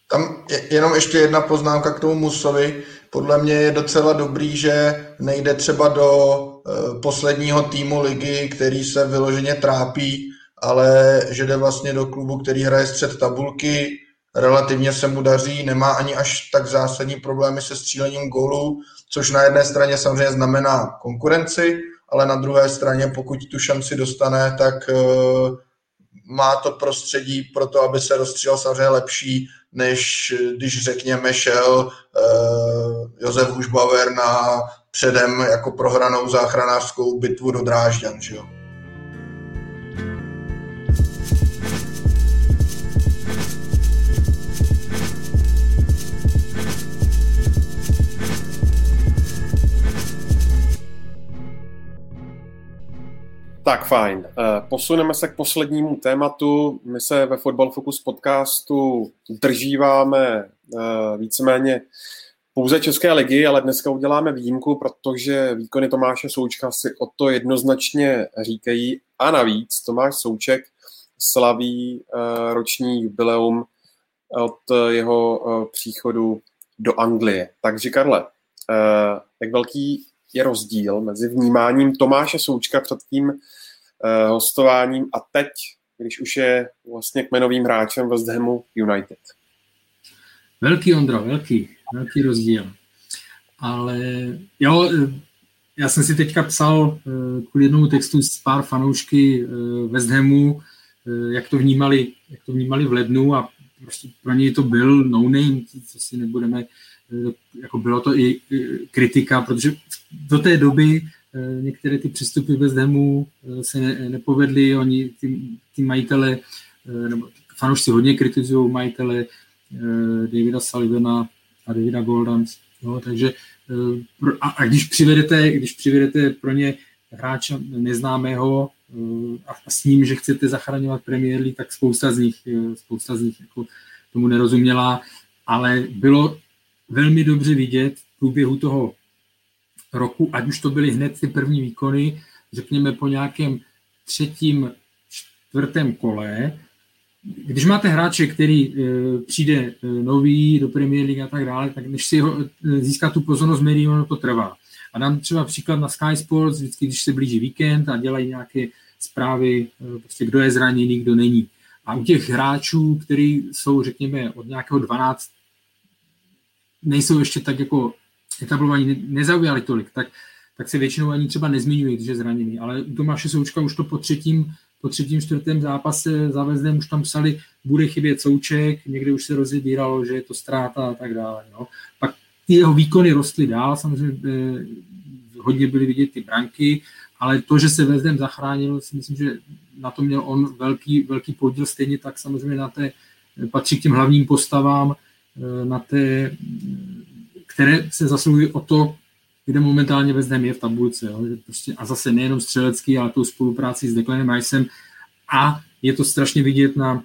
Tam je, jenom ještě jedna poznámka k tomu Musovi. Podle mě je docela dobrý, že nejde třeba do uh, posledního týmu ligy, který se vyloženě trápí, ale že jde vlastně do klubu, který hraje střed tabulky, relativně se mu daří, nemá ani až tak zásadní problémy se střílením gólů, což na jedné straně samozřejmě znamená konkurenci, ale na druhé straně, pokud tu šanci dostane, tak uh, má to prostředí pro to, aby se rozstřílel samozřejmě lepší, než když řekněme šel uh, Josef Hušbauer na předem jako prohranou záchranářskou bitvu do Drážďan. Že jo? Tak fajn. Eh, posuneme se k poslednímu tématu. My se ve Football Focus podcastu držíváme eh, víceméně pouze České ligy, ale dneska uděláme výjimku, protože výkony Tomáše Součka si o to jednoznačně říkají. A navíc Tomáš Souček slaví eh, roční jubileum od jeho příchodu do Anglie. Takže Karle, jak velký je rozdíl mezi vnímáním Tomáše Součka před tím uh, hostováním a teď, když už je vlastně kmenovým hráčem West Hamu United. Velký Ondro, velký, velký rozdíl. Ale jo, já jsem si teďka psal uh, kvůli jednomu textu s pár fanoušky West Hamu, jak to vnímali, jak to vnímali v lednu a prostě pro něj to byl no name, co si nebudeme jako bylo to i kritika, protože do té doby eh, některé ty přestupy bez demu eh, se ne, nepovedly, oni, ty, ty majitele, eh, nebo fanoušci hodně kritizují majitele Davida Sullivana a Davida Goldans, jo, takže a, a když přivedete, když přivedete pro ně hráče neznámého a, s ním, že chcete zachraňovat Premier League, tak spousta z nich, spousta z nich jako tomu nerozuměla, ale bylo velmi dobře vidět v průběhu toho roku, ať už to byly hned ty první výkony, řekněme po nějakém třetím, čtvrtém kole, když máte hráče, který e, přijde e, nový do Premier League a tak dále, tak než si ho, e, získá tu pozornost médií, ono to trvá. A dám třeba příklad na Sky Sports, vždycky, když se blíží víkend a dělají nějaké zprávy, prostě kdo je zraněný, kdo není. A u těch hráčů, kteří jsou, řekněme, od nějakého 12 nejsou ještě tak jako etablovaní, nezaujali tolik, tak, tak se většinou ani třeba nezmiňují, když je zraněný. Ale u Tomáše Součka už to po třetím, po třetím, čtvrtém zápase závezdem už tam psali, bude chybět Souček, někde už se rozebíralo, že je to ztráta a tak dále. No. Pak ty jeho výkony rostly dál, samozřejmě eh, hodně byly vidět ty branky, ale to, že se Vezdem zachránil, si myslím, že na to měl on velký, velký podíl, stejně tak samozřejmě na té, patří k těm hlavním postavám, na té, které se zasluhují o to, kde momentálně ve je v tabulce. Jo? Prostě, a zase nejenom střelecký, ale tou spolupráci s Declanem Ricem. A je to strašně vidět na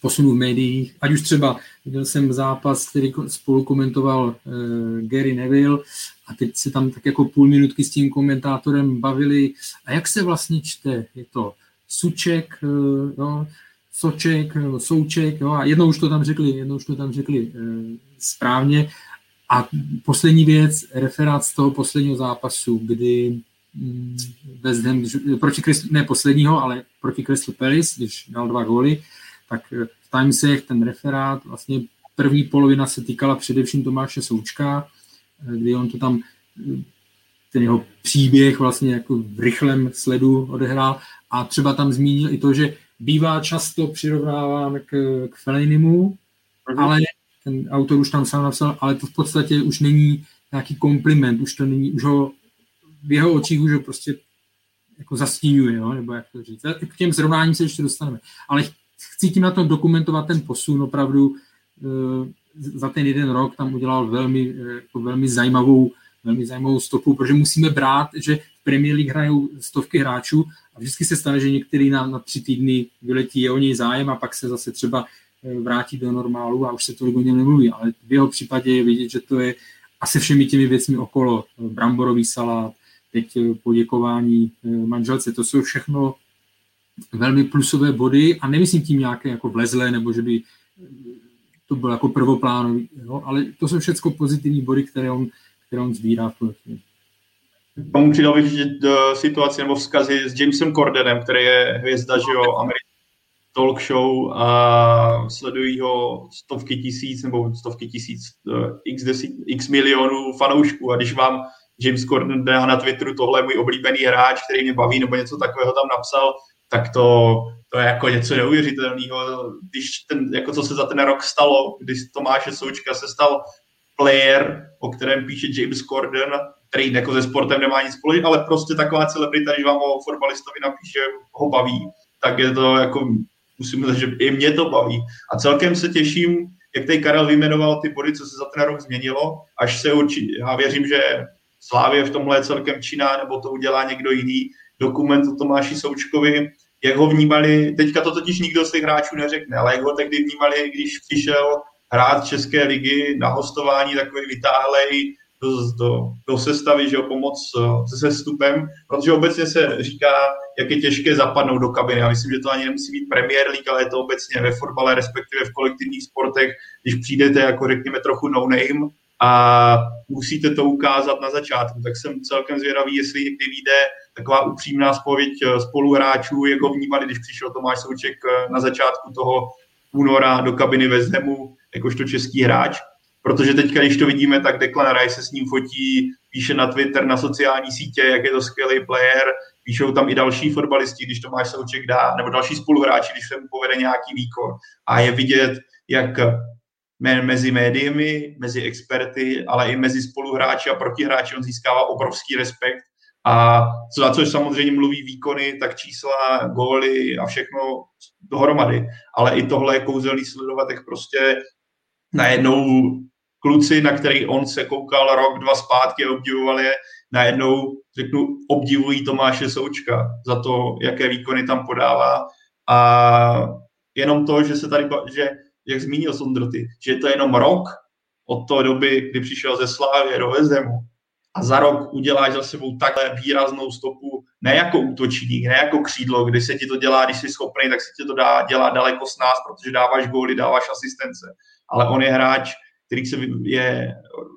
posunu v médiích. Ať už třeba viděl jsem zápas, který spolu komentoval uh, Gary Neville a teď se tam tak jako půl minutky s tím komentátorem bavili. A jak se vlastně čte? Je to Suček, uh, jo, Soček, Souček, jo, a jednou už to tam řekli, jednou už to tam řekli e, správně. A poslední věc, referát z toho posledního zápasu, kdy mm, West Ham, proti Crystal, ne posledního, ale proti Crystal Palace, když dal dva góly, tak eh, v Timesech ten referát, vlastně první polovina se týkala především Tomáše Součka, eh, kdy on to tam ten jeho příběh vlastně jako v rychlém sledu odehrál a třeba tam zmínil i to, že bývá často přirovnáván k, k Felinimu, uh-huh. ale ten autor už tam sám napsal, ale to v podstatě už není nějaký kompliment, už to není, už ho v jeho očích už ho prostě jako zastínuje, jo? nebo jak to říct. K těm zrovnáním se ještě dostaneme. Ale chci tím na tom dokumentovat ten posun opravdu e, za ten jeden rok tam udělal velmi, e, jako velmi zajímavou velmi zajímavou stopu, protože musíme brát, že Premier League hrajou stovky hráčů a vždycky se stane, že některý na, na tři týdny vyletí, je o něj zájem a pak se zase třeba eh, vrátí do normálu a už se tolik o něm nemluví. Ale v jeho případě je vidět, že to je asi všemi těmi věcmi okolo. Bramborový salát, teď eh, poděkování eh, manželce, to jsou všechno velmi plusové body a nemyslím tím nějaké jako vlezlé, nebo že by to bylo jako prvoplánový, jo? ale to jsou všechno pozitivní body, které on, které on sbírá v tuhle chvíli. Tomu přidal bych do situaci nebo vzkazy s Jamesem Cordenem, který je hvězda, že jo, americký talk show a sledují ho stovky tisíc nebo stovky tisíc, uh, x, desit, x milionů fanoušků a když vám James Corden dá na Twitteru tohle je můj oblíbený hráč, který mě baví nebo něco takového tam napsal, tak to, to je jako něco neuvěřitelného. Když ten, jako co se za ten rok stalo, když Tomáše Součka se stal player, o kterém píše James Corden, který jako se sportem nemá nic společného, ale prostě taková celebrita, když vám o fotbalistovi napíše, ho baví, tak je to jako, musím říct, že i mě to baví. A celkem se těším, jak tady Karel vyjmenoval ty body, co se za ten rok změnilo, až se určitě, já věřím, že Slávě v tomhle je celkem činná, nebo to udělá někdo jiný, dokument o Tomáši Součkovi, jak ho vnímali, teďka to totiž nikdo z těch hráčů neřekne, ale jak ho tehdy vnímali, když přišel hrát České ligy na hostování takový vytáhlej do, do, sestavy, že jo, pomoc eh, se sestupem, protože obecně se říká, jak je těžké zapadnout do kabiny. Já myslím, že to ani nemusí být Premier League, ale je to obecně ve fotbale, respektive v kolektivních sportech, když přijdete jako řekněme trochu no name a musíte to ukázat na začátku. Tak jsem celkem zvědavý, jestli někdy vyjde taková upřímná spověď eh, spoluhráčů, jak ho vnímali, když přišel Tomáš Souček eh, na začátku toho února do kabiny ve Zemu, jakožto český hráč. Protože teďka, když to vidíme, tak Declan Rice se s ním fotí, píše na Twitter, na sociální sítě, jak je to skvělý player, píšou tam i další fotbalisti, když Tomáš Souček dá, nebo další spoluhráči, když se mu povede nějaký výkon. A je vidět, jak mezi médiemi, mezi experty, ale i mezi spoluhráči a protihráči on získává obrovský respekt a za což samozřejmě mluví výkony, tak čísla, góly a všechno dohromady. Ale i tohle je kouzelný sledovat, jak prostě najednou kluci, na který on se koukal rok, dva zpátky a obdivoval je, najednou, řeknu, obdivují Tomáše Součka za to, jaké výkony tam podává. A jenom to, že se tady, že, jak zmínil Sondroty, že je to jenom rok od té doby, kdy přišel ze Slávy do Vezemu, a za rok uděláš za sebou takhle výraznou stopu, ne jako útočník, ne jako křídlo, kdy se ti to dělá, když jsi schopný, tak se ti to dá dělat daleko s nás, protože dáváš góly, dáváš asistence. Ale on je hráč, který se je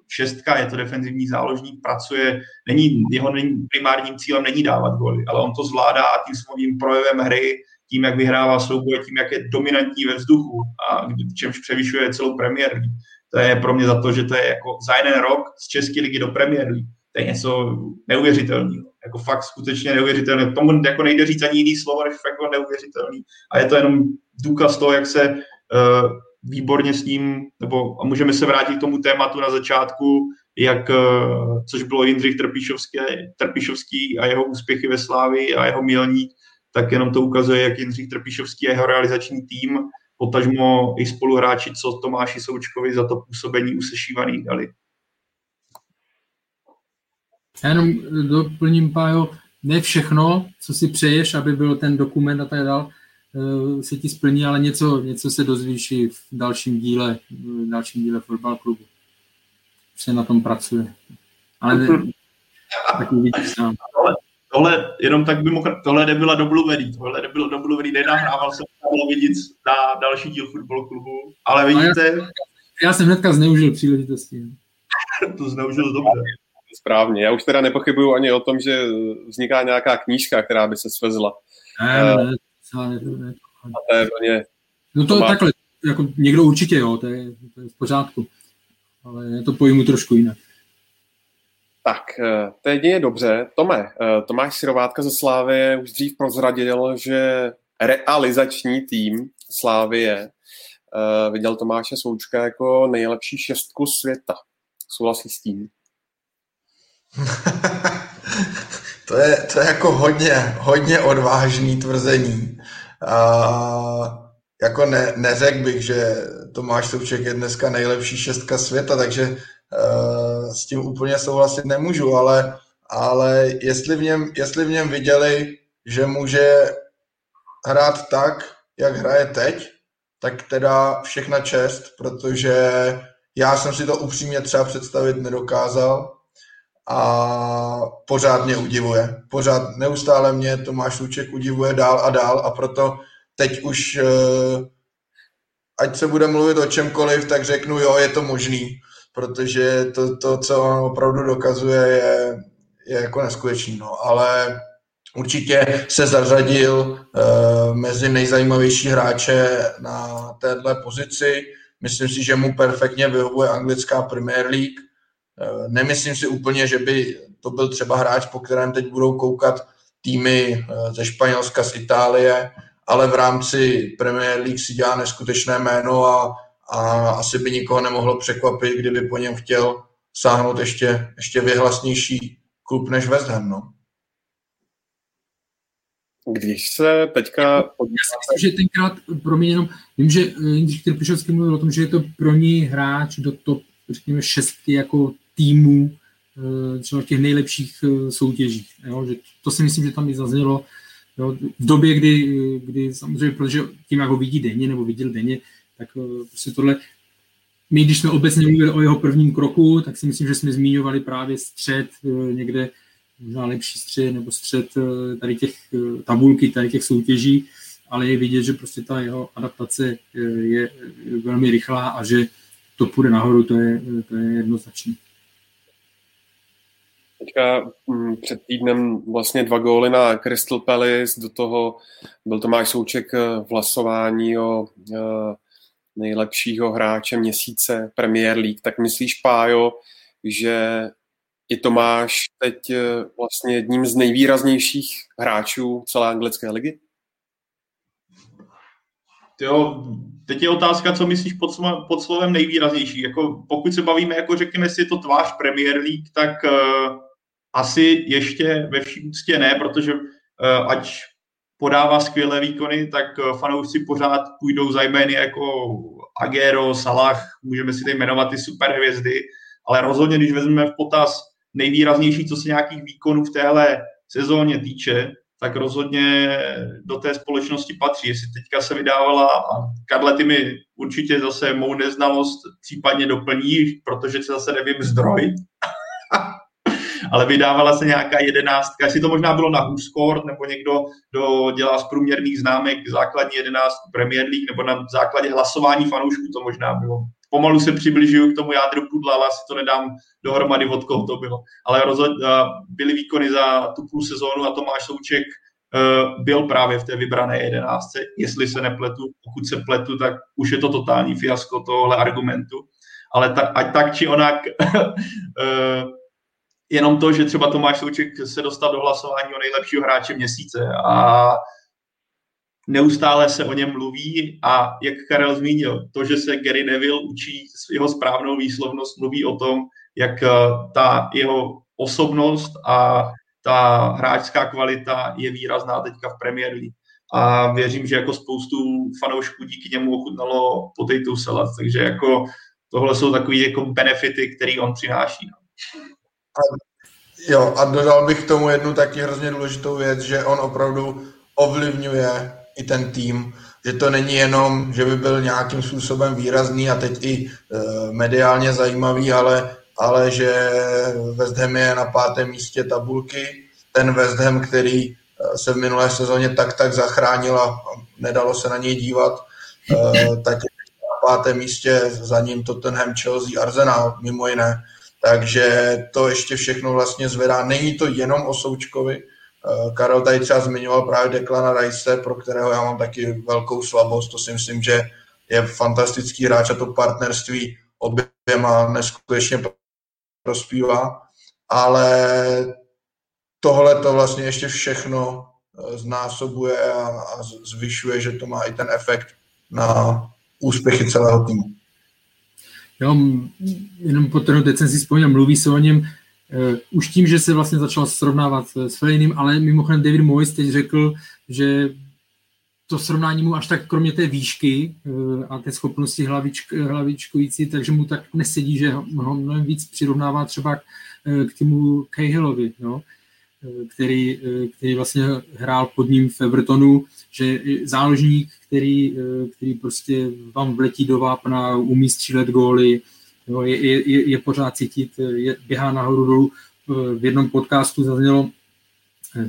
šestka, je to defenzivní záložník, pracuje, není, jeho není, primárním cílem není dávat góly, ale on to zvládá a tím svým projevem hry, tím, jak vyhrává souboje, tím, jak je dominantní ve vzduchu a čemž převyšuje celou Premier League to je pro mě za to, že to je jako za jeden rok z České ligy do Premier League. To je něco neuvěřitelného. Jako fakt skutečně neuvěřitelné. Tomu jako nejde říct ani jiný slovo, než fakt jako neuvěřitelný. A je to jenom důkaz toho, jak se uh, výborně s ním, nebo a můžeme se vrátit k tomu tématu na začátku, jak, uh, což bylo Jindřich Trpišovský, a jeho úspěchy ve Slávi a jeho milník, tak jenom to ukazuje, jak Jindřich Trpišovský a jeho realizační tým potažmo i spoluhráči, co Tomáši Součkovi za to působení usešívaný dali. Já jenom doplním, Pájo, ne všechno, co si přeješ, aby byl ten dokument a tak dále, eh, Eh, se ti splní, ale něco, něco se dozvíš v dalším díle, v dalším díle fotbal klubu. Už se na tom pracuje. Ale ne, mhm. tak uvidíš sám. Tohle, jenom tak by mohl, tohle nebyla domluvený, tohle nebylo domluvený, nenahrával jsem, bylo vidět na další díl fotbal klubu, ale vidíte... No já, já jsem hnedka zneužil příležitosti. No. to zneužil dobře správně. Já už teda nepochybuju ani o tom, že vzniká nějaká knížka, která by se svezla. Ne, ne, 50, ne, ne, to je. No to, to má... takhle, jako někdo určitě, jo, to je, to je v pořádku. Ale je to pojmu trošku jinak. Tak, eh, teď je dobře. Tome, eh, Tomáš Sirovátka ze Slávy už dřív prozradil, že realizační tým Slávie eh, viděl Tomáše Součka jako nejlepší šestku světa. Souhlasí s tím? to, je, to je jako hodně, hodně odvážný tvrzení. Uh, jako ne, neřekl bych, že Tomáš Souček je dneska nejlepší šestka světa, takže uh, s tím úplně souhlasit nemůžu, ale, ale jestli, v něm, jestli v něm viděli, že může hrát tak, jak hraje teď, tak teda všechna čest, protože já jsem si to upřímně třeba představit nedokázal a pořád mě udivuje. Pořád neustále mě Tomáš Luček udivuje dál a dál a proto teď už uh, ať se bude mluvit o čemkoliv, tak řeknu, jo, je to možný, protože to, to co on opravdu dokazuje, je, je jako neskutečný, no, ale určitě se zařadil uh, mezi nejzajímavější hráče na téhle pozici. Myslím si, že mu perfektně vyhovuje anglická Premier League. Uh, nemyslím si úplně, že by to byl třeba hráč, po kterém teď budou koukat týmy uh, ze Španělska, z Itálie, ale v rámci Premier League si dělá neskutečné jméno a, a asi by nikoho nemohlo překvapit, kdyby po něm chtěl sáhnout ještě, ještě vyhlasnější klub než West Ham. No. Když se teďka podíváte... Myslím, že tenkrát, pro mě jenom, vím, že Jindřich Trpišovský mluvil o tom, že je to pro ní hráč do top, řekněme, šestky jako týmů eh, třeba těch nejlepších eh, soutěžích. Jo? Že to si myslím, že tam i zaznělo jo? v době, kdy, kdy samozřejmě, protože tím, jak ho vidí denně nebo viděl denně, tak eh, prostě tohle my, když jsme obecně mluvili o jeho prvním kroku, tak si myslím, že jsme zmiňovali právě střed někde možná lepší střed nebo střed tady těch tabulky, tady těch soutěží, ale je vidět, že prostě ta jeho adaptace je velmi rychlá a že to půjde nahoru, to je, to je jednoznačné. Teďka mm, před týdnem vlastně dva góly na Crystal Palace, do toho byl Tomáš Souček v hlasování o nejlepšího hráče měsíce Premier League. Tak myslíš, Pájo, že i Tomáš teď eh, vlastně jedním z nejvýraznějších hráčů celé anglické ligy? Jo, teď je otázka, co myslíš pod, pod slovem nejvýraznější. Jako, pokud se bavíme, jako řekněme, je to tvář Premier League, tak uh, asi ještě ve vší úctě ne, protože uh, ať podává skvělé výkony, tak uh, fanoušci pořád půjdou za jmény jako Agero, Salah, můžeme si tady jmenovat ty superhvězdy, ale rozhodně, když vezmeme v potaz nejvýraznější, co se nějakých výkonů v téhle sezóně týče, tak rozhodně do té společnosti patří. Jestli teďka se vydávala, a Karle, ty mi určitě zase mou neznalost případně doplní, protože se zase nevím zdroj, ale vydávala se nějaká jedenáctka, jestli to možná bylo na Huskort, nebo někdo, kdo dělá z průměrných známek základní jedenáctku Premier League, nebo na základě hlasování fanoušků to možná bylo pomalu se přibližuju k tomu jádru pudla, ale asi to nedám dohromady, od koho to bylo. Ale rozhodně byly výkony za tu půl sezónu a Tomáš Souček uh, byl právě v té vybrané jedenáctce, jestli se nepletu. Pokud se pletu, tak už je to totální fiasko tohle argumentu. Ale tak, ať tak či onak, uh, jenom to, že třeba Tomáš Souček se dostal do hlasování o nejlepšího hráče měsíce a neustále se o něm mluví a jak Karel zmínil, to, že se Gary Neville učí jeho správnou výslovnost, mluví o tom, jak eh, ta jeho osobnost a ta hráčská kvalita je výrazná teďka v Premier League. A věřím, že jako spoustu fanoušků díky němu ochutnalo potato salad, takže jako tohle jsou takové jako benefity, které on přináší. No. Jo, a dodal bych k tomu jednu taky hrozně důležitou věc, že on opravdu ovlivňuje i ten tým, že to není jenom, že by byl nějakým způsobem výrazný a teď i e, mediálně zajímavý, ale, ale že West Ham je na pátém místě tabulky. Ten West Ham, který e, se v minulé sezóně tak tak zachránil a nedalo se na něj dívat, e, tak je na pátém místě za ním Tottenham, Chelsea, Arsenal, mimo jiné. Takže to ještě všechno vlastně zvedá. Není to jenom o Součkovi, Eh, Karel tady třeba zmiňoval právě Declana Rice, pro kterého já mám taky velkou slabost. To si myslím, že je fantastický hráč a to partnerství oběma neskutečně prospívá. Ale tohle to vlastně ještě všechno eh, znásobuje a, a zvyšuje, že to má i ten efekt na úspěchy celého týmu. Jo, jenom po teď jsem si vzpomněl, mluví se o něm Uh, už tím, že se vlastně začal srovnávat s Felinem, ale mimochodem David Moyes teď řekl, že to srovnání mu až tak kromě té výšky uh, a té schopnosti hlavičk, hlavičkující, takže mu tak nesedí, že ho mnohem víc přirovnává třeba k, k týmu Cahillovi, no? který, který vlastně hrál pod ním v Evertonu, že záložník, který, který prostě vám vletí do vápna, umí střílet góly, je, je, je pořád cítit, je, běhá nahoru dolů. V jednom podcastu zaznělo,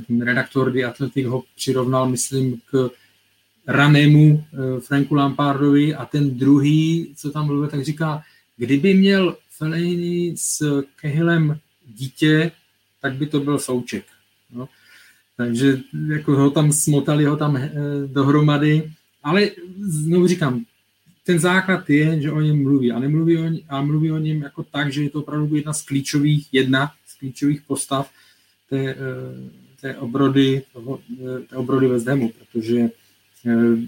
ten redaktor The Athletic ho přirovnal, myslím, k ranému Franku Lampardovi a ten druhý, co tam mluvil, tak říká, kdyby měl Fellaini s Kehilem dítě, tak by to byl souček. No. Takže jako ho tam smotali ho tam eh, dohromady, ale znovu říkám, ten základ je, že o něm mluví. A, nemluví o, ně, a mluví o něm jako tak, že je to opravdu jedna z klíčových, jedna z klíčových postav té, eh, té obrody, toho, eh, té obrody West Hamu, protože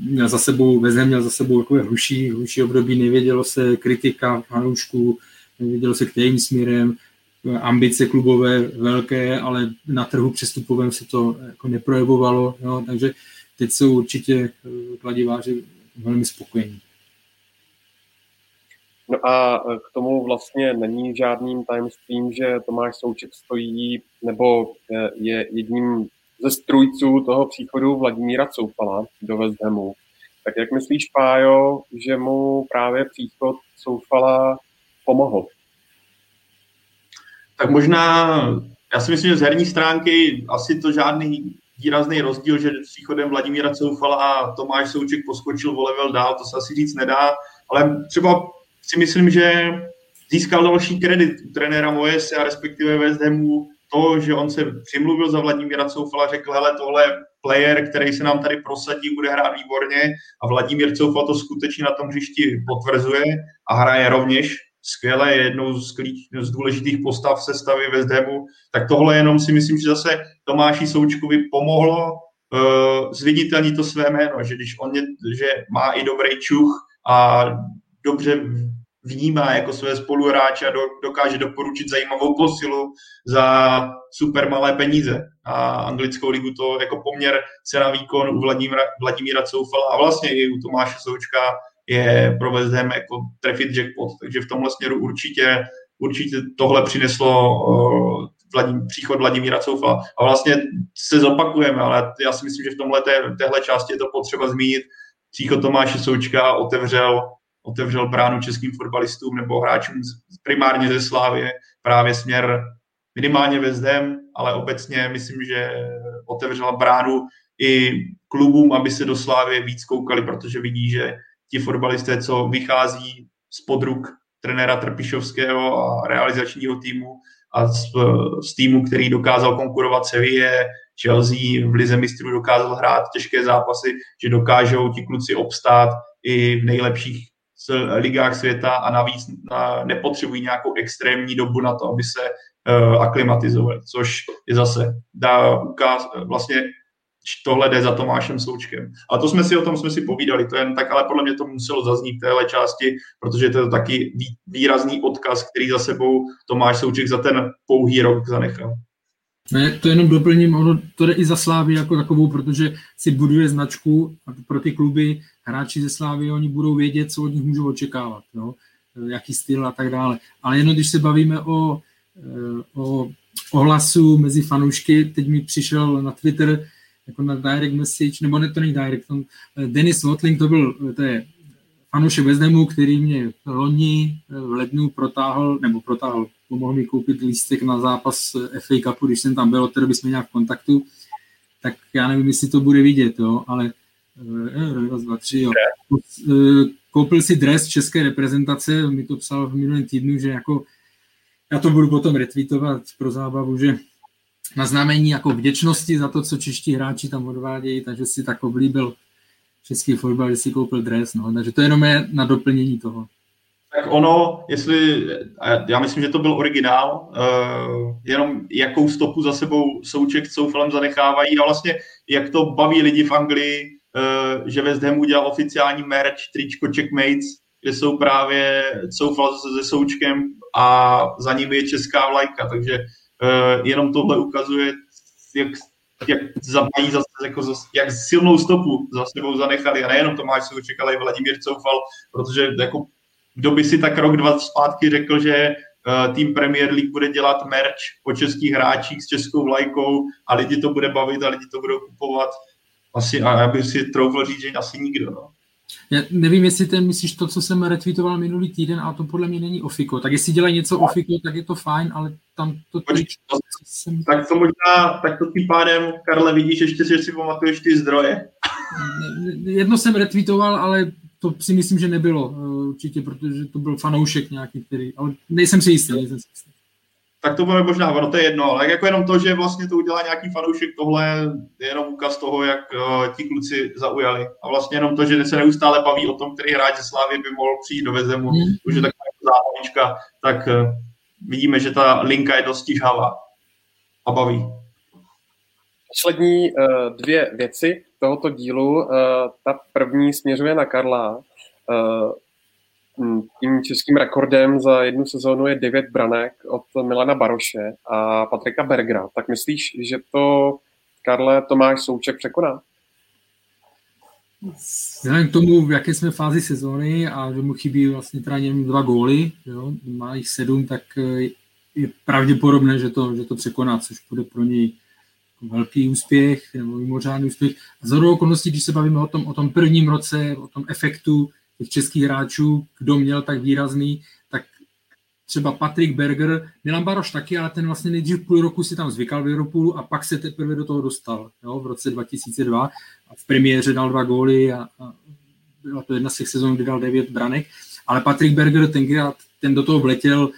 měl za sebou, West Ham měl za sebou takové hluší, hluší období, nevědělo se kritika fanoušků, nevědělo se kterým směrem, ambice klubové velké, ale na trhu přestupovém se to jako neprojevovalo, jo, takže teď jsou určitě kladiváři velmi spokojení. No a k tomu vlastně není žádným tajemstvím, že Tomáš Souček stojí nebo je jedním ze strujců toho příchodu Vladimíra Coufala do Hamu. Tak jak myslíš, Pájo, že mu právě příchod Coufala pomohl? Tak možná, já si myslím, že z herní stránky asi to žádný výrazný rozdíl, že s příchodem Vladimíra Coufala a Tomáš Souček poskočil o level dál, to se asi říct nedá, ale třeba si myslím, že získal další kredit u trenéra Moese a respektive West Hamu to, že on se přimluvil za Vladimíra Coufala, řekl, hele, tohle je player, který se nám tady prosadí, bude hrát výborně. A Vladimír Coufal to skutečně na tom hřišti potvrzuje a hraje rovněž skvěle, je jednou z, klíč, z důležitých postav sestavy West Hamu, tak tohle jenom si myslím, že zase Tomáši Součkovi pomohlo uh, zviditelnit to své jméno, že když on je, že má i dobrý čuch a dobře vnímá jako své spoluhráče a do, dokáže doporučit zajímavou posilu za super malé peníze. A anglickou ligu to jako poměr cena výkon u Vladimíra, Vladimíra Coufala a vlastně i u Tomáše Součka je pro West Ham jako trefit jackpot. Takže v tomhle směru určitě, určitě tohle přineslo uh, Vladim, příchod Vladimíra Coufa. A vlastně se zopakujeme, ale já si myslím, že v tomhle té, téhle části je to potřeba zmínit. Příchod Tomáše Součka otevřel, otevřel bránu českým fotbalistům nebo hráčům primárně ze Slávě právě směr minimálně Ham, ale obecně myslím, že otevřela bránu i klubům, aby se do Slávy víc koukali, protože vidí, že ti fotbalisté, co vychází z podruk trenéra Trpišovského a realizačního týmu a z, z týmu, který dokázal konkurovat Sevilla, Chelsea v Lize mistrů dokázal hrát těžké zápasy, že dokážou ti kluci obstát i v nejlepších ligách světa a navíc na, nepotřebují nějakou extrémní dobu na to, aby se uh, aklimatizovali, což je zase dá ukáz, vlastně tohle jde za Tomášem Součkem. A to jsme si o tom jsme si povídali, to jen tak, ale podle mě to muselo zaznít v téhle části, protože to je taky výrazný odkaz, který za sebou Tomáš Souček za ten pouhý rok zanechal. Ne, to jenom doplním, ono to jde i za Slávy jako takovou, protože si buduje značku a pro ty kluby hráči ze Slávy, oni budou vědět, co od nich můžou očekávat, no, jaký styl a tak dále. Ale jenom když se bavíme o, eh, o ohlasu mezi fanoušky, teď mi přišel na Twitter jako na direct message, nebo ne, to není direct, on, eh, Denis Watling, to byl, eh, to je fanoušek Vezdemu, který mě loni eh, v lednu protáhl, nebo protáhl, pomohl mi koupit lístek na zápas FA Cupu, když jsem tam byl, od té doby jsme nějak v kontaktu, tak já nevím, jestli to bude vidět, jo, ale raz, dva, tři, jo. Koupil si dres české reprezentace, mi to psal v minulém týdnu, že jako já to budu potom retweetovat pro zábavu, že na znamení jako vděčnosti za to, co čeští hráči tam odvádějí, takže si tak oblíbil český fotbal, že si koupil dres, no, takže to jenom je na doplnění toho. Tak ono, jestli, já myslím, že to byl originál, uh, jenom jakou stopu za sebou Souček s Soufalem zanechávají a vlastně jak to baví lidi v Anglii, uh, že West Ham udělal oficiální merch, tričko Checkmates, kde jsou právě Soufal se Součkem a za nimi je česká vlajka, takže jenom tohle ukazuje, jak, jak mají zase, jako zase, jak silnou stopu za sebou zanechali. A nejenom Tomáš Souček, ale i Vladimír Coufal, protože jako kdo by si tak rok, dva zpátky řekl, že uh, tým Premier League bude dělat merch o českých hráčích s českou vlajkou a lidi to bude bavit a lidi to budou kupovat. Asi, a já bych si troufl říct, že asi nikdo. No. Já nevím, jestli ten myslíš to, co jsem retweetoval minulý týden, a to podle mě není ofiko. Tak jestli dělají něco ofiko, tak je to fajn, ale tam to... Počkej, to jsem... Tak to možná, tak to tím pádem, Karle, vidíš ještě, že si pamatuješ ty zdroje. jedno jsem retweetoval, ale to si myslím, že nebylo určitě, protože to byl fanoušek nějaký, který, ale nejsem si jistý, nejsem si jistý tak to bude možná, no to je jedno, ale jako jenom to, že vlastně to udělá nějaký fanoušek, tohle je jenom úkaz toho, jak uh, ti kluci zaujali. A vlastně jenom to, že se neustále baví o tom, který hráč ze Slávy by mohl přijít do Vezemu, mm. už je taková zábavička, tak uh, vidíme, že ta linka je dosti žhavá a baví. Poslední uh, dvě věci tohoto dílu. Uh, ta první směřuje na Karla. Uh, tím českým rekordem za jednu sezónu je 9 branek od Milana Baroše a Patrika Bergera. Tak myslíš, že to Karle Tomáš Souček překoná? Vzhledem k tomu, v jaké jsme fázi sezóny a že mu chybí vlastně teda dva góly, jo, má jich sedm, tak eh, je pravděpodobné, že to, že to překoná, což bude pro něj velký úspěch nebo mimořádný úspěch. A za okolností, když se bavíme o tom, o tom prvním roce, o tom efektu, těch českých hráčů, kdo měl tak výrazný, tak třeba Patrick Berger, Milan Baroš taky, ale ten vlastně nejdřív půl roku si tam zvykal v Liverpoolu a pak se teprve do toho dostal jo, v roce 2002 a v premiéře dal dva góly a, a byla to jedna z těch sezon, kdy dal devět branek, ale Patrick Berger tenkrát, ten do toho vletěl,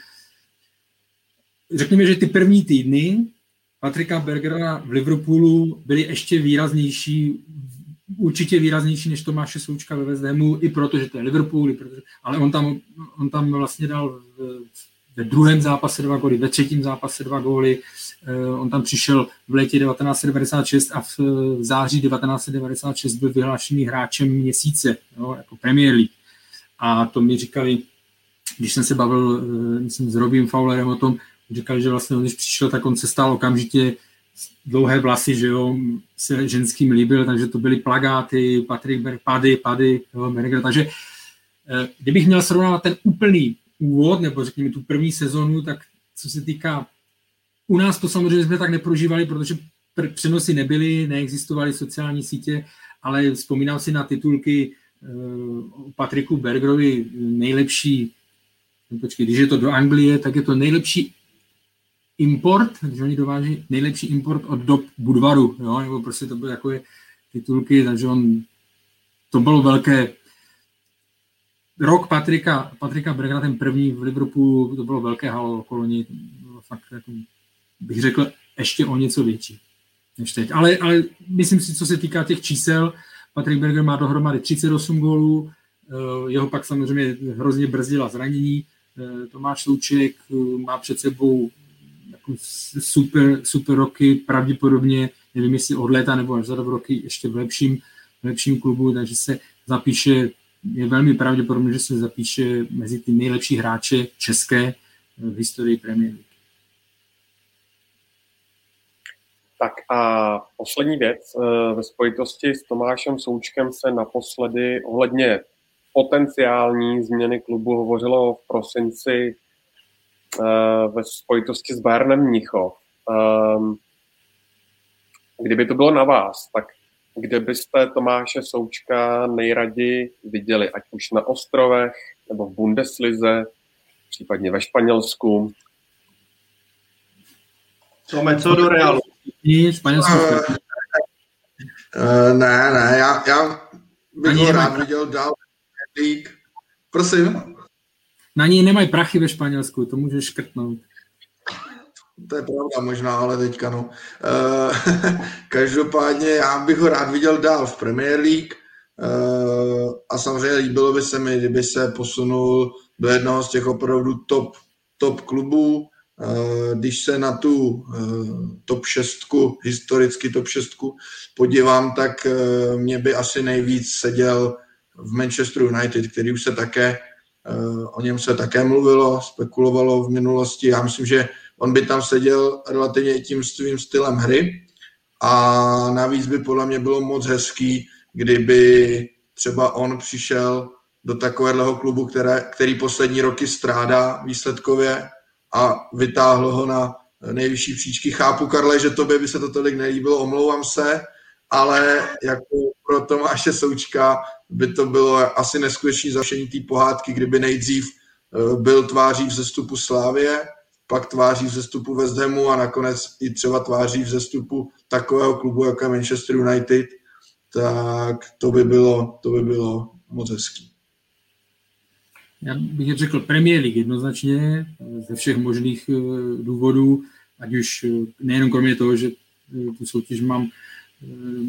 řekněme, že ty první týdny Patrika Bergera v Liverpoolu byly ještě výraznější určitě výraznější než Tomáše Součka ve West Hamu, i protože to je Liverpool, i protože, ale on tam, on tam vlastně dal ve druhém zápase dva góly, ve třetím zápase dva góly, eh, on tam přišel v létě 1996 a v září 1996 byl vyhlášený hráčem měsíce, jo, jako Premier League. A to mi říkali, když jsem se bavil eh, myslím, s Robím Fowlerem o tom, říkali, že vlastně on, když přišel, tak on se stal okamžitě dlouhé vlasy, že jo, se ženským líbil, takže to byly plagáty, Patrick Berg, Pady, Pady, jo, Berger, takže eh, kdybych měl srovnat ten úplný úvod, nebo řekněme tu první sezonu, tak co se týká, u nás to samozřejmě jsme tak neprožívali, protože přenosy nebyly, neexistovaly sociální sítě, ale vzpomínám si na titulky o eh, Patriku Bergerovi nejlepší, počkej, když je to do Anglie, tak je to nejlepší import, když oni dováží nejlepší import od dob Budvaru, jo, nebo prostě to byly takové titulky, takže on, to bylo velké, rok Patrika, Patrika Bergera, ten první v Liverpoolu, to bylo velké halo okolo něj, fakt, jako, bych řekl, ještě o něco větší než teď. Ale, ale myslím si, co se týká těch čísel, Patrik Berger má dohromady 38 gólů, eh, jeho pak samozřejmě hrozně brzdila zranění, eh, Tomáš Souček eh, má před sebou jako super, super roky, pravděpodobně, nevím jestli od léta nebo až za dva roky ještě v lepším, v lepším klubu, takže se zapíše, je velmi pravděpodobné, že se zapíše mezi ty nejlepší hráče české eh, v historii Premier League. Tak a poslední věc. Eh, ve spojitosti s Tomášem Součkem se naposledy ohledně potenciální změny klubu hovořilo v prosinci Eh, ve spojitosti s Bayernem Mnichov. Um, kdyby to bylo na vás, tak kde byste Tomáše Součka nejraději viděli, ať už na ostrovech, nebo v Bundeslize, případně ve Španělsku? Co co do Realu? Španělsku. Uh, ne, ne, já, já bych ho rád viděl dál Prosím? Na ní nemají prachy ve Španělsku, to můžeš škrtnout. To je pravda možná, ale teďka no. Uh, každopádně já bych ho rád viděl dál v Premier League uh, a samozřejmě líbilo by se mi, kdyby se posunul do jednoho z těch opravdu top, top klubů. Uh, když se na tu top šestku, historicky top šestku podívám, tak mě by asi nejvíc seděl v Manchester United, který už se také o něm se také mluvilo, spekulovalo v minulosti. Já myslím, že on by tam seděl relativně tím svým stylem hry a navíc by podle mě bylo moc hezký, kdyby třeba on přišel do takového klubu, které, který poslední roky strádá výsledkově a vytáhl ho na nejvyšší příčky. Chápu, Karle, že tobě by se to tolik nelíbilo, omlouvám se, ale jako pro Tomáše Součka by to bylo asi neskutečné zašení té pohádky, kdyby nejdřív eh, byl tváří v zestupu Slávie, pak tváří v zestupu West Hamu a nakonec i třeba tváří v zestupu takového klubu, jako je Manchester United, tak to by bylo, to by bylo moc hezký. Já bych řekl Premier League jednoznačně, ze všech možných eh, důvodů, ať už eh, nejenom kromě toho, že eh, tu soutěž mám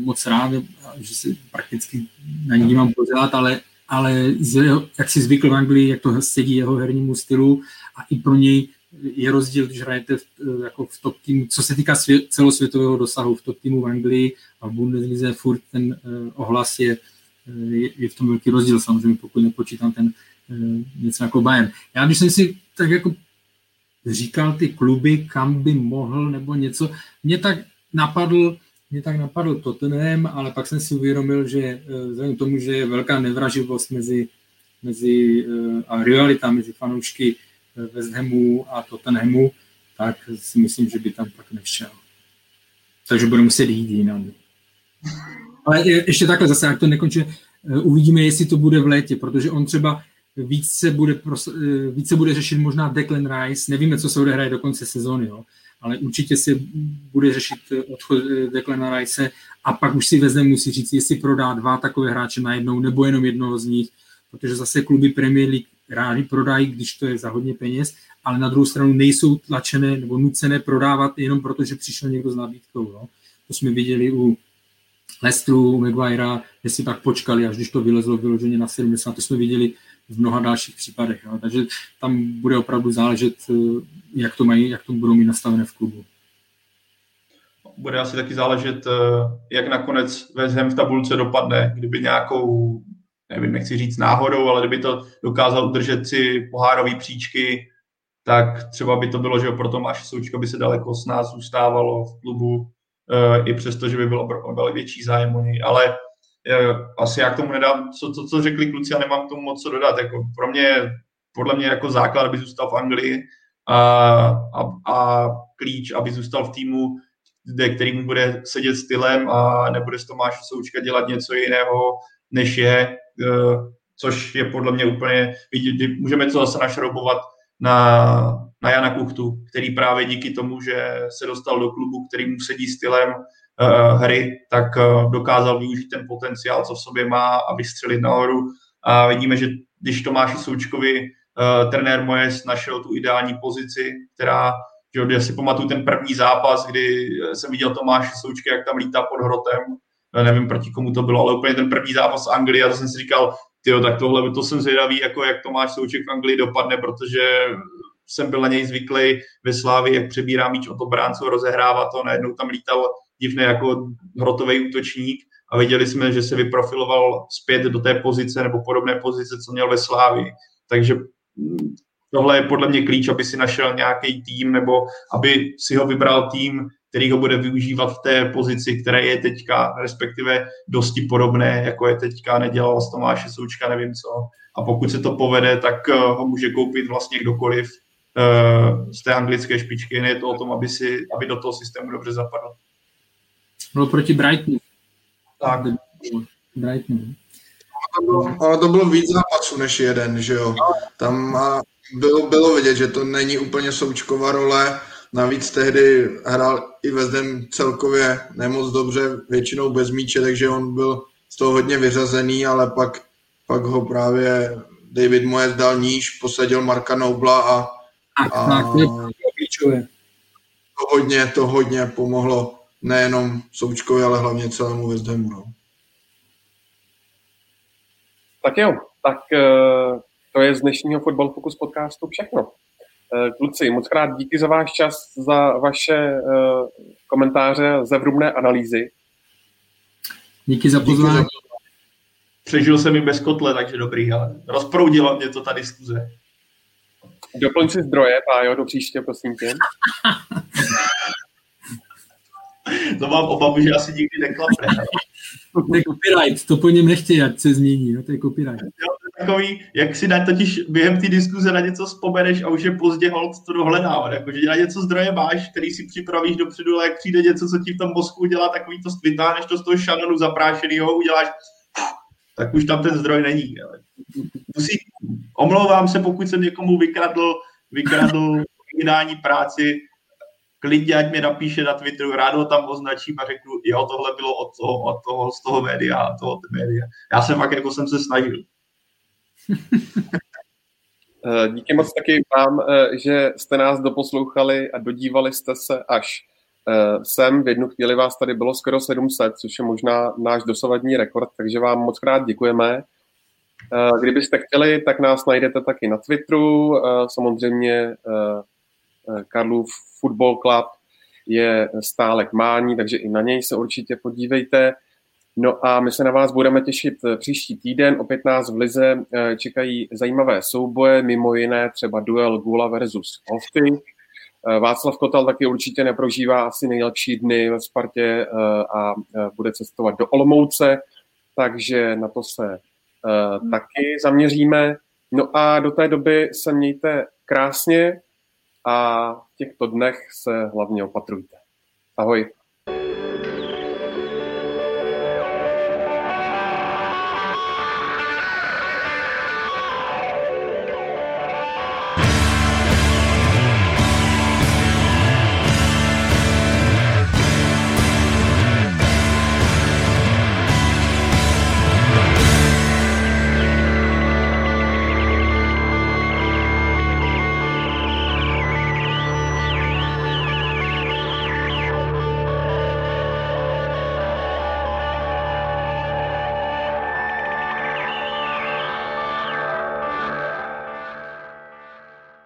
moc rád, že si prakticky na ní mám pořád, ale, ale jak si zvykl v Anglii, jak to sedí jeho hernímu stylu a i pro něj je rozdíl, když hrajete v, jako v top týmu, co se týká svět, celosvětového dosahu v top týmu v Anglii a v Bundeslize furt ten uh, ohlas je, je, je v tom velký rozdíl, samozřejmě pokud nepočítám ten uh, něco jako Bayern. Já když jsem si tak jako říkal ty kluby, kam by mohl nebo něco, mě tak napadl, mě tak napadl Tottenham, ale pak jsem si uvědomil, že uh, vzhledem k tomu, že je velká nevraživost mezi, mezi uh, a rivalita mezi fanoušky West Hamu a Tottenhamu, tak si myslím, že by tam pak nešel. Takže bude muset jít jinam. Ale ještě takhle zase, jak to nekončí, eh, uvidíme, jestli to bude v létě, protože on třeba více bude, eh, více bude řešit možná Declan Rice, nevíme, co se odehraje do konce sezóny, jo, ale určitě si bude řešit eh, odchod Declan Rice a pak už si vezme, musí říct, jestli prodá dva takové hráče najednou, nebo jenom jednoho z nich, protože zase kluby Premier League rádi prodají, když to je za hodně peněz, ale na druhou stranu nejsou tlačené nebo nucené prodávat jenom proto, že přišel někdo s nabídkou. No. To jsme viděli u Lestru, u Maguirea, že si pak počkali, až když to vylezlo vyloženě na 70, to jsme viděli v mnoha dalších případech. No. Takže tam bude opravdu záležet, eh, jak to, mají, jak to budou mít nastavené v klubu. Bude asi taky záležet, eh, jak nakonec West Ham v tabulce dopadne, kdyby nějakou nevím, nechci říct náhodou, ale kdyby to dokázal udržet si pohárové příčky, tak třeba by to bylo, že pro Tomáše Součka by se daleko s nás zůstávalo v klubu, e, i přesto, že by bylo, byl větší zájem o něj. Ale asi já k tomu nedám, co, co, co řekli kluci, já nemám k tomu moc co dodat. Jako pro mě, podle mě jako základ, aby zůstal v Anglii a, a, a klíč, aby zůstal v týmu, kde, který mu bude sedět stylem a nebude z Tomáše Součka dělat něco jiného, než je, Eh, což je podle mě úplně, můžeme to zase našroubovat na, na Jana Kuchtu, který právě díky tomu, že se dostal do klubu, který mu sedí stylem hry, tak uh, dokázal využít ten potenciál, co v sobě má a vystřelit nahoru. A vidíme, že když Tomáši Součkovi uh, trenér Mojes našel tu ideální pozici, která že já si pamatuju ten první zápas, kdy jsem viděl Tomáše Součky, jak tam lítá pod hrotem nevím proti komu to bylo, ale úplně ten první zápas Anglie a to jsem si říkal, tyjo, tak tohle, to jsem zvědavý, jako jak Tomáš Souček v Anglii dopadne, protože jsem byl na něj zvyklý ve Slávi, jak přebírá míč od obráncu, rozehrává to, najednou tam lítal divně jako hrotový útočník a viděli jsme, že se vyprofiloval zpět do té pozice nebo podobné pozice, co měl ve Slávi. Takže mm, tohle je podle mě klíč, aby si našel nějaký tým nebo aby si ho vybral tým, který ho bude využívat v té pozici, které je teďka, respektive dosti podobné, jako je teďka, nedělal s Tomáše Součka, nevím co. A pokud se to povede, tak eh, ho může koupit vlastně kdokoliv uh, z té anglické špičky. Je to o tom, aby, si, aby do toho systému dobře zapadl. Bylo proti Brightonu. Tak. Brightonu. Ale to bylo víc zápasů než jeden, že jo. Tam bylo, bylo vidět, že to není úplně Součkova role, Navíc tehdy hrál i Vezdem celkově nemoc dobře, většinou bez míče, takže on byl z toho hodně vyřazený, ale pak, pak ho právě David Moyes dal níž, posadil Marka Noubla a, a to hodně, to hodně pomohlo nejenom Součkovi, ale hlavně celému West Hamu. No. Tak jo, tak eh, to je z dnešního Football Focus podcastu všechno. Eh, kluci, moc krát díky za váš čas, za vaše eh, komentáře, zevrubné analýzy. Díky za pozvání. Přežil jsem i bez kotle, takže dobrý, ale rozproudila mě to ta diskuze. Doplň si zdroje, Pájo, do příště, prosím tě. to mám obavu, že asi nikdy neklapne. To je copyright, to po něm nechtějí, ať se změní, no, to je copyright. Jo, takový, jak si na, totiž během té diskuze na něco vzpomeneš a už je pozdě hold to dohledávat. Jakože na něco zdroje máš, který si připravíš dopředu, ale jak přijde něco, co ti v tom mozku udělá, takový to vytáhneš to z toho šanonu zaprášenýho, uděláš tak už tam ten zdroj není. Ale musí, omlouvám se, pokud jsem někomu vykradl, vykradl vydání práci, klidně ať mi napíše na Twitteru, rád ho tam označím a řeknu, jo, tohle bylo od toho, od toho, z toho média a toho média. Já jsem fakt jako jsem se snažil. Eh, díky moc taky vám, eh, že jste nás doposlouchali a dodívali jste se až eh, sem. V jednu chvíli vás tady bylo skoro 700, což je možná náš dosavadní rekord, takže vám moc krát děkujeme. Kdybyste chtěli, tak nás najdete taky na Twitteru. Samozřejmě Karlův Football Club je stále k mání, takže i na něj se určitě podívejte. No a my se na vás budeme těšit eh, příští týden. Opět nás v Lize eh, čekají zajímavé souboje, mimo jiné třeba duel Gula versus Hofty. Eh, Václav Kotal taky určitě neprožívá asi nejlepší dny ve Spartě a bude cestovat do Olomouce, takže na to se taky zaměříme. No a do té doby se mějte krásně a v těchto dnech se hlavně opatrujte. Ahoj.